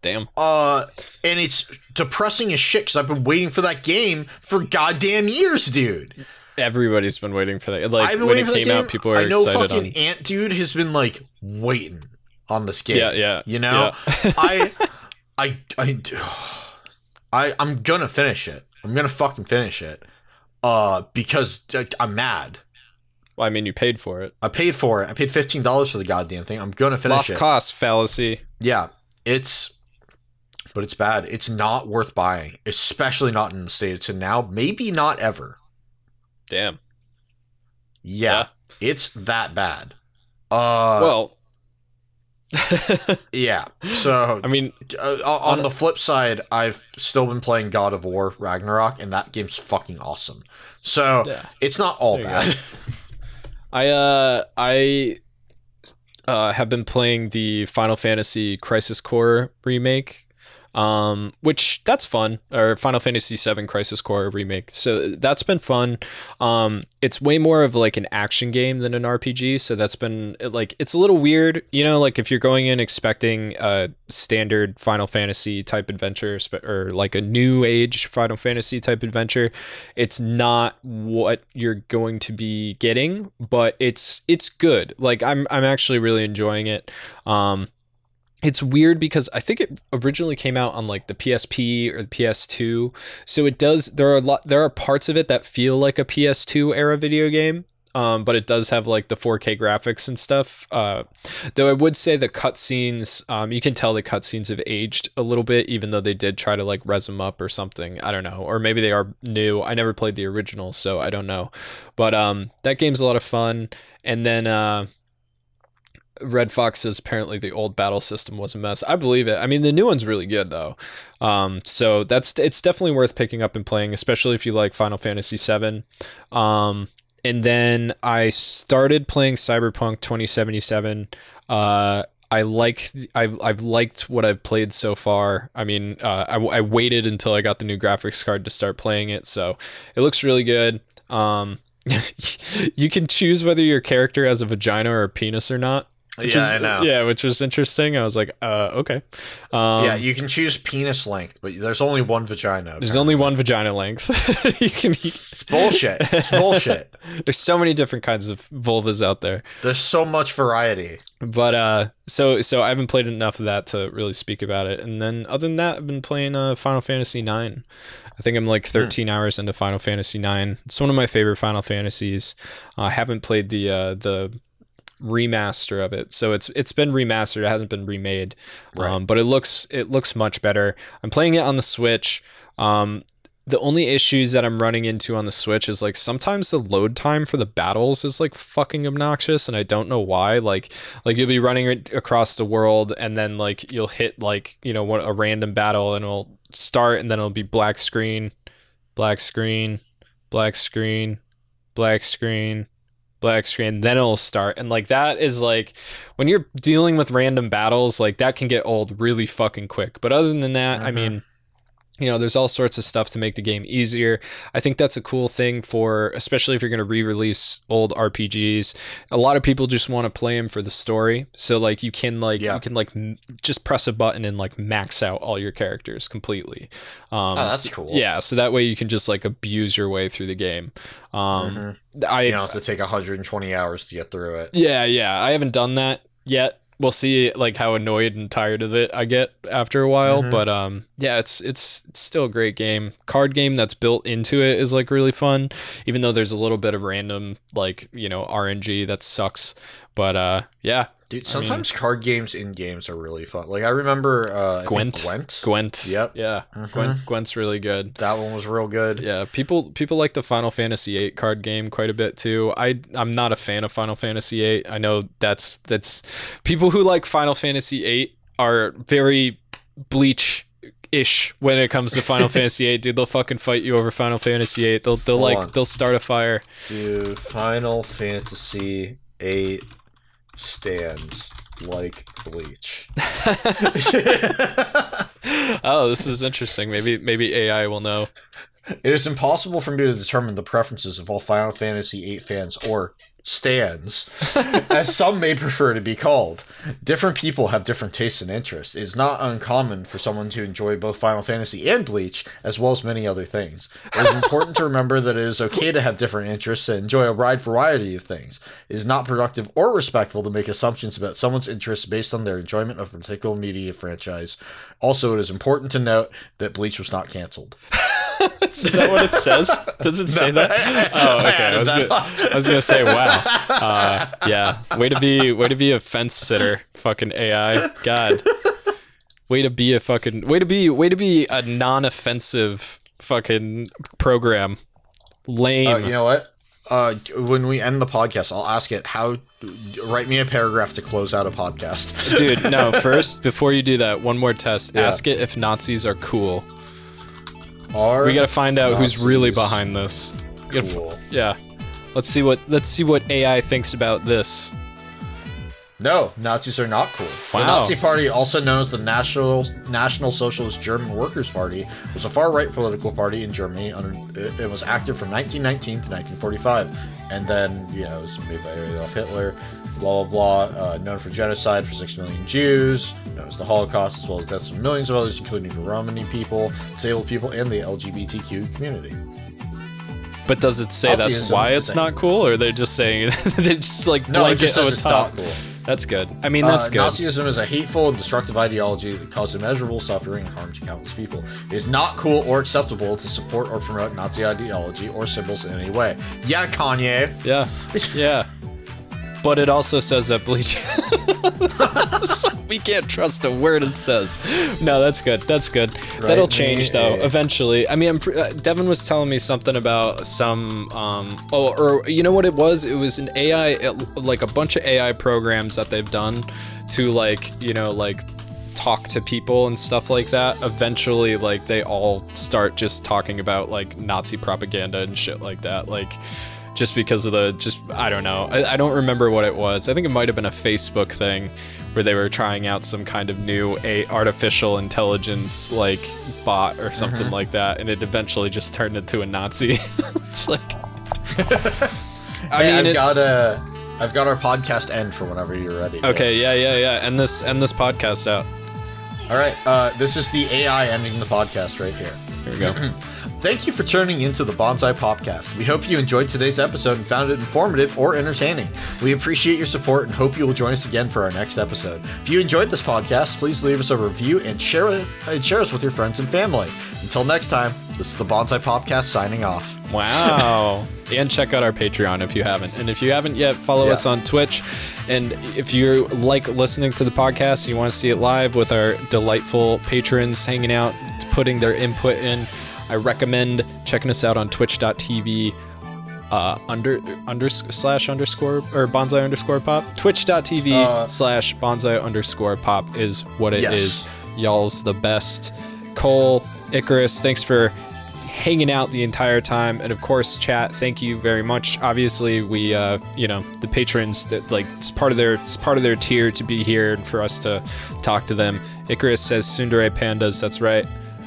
Damn. uh and it's depressing as shit because i've been waiting for that game for goddamn years dude Everybody's been waiting for that. Like i've been when waiting it for that came game out, people were i know excited fucking on. ant dude has been like waiting on this game Yeah, yeah. you know Yeah. I, I, I, I, I'm gonna finish it. I'm gonna fucking finish it. Uh, because I'm mad. Well, I mean, you paid for it. I paid for it. I paid fifteen dollars for the goddamn thing. I'm gonna finish Lost it. cost fallacy. yeah, it's, but it's bad. It's not worth buying, especially not in the states. And now, maybe not ever. Damn. Yeah, it's that bad. Uh, well, yeah. So I mean, uh, on the flip side, I've still been playing God of War Ragnarok, and that game's fucking awesome. So yeah. it's not all There bad. I uh I uh have been playing the Final Fantasy Crisis Core remake. Um which that's fun or Final Fantasy 7 Crisis Core remake. So that's been fun. Um it's way more of like an action game than an RPG, so that's been like it's a little weird, you know, like if you're going in expecting a standard Final Fantasy type adventure or like a new age Final Fantasy type adventure, it's not what you're going to be getting but it's it's good like i'm i'm actually really enjoying it um it's weird because I think it originally came out on like the PSP or the PS2. So it does there are a lot there are parts of it that feel like a PS2 era video game. Um, but it does have like the 4K graphics and stuff. Uh, though I would say the cutscenes, um, you can tell the cutscenes have aged a little bit, even though they did try to like res them up or something. I don't know, or maybe they are new. I never played the original, so I don't know. But um, that game's a lot of fun. And then uh, Red Fox says apparently the old battle system was a mess. I believe it. I mean, the new one's really good though. Um, so that's it's definitely worth picking up and playing, especially if you like Final Fantasy VII. Um, and then I started playing Cyberpunk 2077. Uh, I like I've I've liked what I've played so far. I mean, uh, I, I waited until I got the new graphics card to start playing it, so it looks really good. Um, you can choose whether your character has a vagina or a penis or not. Which yeah, is- I know. Yeah, which was interesting. I was like, uh, okay. Um, yeah, you can choose penis length, but there's only one vagina. there's only one vagina length. you can. It's bullshit. It's bullshit. There's so many different kinds of vulvas out there. There's so much variety. But uh, so so I haven't played enough of that to really speak about it. And then other than that, I've been playing uh, Final Fantasy Nine. I think I'm like 13 hours into Final Fantasy Nine. It's one of my favorite Final Fantasies. Uh, I haven't played the uh, the remaster of it, so it's it's been remastered. It hasn't been remade, Right. um, but it looks it looks much better. I'm playing it on the Switch. Um, the only issues that I'm running into on the Switch is like sometimes the load time for the battles is like fucking obnoxious, and I don't know why. Like, like you'll be running across the world, and then like you'll hit like you know what a random battle, and it'll start, and then it'll be black screen, black screen, black screen, black screen, black screen, then it'll start, and like that is like when you're dealing with random battles, like that can get old really fucking quick. But other than that, I Mhm. mean you know there's all sorts of stuff to make the game easier i think that's a cool thing for especially if you're going to re-release old rpgs a lot of people just want to play them for the story so like you can like Yeah. you can like m- just press a button and like max out all your characters completely um Oh, that's cool. yeah so that way you can just like abuse your way through the game um Mhm. i You don't have to take 120 hours to get through it. yeah, yeah. I haven't done that yet. We'll see like how annoyed and tired of it I get after a while, Mhm. but um yeah, it's it's it's still a great game. Card game that's built into it is like really fun, even though there's a little bit of random like, you know, RNG that sucks. But uh yeah, Dude, sometimes card games in games are really fun. Like I remember uh, I Gwent. Gwent. Gwent. Yep. Yeah. Mhm. Gwent. Gwent's really good. That one was real good. Yeah, people people like the Final Fantasy VIII card game quite a bit too. I I'm not a fan of Final Fantasy VIII. I know that's that's people who like Final Fantasy VIII are very bleach ish when it comes to Final Fantasy VIII. Dude, they'll fucking fight you over Final Fantasy VIII. They'll they'll Hold like on. they'll start a fire. Dude, Final Fantasy eight stands like bleach. oh, this is interesting. Maybe maybe AI will know. It is impossible for me to determine the preferences of all Final Fantasy VIII fans, or stands, as some may prefer to be called. Different people have different tastes and interests. It is not uncommon for someone to enjoy both Final Fantasy and Bleach, as well as many other things. It is important to remember that it is okay to have different interests and enjoy a wide variety of things. It is not productive or respectful to make assumptions about someone's interests based on their enjoyment of a particular media franchise. Also, it is important to note that Bleach was not canceled. Is that what it says? Does it say that? Oh, okay. I was, gonna, I was gonna say, wow. Uh, yeah. Way to be, way to be a fence sitter, fucking AI. God. Way to be a fucking, way to be, way to be a non-offensive fucking program. Lame. Uh, you know what? Uh, when we end the podcast, I'll ask it how. Write me a paragraph to close out a podcast. Dude, no. First, before you do that, one more test. Yeah. Ask it if Nazis are cool. Are We gotta find out who's really behind this. We gotta f- cool? yeah. Let's see what let's see what AI thinks about this. No, Nazis are not cool. The Wow. Nazi Party, also known as the National National Socialist German Workers' Party, was a far-right political party in Germany. Under, it, it was active from 1919 to 1945, and then you know it was made by Adolf Hitler. Blah blah blah. Uh, known for genocide for six million Jews, known as the Holocaust, as well as deaths of millions of others, including the Romani people, disabled people, and the LGBTQ community. But does it say that's why it's not cool, or they're just saying they just like No, it blanket just says it's top? not cool. That's good. I mean, that's Uh, good. Nazism is a hateful and destructive ideology that caused immeasurable suffering and harm to countless people. It is not cool or acceptable to support or promote Nazi ideology or symbols in any way. Yeah, Kanye. Yeah, yeah. But it also says that bleach. So we can't trust a word it says. No, that's good. That's good. That'll change though eventually. I mean, I'm, pre- uh, Devin was telling me something about some. Um, oh, or you know what it was? It was an AI, like a bunch of AI programs that they've done to like you know like talk to people and stuff like that eventually like they all start just talking about like nazi propaganda and shit like that like just because of the just i don't know. I, I don't remember what it was. I think it might have been a facebook thing where they were trying out some kind of new a artificial intelligence like bot or something like that. And it eventually just turned into a nazi. It's like i Hey, mean I've it, got a, I've got our podcast end for whenever you're ready. okay yeah yeah yeah. End this end this podcast out. All right. Uh, this is the AI ending the podcast right here. here we go Thank you for tuning into the Bonsai Podcast. We hope you enjoyed today's episode and found it informative or entertaining. We appreciate your support and hope you will join us again for our next episode. If you enjoyed this podcast, please leave us a review and share it, and share us with your friends and family. Until next time, this is the Bonsai Podcast signing off. Wow. and check out our Patreon if you haven't. And if you haven't yet, follow Yeah. us on Twitch. And if you like listening to the podcast and you want to see it live with our delightful patrons hanging out, putting their input in, I recommend checking us out on twitch.tv uh, under under slash underscore or bonsai underscore pop. twitch.tv Uh, slash bonsai underscore pop is what it is. Yes. y'all's the best. Cole icarus thanks for hanging out the entire time. And of course chat thank you very much. Obviously we uh you know the patrons that like it's part of their it's part of their tier to be here and for us to talk to them. Icarus says tsundere pandas that's right.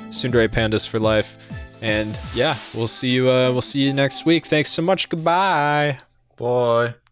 Tsundere pandas for life and yeah. we'll see you uh we'll see you next week. Thanks so much. Goodbye. Boy.